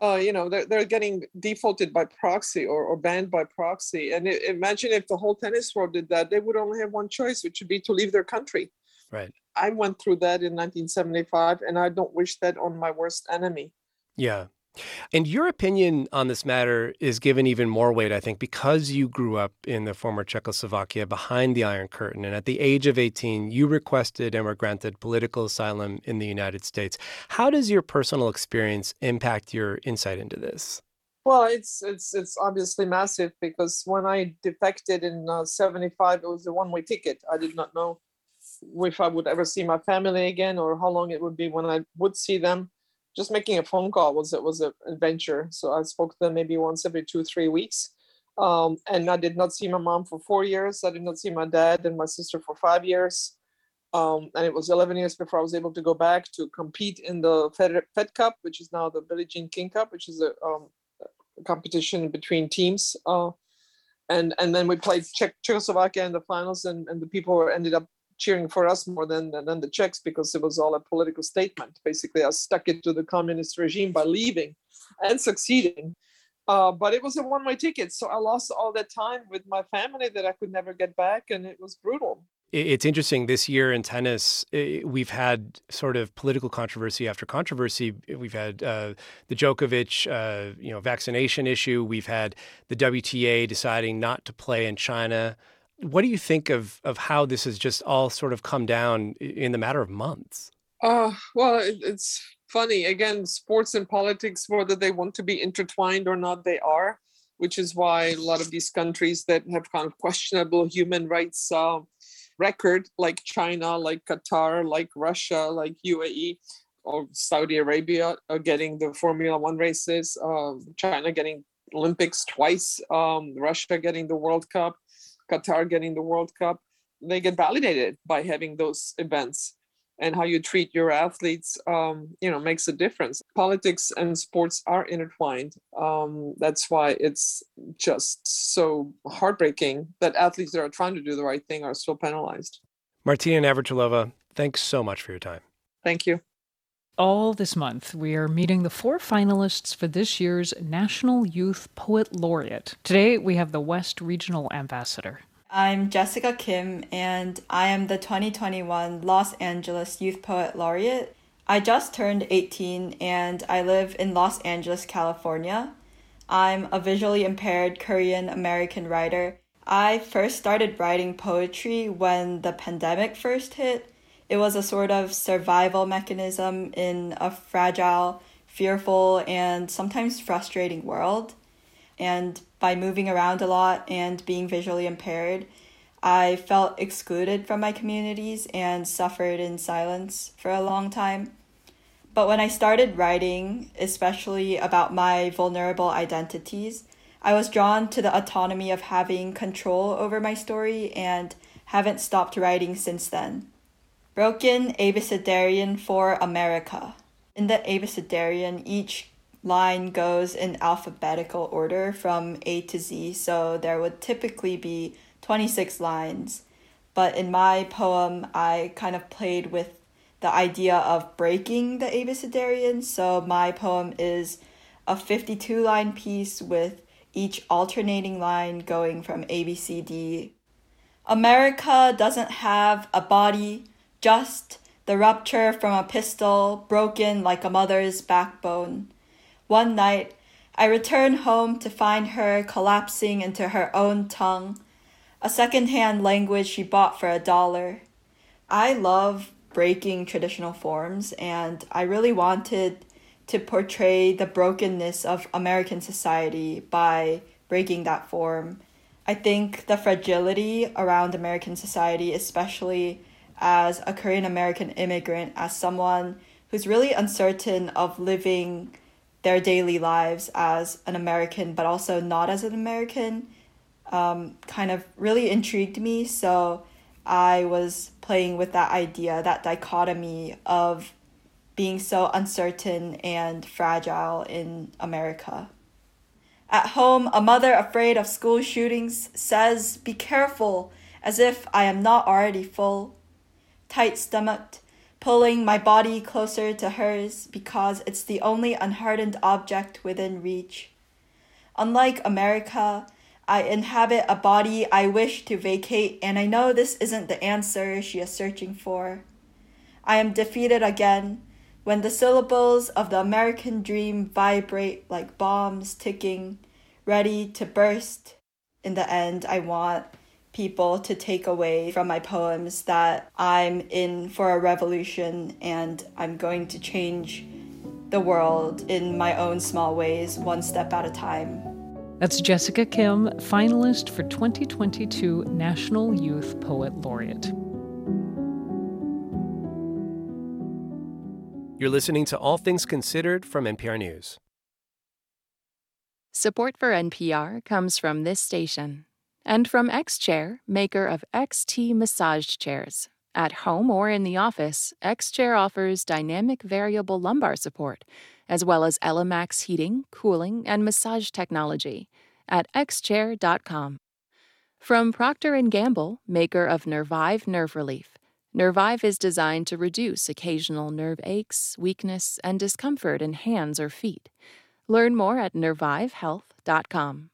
Uh, you know they're, they're getting defaulted by proxy or, or banned by proxy and it, imagine if the whole tennis world did that they would only have one choice which would be to leave their country Right. I went through that in 1975, and I don't wish that on my worst enemy. Yeah. And your opinion on this matter is given even more weight, I think, because you grew up in the former Czechoslovakia behind the Iron Curtain. And at the age of 18, you requested and were granted political asylum in the United States. How does your personal experience impact your insight into this? Well, it's it's it's obviously massive because when I defected in uh, 75, it was a one-way ticket. I did not know if I would ever see my family again or how long it would be when I would see them. Just making a phone call was it was an adventure. So I spoke to them maybe once every two three weeks, um, and I did not see my mom for four years. I did not see my dad and my sister for five years, um, and it was 11 years before I was able to go back to compete in the Fed, Fed Cup, which is now the Billie Jean King Cup, which is a, um, a competition between teams. Uh, and and then we played Czech, Czechoslovakia in the finals, and, and the people ended up cheering for us more than, than the Czechs because it was all a political statement. Basically, I stuck it to the communist regime by leaving and succeeding. Uh, but it was a one way ticket. So I lost all that time with my family that I could never get back, and it was brutal. It's interesting this year in tennis, we've had sort of political controversy after controversy. We've had uh, the Djokovic, uh, you know, vaccination issue. We've had the WTA deciding not to play in China what do you think of of how this has just all sort of come down in the matter of months? Uh, well, it, it's funny. Again, sports and politics, whether they want to be intertwined or not, they are, which is why a lot of these countries that have kind of questionable human rights uh, record, like China, like Qatar, like Russia, like UAE, or Saudi Arabia, are getting the Formula One races, uh, China getting Olympics twice, um, Russia getting the World Cup Qatar getting the World Cup, they get validated by having those events. And how you treat your athletes, um, you know, makes a difference. Politics and sports are intertwined. Um, that's why it's just so heartbreaking that athletes that are trying to do the right thing are still penalized. Martina Navratilova, thanks so much for your time. Thank you. All this month, we are meeting the four finalists for this year's National Youth Poet Laureate. Today, we have the West Regional Ambassador. I'm Jessica Kim, and I am the 2021 Los Angeles Youth Poet Laureate. I just turned 18 and I live in Los Angeles, California. I'm a visually impaired Korean American writer. I first started writing poetry when the pandemic first hit it was a sort of survival mechanism in a fragile, fearful, and sometimes frustrating world. And by moving around a lot and being visually impaired, I felt excluded from my communities and suffered in silence for a long time. But when I started writing, especially about my vulnerable identities, I was drawn to the autonomy of having control over my story and haven't stopped writing since then. Broken Abecedarian for America. In the Abecedarian, each line goes in alphabetical order from A to Z, so there would typically be 26 lines. But in my poem, I kind of played with the idea of breaking the Abecedarian, so my poem is a 52 line piece with each alternating line going from A, B, C, D. America doesn't have a body just the rupture from a pistol broken like a mother's backbone. One night, I returned home to find her collapsing into her own tongue, a second-hand language she bought for a dollar. I love breaking traditional forms, and I really wanted to portray the brokenness of American society by breaking that form. I think the fragility around American society, especially as a Korean American immigrant, as someone who's really uncertain of living their daily lives as an American, but also not as an American, um, kind of really intrigued me. So I was playing with that idea, that dichotomy of being so uncertain and fragile in America. At home, a mother afraid of school shootings says, Be careful, as if I am not already full. Tight stomached, pulling my body closer to hers because it's the only unhardened object within reach. Unlike America, I inhabit a body I wish to vacate, and I know this isn't the answer she is searching for. I am defeated again when the syllables of the American dream vibrate like bombs ticking, ready to burst. In the end, I want people to take away from my poems that I'm in for a revolution and I'm going to change the world in my own small ways, one step at a time. That's Jessica Kim, finalist for 2022 National Youth Poet Laureate. You're listening to All Things Considered from NPR News. Support for NPR comes from this station and from X Chair, maker of XT massage chairs. At home or in the office, X Chair offers dynamic variable lumbar support, as well as ELEMAX heating, cooling, and massage technology at xchair.com. From Procter & Gamble, maker of Nervive Nerve Relief. Nervive is designed to reduce occasional nerve aches, weakness, and discomfort in hands or feet. Learn more at nervivehealth.com.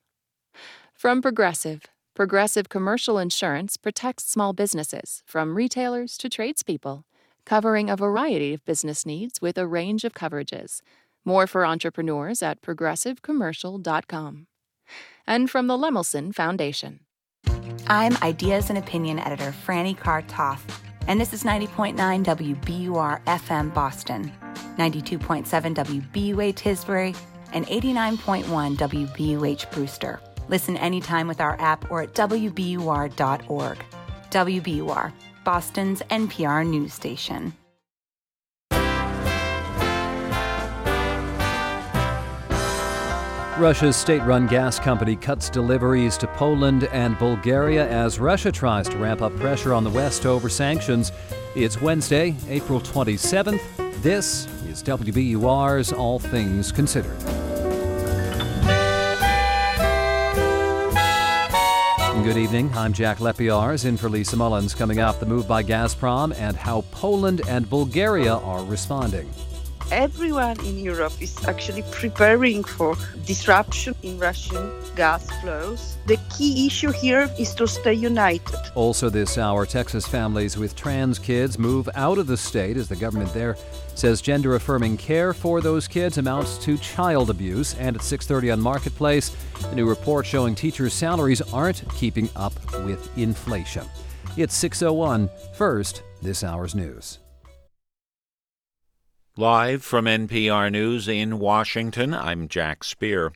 From Progressive, Progressive Commercial Insurance protects small businesses, from retailers to tradespeople, covering a variety of business needs with a range of coverages. More for entrepreneurs at progressivecommercial.com. And from the Lemelson Foundation. I'm Ideas and Opinion Editor Franny Carr Toth, and this is 90.9 WBUR FM Boston, 92.7 WBUA Tisbury, and 89.1 WBUH Brewster. Listen anytime with our app or at WBUR.org. WBUR, Boston's NPR news station. Russia's state run gas company cuts deliveries to Poland and Bulgaria as Russia tries to ramp up pressure on the West over sanctions. It's Wednesday, April 27th. This is WBUR's All Things Considered. Good evening. I'm Jack Lepiarz in for Lisa Mullins. Coming up, the move by Gazprom and how Poland and Bulgaria are responding everyone in Europe is actually preparing for disruption in Russian gas flows. The key issue here is to stay united. Also, this hour, Texas families with trans kids move out of the state as the government there says gender affirming care for those kids amounts to child abuse. And at 6:30 on Marketplace, a new report showing teachers' salaries aren't keeping up with inflation. It's 6:01. First, this hour's news. Live from NPR News in Washington, I'm Jack Speer.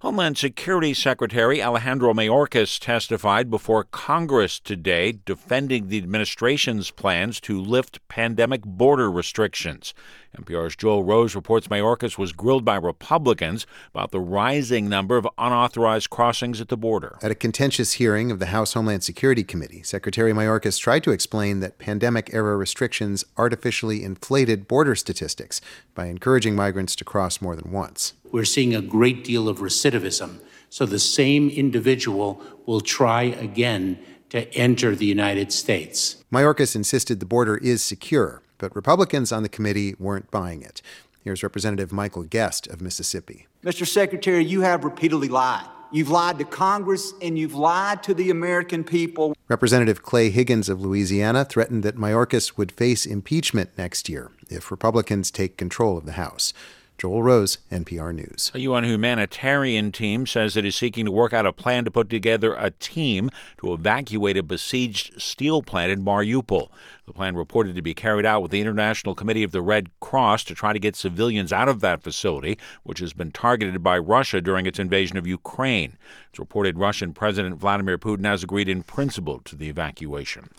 Homeland Security Secretary Alejandro Mayorkas testified before Congress today defending the administration's plans to lift pandemic border restrictions. NPR's Joel Rose reports Mayorkas was grilled by Republicans about the rising number of unauthorized crossings at the border. At a contentious hearing of the House Homeland Security Committee, Secretary Mayorkas tried to explain that pandemic era restrictions artificially inflated border statistics by encouraging migrants to cross more than once. We're seeing a great deal of recidivism. So the same individual will try again to enter the United States. Mayorkas insisted the border is secure but Republicans on the committee weren't buying it. Here's Representative Michael Guest of Mississippi. Mr. Secretary, you have repeatedly lied. You've lied to Congress and you've lied to the American people. Representative Clay Higgins of Louisiana threatened that Mayorkas would face impeachment next year if Republicans take control of the House. Joel Rose, NPR News. A UN humanitarian team says it is seeking to work out a plan to put together a team to evacuate a besieged steel plant in Mariupol. The plan reported to be carried out with the International Committee of the Red Cross to try to get civilians out of that facility, which has been targeted by Russia during its invasion of Ukraine. It's reported Russian President Vladimir Putin has agreed in principle to the evacuation.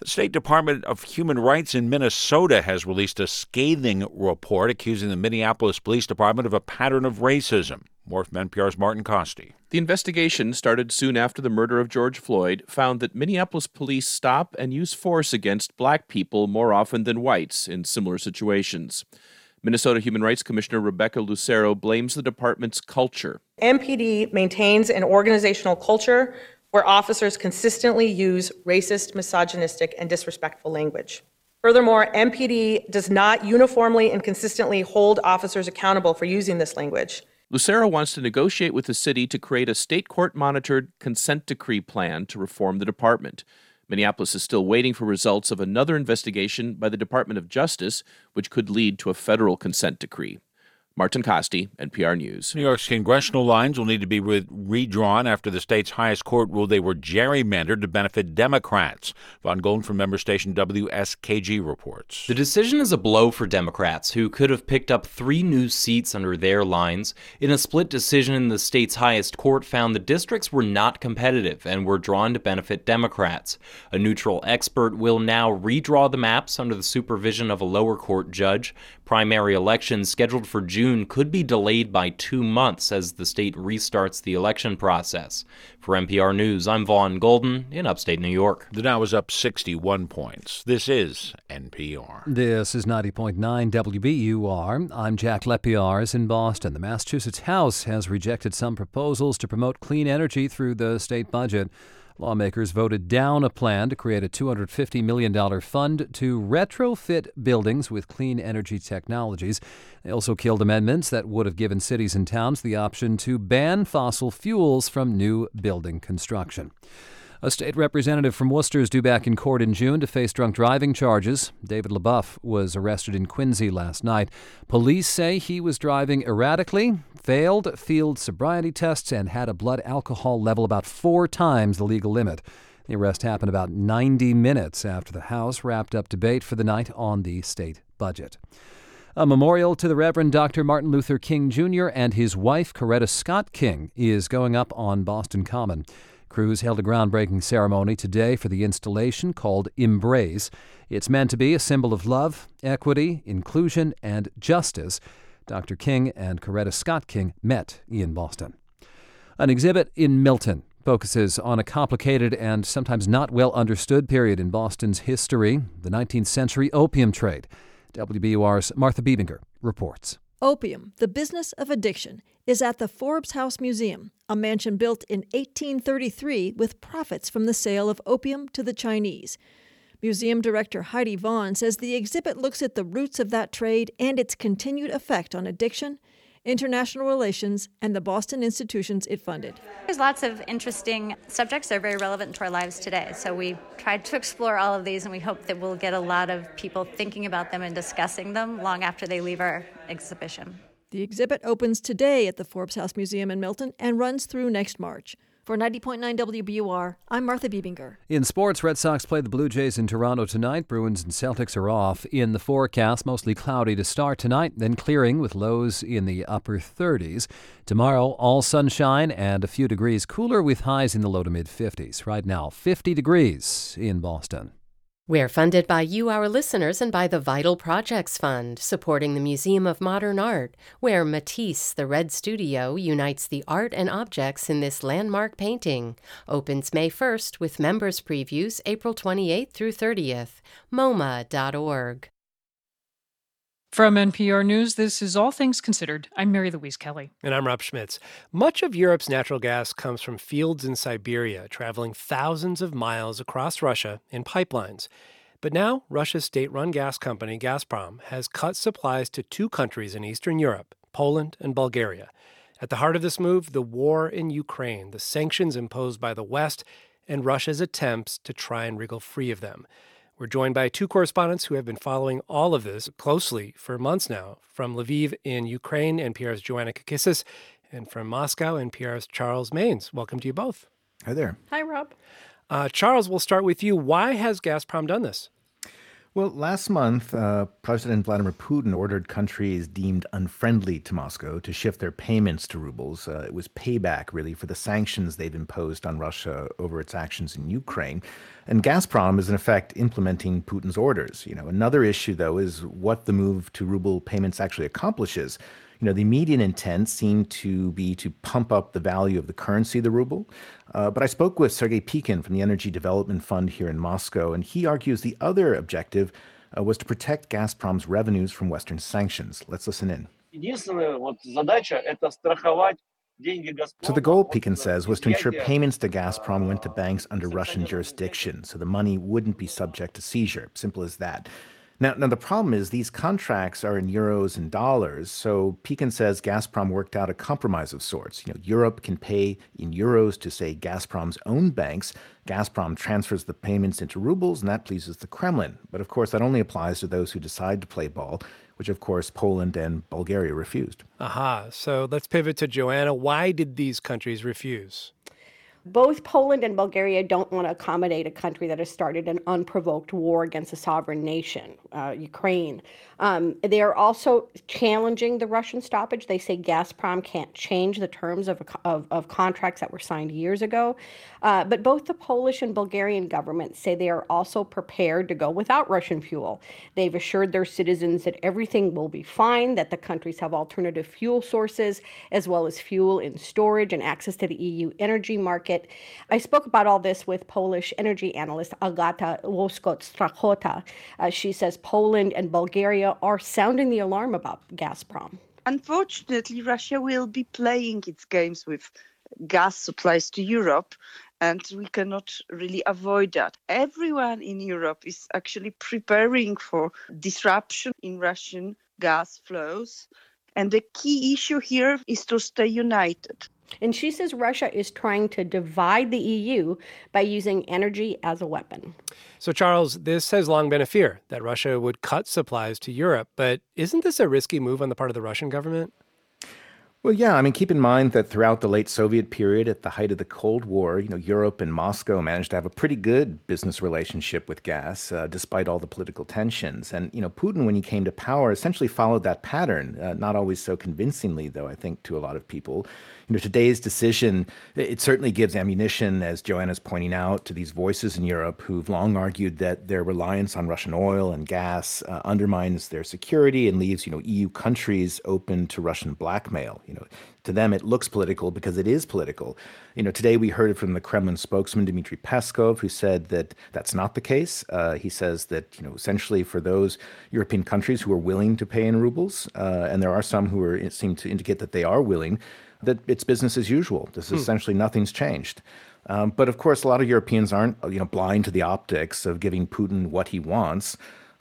The State Department of Human Rights in Minnesota has released a scathing report accusing the Minneapolis Police Department of a pattern of racism. More from NPR's Martin Kaste. The investigation started soon after the murder of George Floyd found that Minneapolis police stop and use force against black people more often than whites in similar situations. Minnesota Human Rights Commissioner Rebecca Lucero blames the department's culture. MPD maintains an organizational culture where officers consistently use racist, misogynistic, and disrespectful language. Furthermore, MPD does not uniformly and consistently hold officers accountable for using this language. Lucero wants to negotiate with the city to create a state court monitored consent decree plan to reform the department. Minneapolis is still waiting for results of another investigation by the Department of Justice, which could lead to a federal consent decree. Martin Kaste, NPR News. New York's congressional lines will need to be re- redrawn after the state's highest court ruled they were gerrymandered to benefit Democrats. Vaughn Golden from member station WSKG reports. The decision is a blow for Democrats, who could have picked up three new seats under their lines. In a split decision, the state's highest court found the districts were not competitive and were drawn to benefit Democrats. A neutral expert will now redraw the maps under the supervision of a lower court judge. Primary elections scheduled for June could be delayed by two months as the state restarts the election process. For NPR News, I'm Vaughn Golden in upstate New York. The Dow is up 61 points. This is NPR. This is 90.9 WBUR. I'm Jack Lepiarz in Boston. The Massachusetts House has rejected some proposals to promote clean energy through the state budget. Lawmakers voted down a plan to create a $250 million fund to retrofit buildings with clean energy technologies. They also killed amendments that would have given cities and towns the option to ban fossil fuels from new building construction. A state representative from Worcester is due back in court in June to face drunk driving charges. David LeBoeuf was arrested in Quincy last night. Police say he was driving erratically, failed field sobriety tests, and had a blood alcohol level about four times the legal limit. The arrest happened about 90 minutes after the House wrapped up debate for the night on the state budget. A memorial to the Reverend Dr. Martin Luther King Jr. and his wife, Coretta Scott King, is going up on Boston Common. Crews held a groundbreaking ceremony today for the installation called Embrace. It's meant to be a symbol of love, equity, inclusion, and justice. Dr. King and Coretta Scott King met in Boston. An exhibit in Milton focuses on a complicated and sometimes not well understood period in Boston's history, the 19th century opium trade. WBUR's Martha Bebinger reports. Opium, the business of addiction, is at the Forbes House Museum, a mansion built in 1833 with profits from the sale of opium to the Chinese. Museum director Heidi Vaughn says the exhibit looks at the roots of that trade and its continued effect on addiction, international relations, and the Boston institutions it funded. There's lots of interesting subjects that are very relevant to our lives today. So we tried to explore all of these, and we hope that we'll get a lot of people thinking about them and discussing them long after they leave our exhibition. The exhibit opens today at the Forbes House Museum in Milton and runs through next March. For 90.9 WBUR, I'm Martha Bebinger. In sports, Red Sox play the Blue Jays in Toronto tonight. Bruins and Celtics are off. In the forecast, mostly cloudy to start tonight, then clearing with lows in the upper 30s. Tomorrow, all sunshine and a few degrees cooler with highs in the low to mid 50s. Right now, 50 degrees in Boston. We're funded by you, our listeners, and by the Vital Projects Fund, supporting the Museum of Modern Art, where Matisse, the Red Studio, unites the art and objects in this landmark painting. Opens May 1st with members' previews April 28th through 30th. MoMA.org. From NPR News, this is All Things Considered. I'm Mary Louise Kelly. And I'm Rob Schmitz. Much of Europe's natural gas comes from fields in Siberia, traveling thousands of miles across Russia in pipelines. But now, Russia's state run gas company, Gazprom, has cut supplies to two countries in Eastern Europe, Poland and Bulgaria. At the heart of this move, the war in Ukraine, the sanctions imposed by the West, and Russia's attempts to try and wriggle free of them. We're joined by two correspondents who have been following all of this closely for months now. From Lviv in Ukraine, NPR's Joanna Kakissis, and from Moscow, NPR's Charles Maynes. Welcome to you both. Hi there. Hi, Rob. Uh, Charles, we'll start with you. Why has Gazprom done this? Well, last month, uh, President Vladimir Putin ordered countries deemed unfriendly to Moscow to shift their payments to rubles. Uh, it was payback, really, for the sanctions they've imposed on Russia over its actions in Ukraine. And Gazprom is, in effect, implementing Putin's orders. You know, another issue, though, is what the move to ruble payments actually accomplishes. You know, the immediate intent seemed to be to pump up the value of the currency, the ruble. Uh, but I spoke with Sergei Pikin from the Energy Development Fund here in Moscow, and he argues the other objective uh, was to protect Gazprom's revenues from Western sanctions. Let's listen in. So the goal, Pikin says, was to ensure payments to Gazprom went to banks under Russian jurisdiction, so the money wouldn't be subject to seizure. Simple as that. Now, now the problem is these contracts are in euros and dollars. So Pikin says Gazprom worked out a compromise of sorts. You know, Europe can pay in euros to say Gazprom's own banks. Gazprom transfers the payments into rubles, and that pleases the Kremlin. But of course, that only applies to those who decide to play ball which of course Poland and Bulgaria refused. Aha. So let's pivot to Joanna. Why did these countries refuse? Both Poland and Bulgaria don't want to accommodate a country that has started an unprovoked war against a sovereign nation, uh, Ukraine. Um, they are also challenging the Russian stoppage. They say Gazprom can't change the terms of, of, of contracts that were signed years ago. Uh, but both the Polish and Bulgarian governments say they are also prepared to go without Russian fuel. They've assured their citizens that everything will be fine, that the countries have alternative fuel sources, as well as fuel in storage and access to the EU energy market. I spoke about all this with Polish energy analyst Agata Łoskot Strachota. Uh, she says Poland and Bulgaria are sounding the alarm about Gazprom. Unfortunately, Russia will be playing its games with gas supplies to Europe, and we cannot really avoid that. Everyone in Europe is actually preparing for disruption in Russian gas flows, and the key issue here is to stay united. And she says Russia is trying to divide the EU by using energy as a weapon. So, Charles, this has long been a fear that Russia would cut supplies to Europe. But isn't this a risky move on the part of the Russian government? Well, yeah. I mean, keep in mind that throughout the late Soviet period, at the height of the Cold War, you know, Europe and Moscow managed to have a pretty good business relationship with gas, uh, despite all the political tensions. And you know, Putin, when he came to power, essentially followed that pattern. Uh, not always so convincingly, though. I think to a lot of people you know, today's decision, it certainly gives ammunition, as Joanna's pointing out, to these voices in Europe who've long argued that their reliance on Russian oil and gas uh, undermines their security and leaves, you know, EU countries open to Russian blackmail. You know, to them it looks political because it is political. You know, today we heard it from the Kremlin spokesman Dmitry Peskov, who said that that's not the case. Uh, he says that you know, essentially for those European countries who are willing to pay in rubles, uh, and there are some who are seem to indicate that they are willing that it's business as usual. This is hmm. essentially nothing's changed. Um, but of course, a lot of Europeans aren't you know blind to the optics of giving Putin what he wants.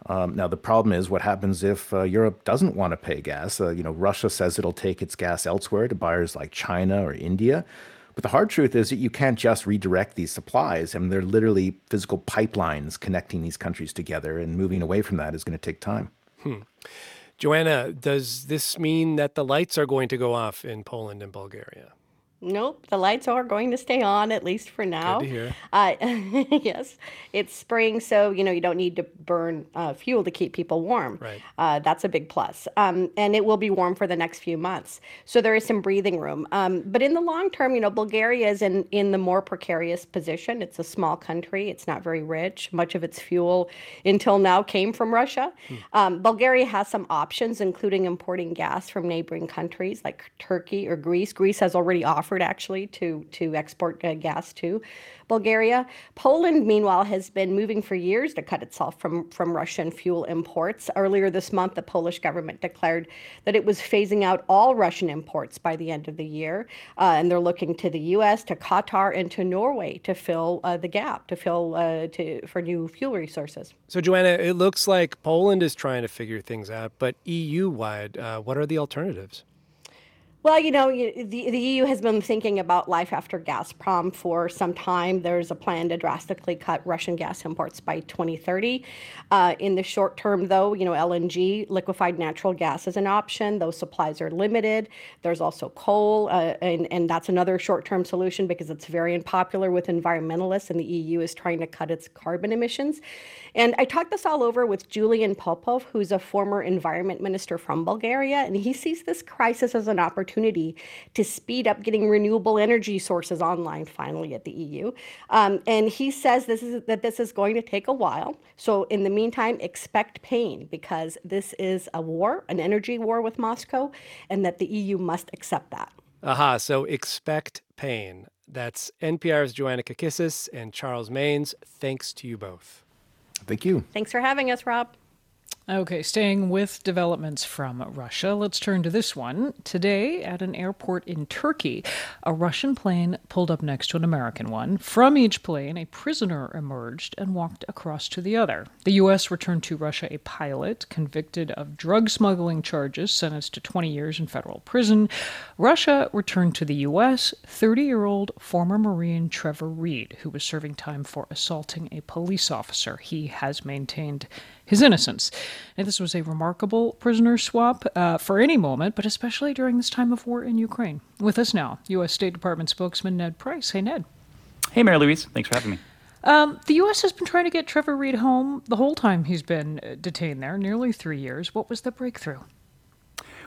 Um, now the problem is what happens if uh, Europe doesn't want to pay gas. Uh, you know, Russia says it'll take its gas elsewhere to buyers like China or India. But the hard truth is that you can't just redirect these supplies. I mean, they're literally physical pipelines connecting these countries together, and moving away from that is going to take time. Hmm. Joanna, does this mean that the lights are going to go off in Poland and Bulgaria? Nope, the lights are going to stay on at least for now. Good to hear. Uh, yes, it's spring, so you know you don't need to burn uh, fuel to keep people warm. Right. Uh, that's a big plus, um, and it will be warm for the next few months. So there is some breathing room. Um, but in the long term, you know, Bulgaria is in in the more precarious position. It's a small country. It's not very rich. Much of its fuel until now came from Russia. Hmm. Um, Bulgaria has some options, including importing gas from neighboring countries like Turkey or Greece. Greece has already offered offered actually to to export uh, gas to Bulgaria. Poland, meanwhile, has been moving for years to cut itself from from Russian fuel imports. Earlier this month, the Polish government declared that it was phasing out all Russian imports by the end of the year, uh, and they're looking to the U.S., to Qatar, and to Norway to fill uh, the gap, to fill uh, to for new fuel resources. So, Joanna, it looks like Poland is trying to figure things out, but EU-wide, uh, what are the alternatives? Well, you know, the, the EU has been thinking about life after Gazprom for some time. There's a plan to drastically cut Russian gas imports by 2030. Uh, in the short term, though, you know, LNG, liquefied natural gas, is an option. Those supplies are limited. There's also coal, uh, and, and that's another short term solution because it's very unpopular with environmentalists, and the EU is trying to cut its carbon emissions. And I talked this all over with Julian Popov, who's a former environment minister from Bulgaria, and he sees this crisis as an opportunity opportunity to speed up getting renewable energy sources online finally at the EU. Um, and he says this is that this is going to take a while. So in the meantime, expect pain because this is a war, an energy war with Moscow, and that the EU must accept that. Aha, so expect pain. That's NPR's Joanna Kakissis and Charles Maynes. Thanks to you both. Thank you. Thanks for having us, Rob. Okay, staying with developments from Russia, let's turn to this one. Today, at an airport in Turkey, a Russian plane pulled up next to an American one. From each plane, a prisoner emerged and walked across to the other. The U.S. returned to Russia a pilot convicted of drug smuggling charges, sentenced to 20 years in federal prison. Russia returned to the U.S. 30 year old former Marine Trevor Reed, who was serving time for assaulting a police officer. He has maintained his innocence. And this was a remarkable prisoner swap uh, for any moment, but especially during this time of war in Ukraine. With us now, U.S. State Department spokesman Ned Price. Hey, Ned. Hey, Mary Louise. Thanks for having me. Um, the U.S. has been trying to get Trevor Reed home the whole time he's been uh, detained there, nearly three years. What was the breakthrough?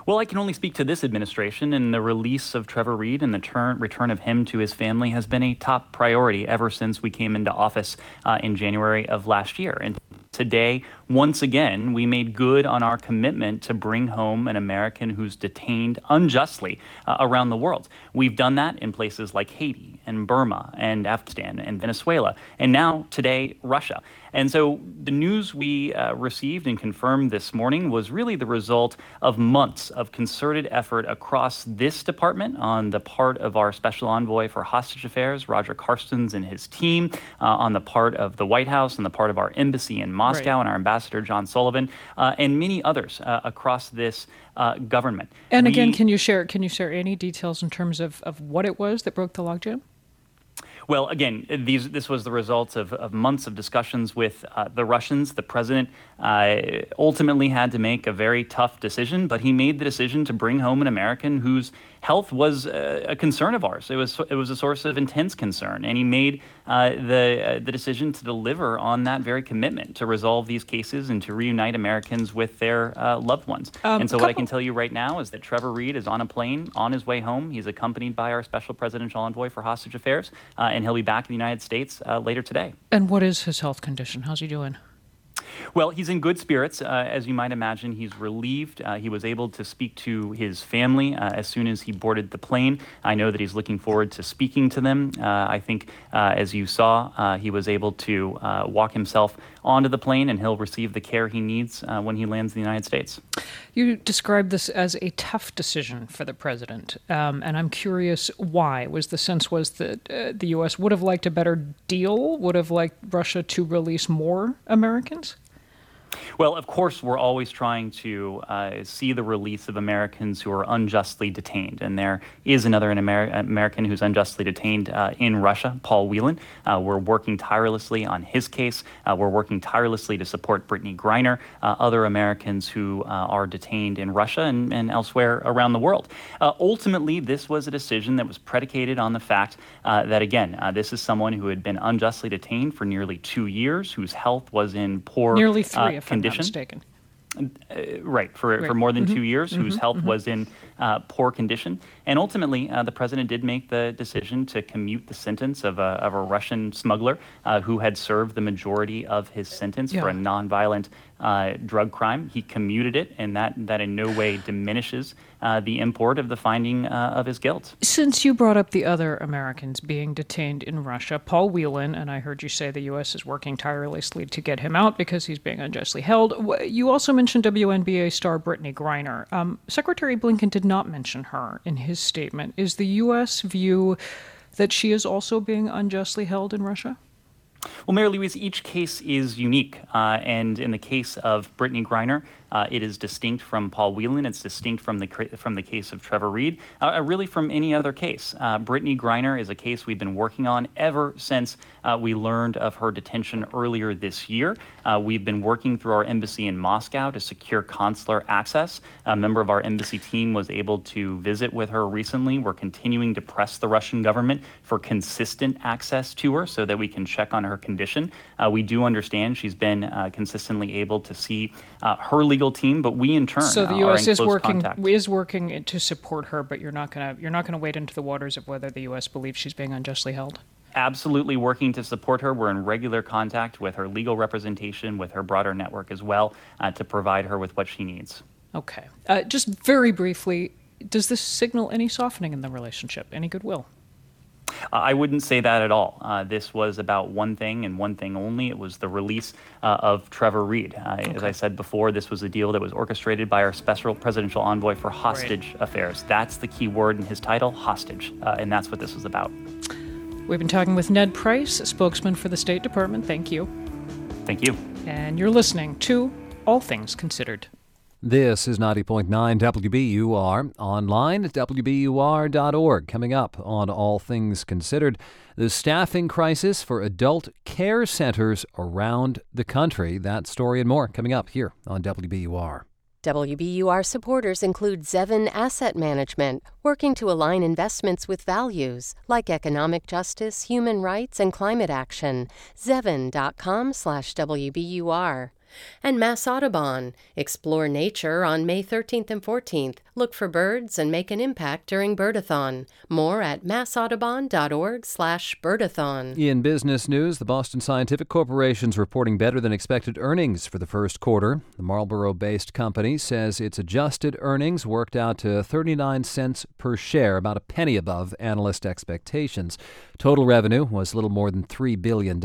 Well, I can only speak to this administration, and the release of Trevor Reed and the turn, return of him to his family has been a top priority ever since we came into office uh, in January of last year. And today, once again, we made good on our commitment to bring home an American who's detained unjustly uh, around the world. We've done that in places like Haiti and Burma and Afghanistan and Venezuela, and now today, Russia. And so the news we uh, received and confirmed this morning was really the result of months of concerted effort across this department on the part of our special envoy for hostage affairs, Roger Carstens, and his team, uh, on the part of the White House, and the part of our embassy in Moscow right. and our ambassador, John Sullivan, uh, and many others uh, across this uh, government. And we, again, can you share can you share any details in terms of, of what it was that broke the logjam? Well, again, these, this was the result of, of months of discussions with uh, the Russians. The president uh, ultimately had to make a very tough decision, but he made the decision to bring home an American whose health was a, concern of ours. It was it was a source of intense concern, and he made uh, the uh, the decision to deliver on that very commitment to resolve these cases and to reunite Americans with their uh, loved ones. Um, and so, what I can tell you right now is that Trevor Reed is on a plane on his way home. He's accompanied by our special presidential envoy for hostage affairs, uh, and he'll be back in the United States uh, later today. And what is his health condition? How's he doing? Well, he's in good spirits. Uh, as you might imagine, he's relieved. Uh, he was able to speak to his family uh, as soon as he boarded the plane. I know that he's looking forward to speaking to them. Uh, I think, uh, as you saw, uh, he was able to walk himself onto the plane and he'll receive the care he needs when he lands in the United States. You described this as a tough decision for the president, um, and I'm curious why. Was the sense was that the U.S. would have liked a better deal, would have liked Russia to release more Americans? Well, of course, we're always trying to uh, see the release of Americans who are unjustly detained. And there is another Amer- American who's unjustly detained uh, in Russia, Paul Whelan. Uh, we're working tirelessly on his case. Uh, we're working tirelessly to support Brittney Griner, uh, other Americans who uh, are detained in Russia and, and, elsewhere around the world. ultimately, this was a decision that was predicated on the fact that, again, this is someone who had been unjustly detained for nearly two years, whose health was in poor nearly three if condition. I'm not mistaken. Uh, right, for, right. for more than mm-hmm. two years, mm-hmm. whose health mm-hmm. was in uh, poor condition. And ultimately, uh, the president did make the decision to commute the sentence of a, of a Russian smuggler uh, who had served the majority of his sentence yeah. for a nonviolent uh, drug crime. He commuted it, and that, that in no way diminishes uh, the import of the finding uh, of his guilt. Since you brought up the other Americans being detained in Russia, Paul Whelan, and I heard you say the U.S. is working tirelessly to get him out because he's being unjustly held. You also mentioned WNBA star Brittney Griner. Um, Secretary Blinken did not mention her in his statement. Is the U.S. view that she is also being unjustly held in Russia? Well, Mary Louise, each case is unique. Uh, and in the case of Brittney Griner, uh, it is distinct from Paul Whelan. It's distinct from the from the case of Trevor Reed, uh, uh, really from any other case. Uh, Brittney Griner is a case we've been working on ever since uh, we learned of her detention earlier this year. Uh, we've been working through our embassy in Moscow to secure consular access. A member of our embassy team was able to visit with her recently. We're continuing to press the Russian government for consistent access to her so that we can check on her condition we do understand she's been consistently able to see her legal team, but we in turn so the U.S. is working contact. is working to support her, but you're not gonna you're not gonna wade into the waters of whether the U.S. believes she's being unjustly held. absolutely working to support her. We're in regular contact with her legal representation, with her broader network as well, uh, to provide her with what she needs. Okay. Uh, just very briefly, does this signal any softening in the relationship, any goodwill? Uh, I wouldn't say that at all. Uh, this was about one thing and one thing only. It was the release uh, of Trevor Reed. Uh, As I said before, this was a deal that was orchestrated by our special presidential envoy for hostage affairs. That's the key word in his title, hostage. Uh, and that's what this was about. We've been talking with Ned Price, spokesman for the State Department. Thank you. Thank you. And you're listening to All Things Considered. This is 90.9 WBUR, online at WBUR.org. Coming up on All Things Considered, the staffing crisis for adult care centers around the country. That story and more coming up here on WBUR. WBUR supporters include Zevin Asset Management, working to align investments with values like economic justice, human rights, and climate action. Zevin.com slash WBUR. And Mass Audubon. Explore nature on May 13th and 14th. Look for birds and make an impact during Birdathon. More at massaudubon.org slash birdathon. In business news, the Boston Scientific Corporation's reporting better than expected earnings for the first quarter. The Marlborough based company says its adjusted earnings worked out to 39 cents per share, about a penny above analyst expectations. Total revenue was a little more than $3 billion.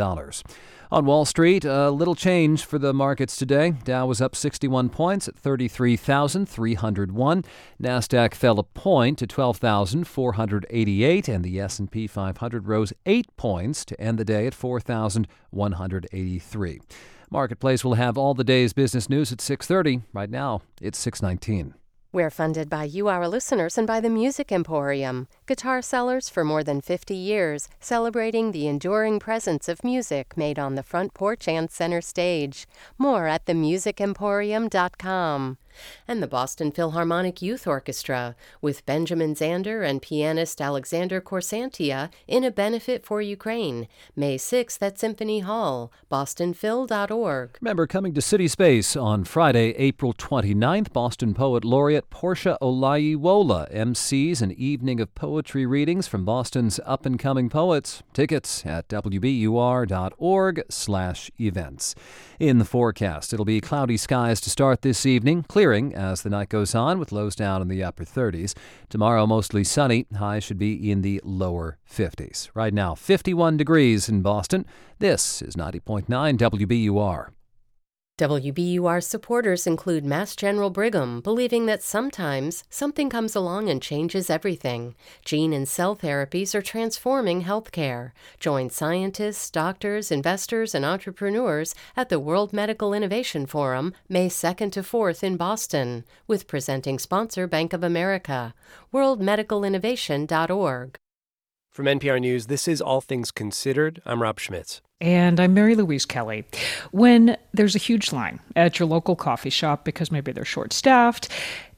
On Wall Street, a little change for the markets today. Dow was up 61 points at 33,301. Nasdaq fell a point to 12,488 and the S&P 500 rose 8 points to end the day at 4,183. Marketplace will have all the day's business news at 6:30. Right now, it's 6:19. We're funded by you, our listeners, and by the Music Emporium, guitar sellers for more than 50 years, celebrating the enduring presence of music made on the front porch and center stage. More at themusicemporium.com. And the Boston Philharmonic Youth Orchestra, with Benjamin Zander and pianist Alexander Korsantia in a benefit for Ukraine. May 6th at Symphony Hall, bostonphil.org. Remember, coming to City Space on Friday, April 29th, Boston Poet Laureate Porsha Olayiwola MCs an evening of poetry readings from Boston's up-and-coming poets. Tickets at wbur.org slash events. In the forecast, it'll be cloudy skies to start this evening, clearing as the night goes on with lows down in the upper 30s. Tomorrow, mostly sunny. Highs should be in the lower 50s. Right now, 51 degrees in Boston. This is 90.9 WBUR. WBUR supporters include Mass General Brigham, believing that sometimes something comes along and changes everything. Gene and cell therapies are transforming healthcare. Join scientists, doctors, investors, and entrepreneurs at the World Medical Innovation Forum, May 2nd to 4th in Boston, with presenting sponsor Bank of America. WorldMedicalInnovation.org. From NPR News, this is All Things Considered. I'm Rob Schmitz. And I'm Mary Louise Kelly. When there's a huge line at your local coffee shop because maybe they're short staffed,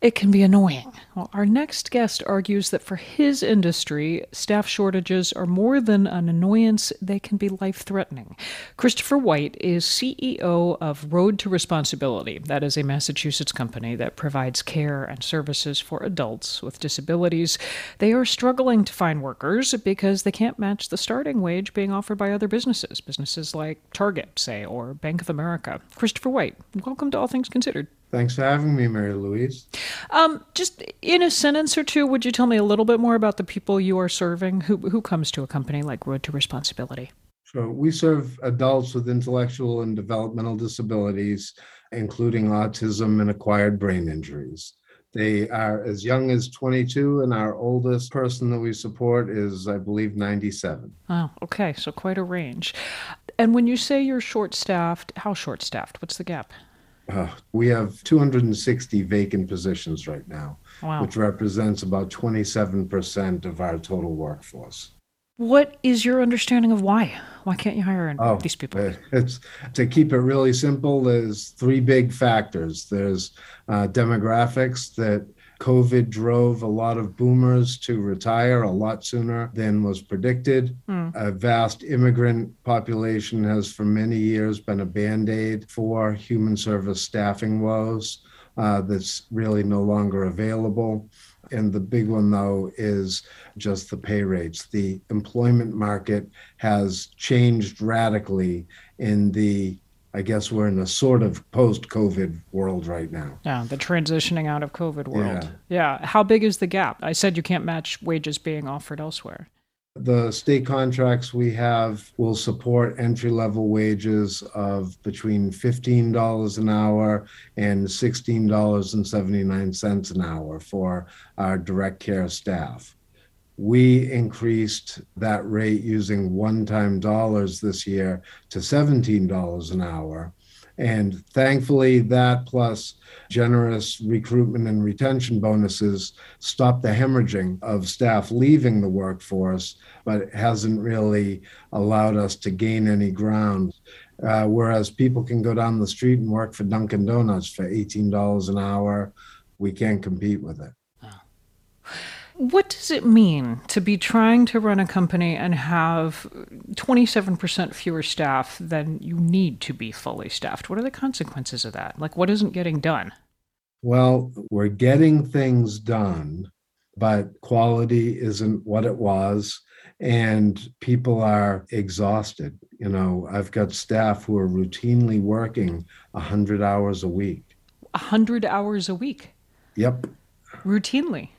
it can be annoying. Well, our next guest argues that for his industry, staff shortages are more than an annoyance, they can be life threatening. Christopher White is CEO of Road to Responsibility. That is a Massachusetts company that provides care and services for adults with disabilities. They are struggling to find workers because they can't match the starting wage being offered by other businesses, businesses like Target, say, or Bank of America. Christopher White, welcome to All Things Considered. Thanks for having me, Mary Louise. Um, just in a sentence or two, would you tell me a little bit more about the people you are serving? Who who comes to a company like Road to Responsibility? So we serve adults with intellectual and developmental disabilities, including autism and acquired brain injuries. They are as young as 22, and our oldest person that we support is, I believe, 97. Oh, okay, so quite a range. And when you say you're short staffed, how short staffed? What's the gap? Uh, we have 260 vacant positions right now, Wow. which represents about 27% of our total workforce. What is your understanding of why? Why can't you hire Oh, these people? uh, It's to keep it really simple. There's three big factors. There's uh, demographics that COVID drove a lot of boomers to retire a lot sooner than was predicted. Mm. A vast immigrant population has for many years been a band aid for human service staffing woes uh, that's really no longer available. And the big one, though, is just the pay rates. The employment market has changed radically in the I guess we're in a sort of post COVID world right now. Yeah, the transitioning out of COVID world. Yeah. yeah. How big is the gap? I said you can't match wages being offered elsewhere. The state contracts we have will support entry level wages of between $15 an hour and $16.79 an hour for our direct care staff. We increased that rate using one time dollars this year to $17 an hour. And thankfully, that plus generous recruitment and retention bonuses stopped the hemorrhaging of staff leaving the workforce, but it hasn't really allowed us to gain any ground. Uh, whereas people can go down the street and work for Dunkin' Donuts for $18 an hour, we can't compete with it. What does it mean to be trying to run a company and have 27% fewer staff than you need to be fully staffed? What are the consequences of that? Like, what isn't getting done? Well, we're getting things done, but quality isn't what it was. And people are exhausted. You know, I've got staff who are routinely working 100 hours a week. 100 hours a week? Yep. Routinely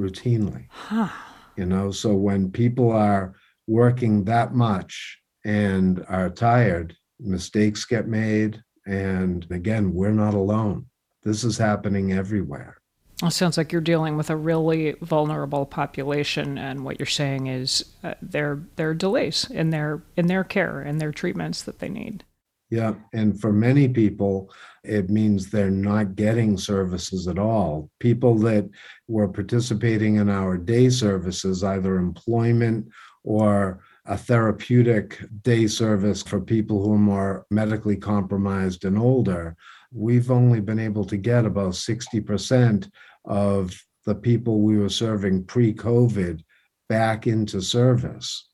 routinely. Huh. You know, so when people are working that much and are tired, mistakes get made. And again, we're not alone. This is happening everywhere. It sounds like you're dealing with a really vulnerable population, and what you're saying is uh, there there are delays in their in their care and their treatments that they need. Yeah. And for many people, it means they're not getting services at all. People that were participating in our day services, either employment or a therapeutic day service for people who are more medically compromised and older, we've only been able to get about 60% of the people we were serving pre COVID back into service.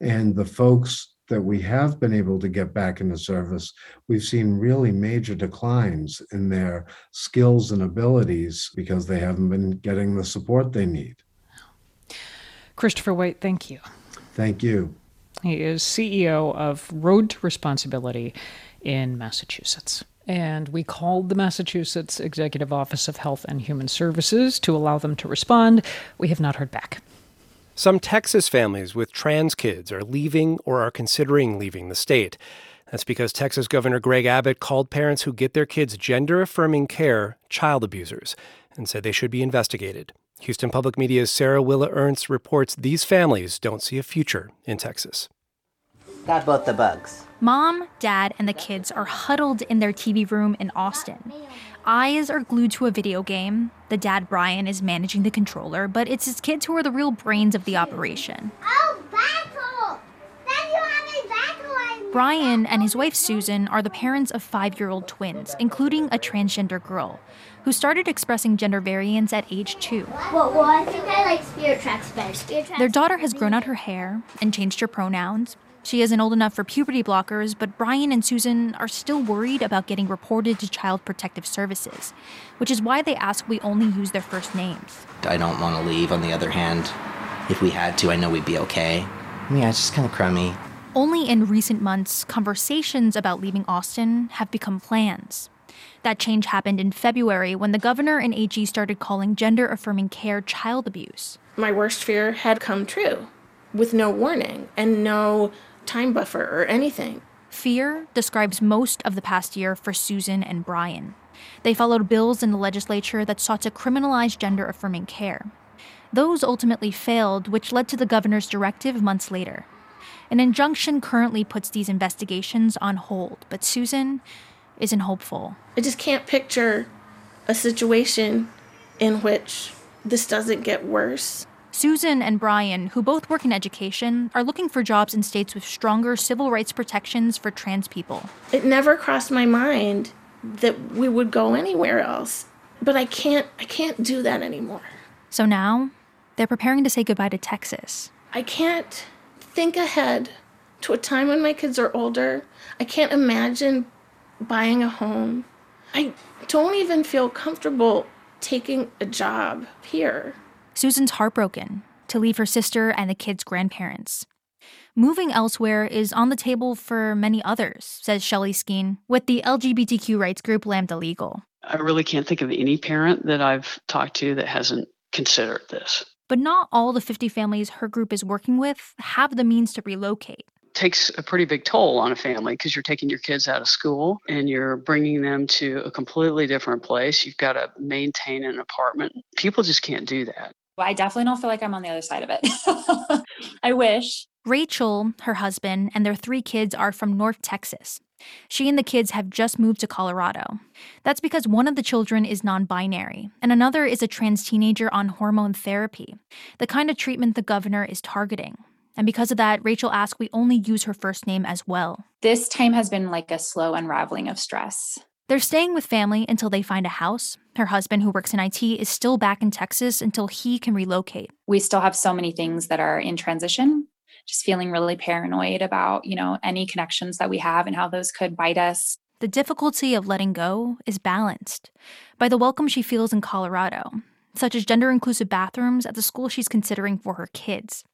And the folks that we have been able to get back into service, we've seen really major declines in their skills and abilities because they haven't been getting the support they need. Christopher White, thank you. Thank you. He is CEO of Road to Responsibility in Massachusetts. And we called the Massachusetts Executive Office of Health and Human Services to allow them to respond. We have not heard back. Some Texas families with trans kids are leaving or are considering leaving the state. That's because Texas Governor Greg Abbott called parents who get their kids gender affirming care child abusers and said they should be investigated. Houston Public Media's Sara Willa Ernst reports these families don't see a future in Texas. Got both the bugs. Mom, dad, and the kids are huddled in their TV room in Austin. Eyes are glued to a video game. The dad, Brian, is managing the controller, but it's his kids who are the real brains of the operation. Oh, battle! Then you have a battle! Brian and his wife, Susan, are the parents of five year old twins, including a transgender girl, who started expressing gender variance at age two. Well, well I think I like Spirit Tracks better. Spirit Tracks Their daughter has grown out her hair and changed her pronouns. She isn't old enough for puberty blockers, but Brian and Susan are still worried about getting reported to Child Protective Services, which is why they ask we only use their first names. I don't want to leave. On the other hand, if we had to, I know we'd be okay. Yeah, it's just kind of crummy. Only in recent months, conversations about leaving Austin have become plans. That change happened in February when the governor and AG started calling gender affirming care child abuse. My worst fear had come true with no warning and no time buffer or anything. Fear describes most of the past year for Susan and Brian. They followed bills in the legislature that sought to criminalize gender affirming care. Those ultimately failed, which led to the governor's directive months later. An injunction currently puts these investigations on hold, but Susan isn't hopeful. I just can't picture a situation in which this doesn't get worse Susan and Brian, who both work in education, are looking for jobs in states with stronger civil rights protections for trans people. It never crossed my mind that we would go anywhere else. But I can't I can't do that anymore. So now, they're preparing to say goodbye to Texas. I can't think ahead to a time when my kids are older. I can't imagine buying a home. I don't even feel comfortable taking a job here. Susan's heartbroken to leave her sister and the kids' grandparents. Moving elsewhere is on the table for many others, says Shelley Skeen with the LGBTQ rights group Lambda Legal. I really can't think of any parent that I've talked to that hasn't considered this. But not all the 50 families her group is working with have the means to relocate. It takes a pretty big toll on a family because you're taking your kids out of school and you're bringing them to a completely different place. You've got to maintain an apartment. People just can't do that. I definitely don't feel like I'm on the other side of it. I wish. Rachel, her husband, and their three kids are from North Texas. She and the kids have just moved to Colorado. That's because one of the children is non binary, and another is a trans teenager on hormone therapy, the kind of treatment the governor is targeting. And because of that, Rachel asked we only use her first name as well. This time has been like a slow unraveling of stress. They're staying with family until they find a house. Her husband, who works in IT, is still back in Texas until he can relocate. We still have so many things that are in transition. Just feeling really paranoid about, you know, any connections that we have and how those could bite us. The difficulty of letting go is balanced by the welcome she feels in Colorado, such as gender inclusive bathrooms at the school she's considering for her kids.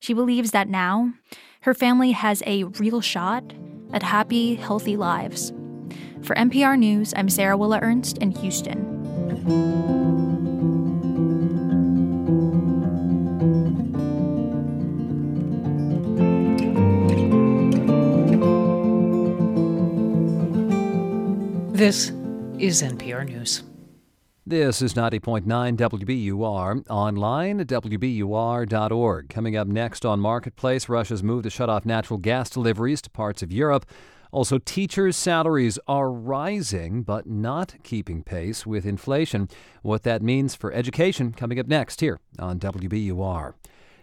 She believes that now her family has a real shot at happy, healthy lives. For NPR News, I'm Sara Willa Ernst in Houston. This is NPR News. This is 90.9 WBUR, online at WBUR.org. Coming up next on Marketplace, Russia's move to shut off natural gas deliveries to parts of Europe. Also, teachers' salaries are rising, but not keeping pace with inflation. What that means for education coming up next here on WBUR.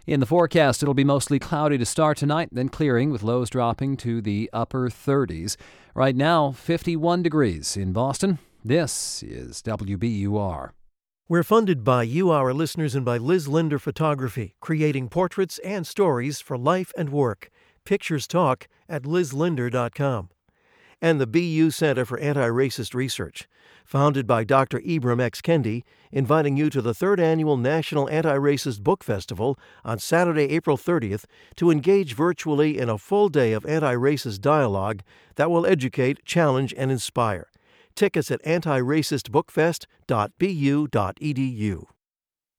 In the forecast, it'll be mostly cloudy to start tonight, then clearing with lows dropping to the upper 30s. Right now, 51 degrees in Boston. This is WBUR. We're funded by you, our listeners, and by Liz Linder Photography, creating portraits and stories for life and work. Pictures talk at lizlinder.com. And the BU Center for Anti Racist Research, founded by Dr. Ibram X. Kendi, inviting you to the third annual National Anti Racist Book Festival on Saturday, April 30th to engage virtually in a full day of anti racist dialogue that will educate, challenge, and inspire. Tickets at antiracistbookfest.bu.edu.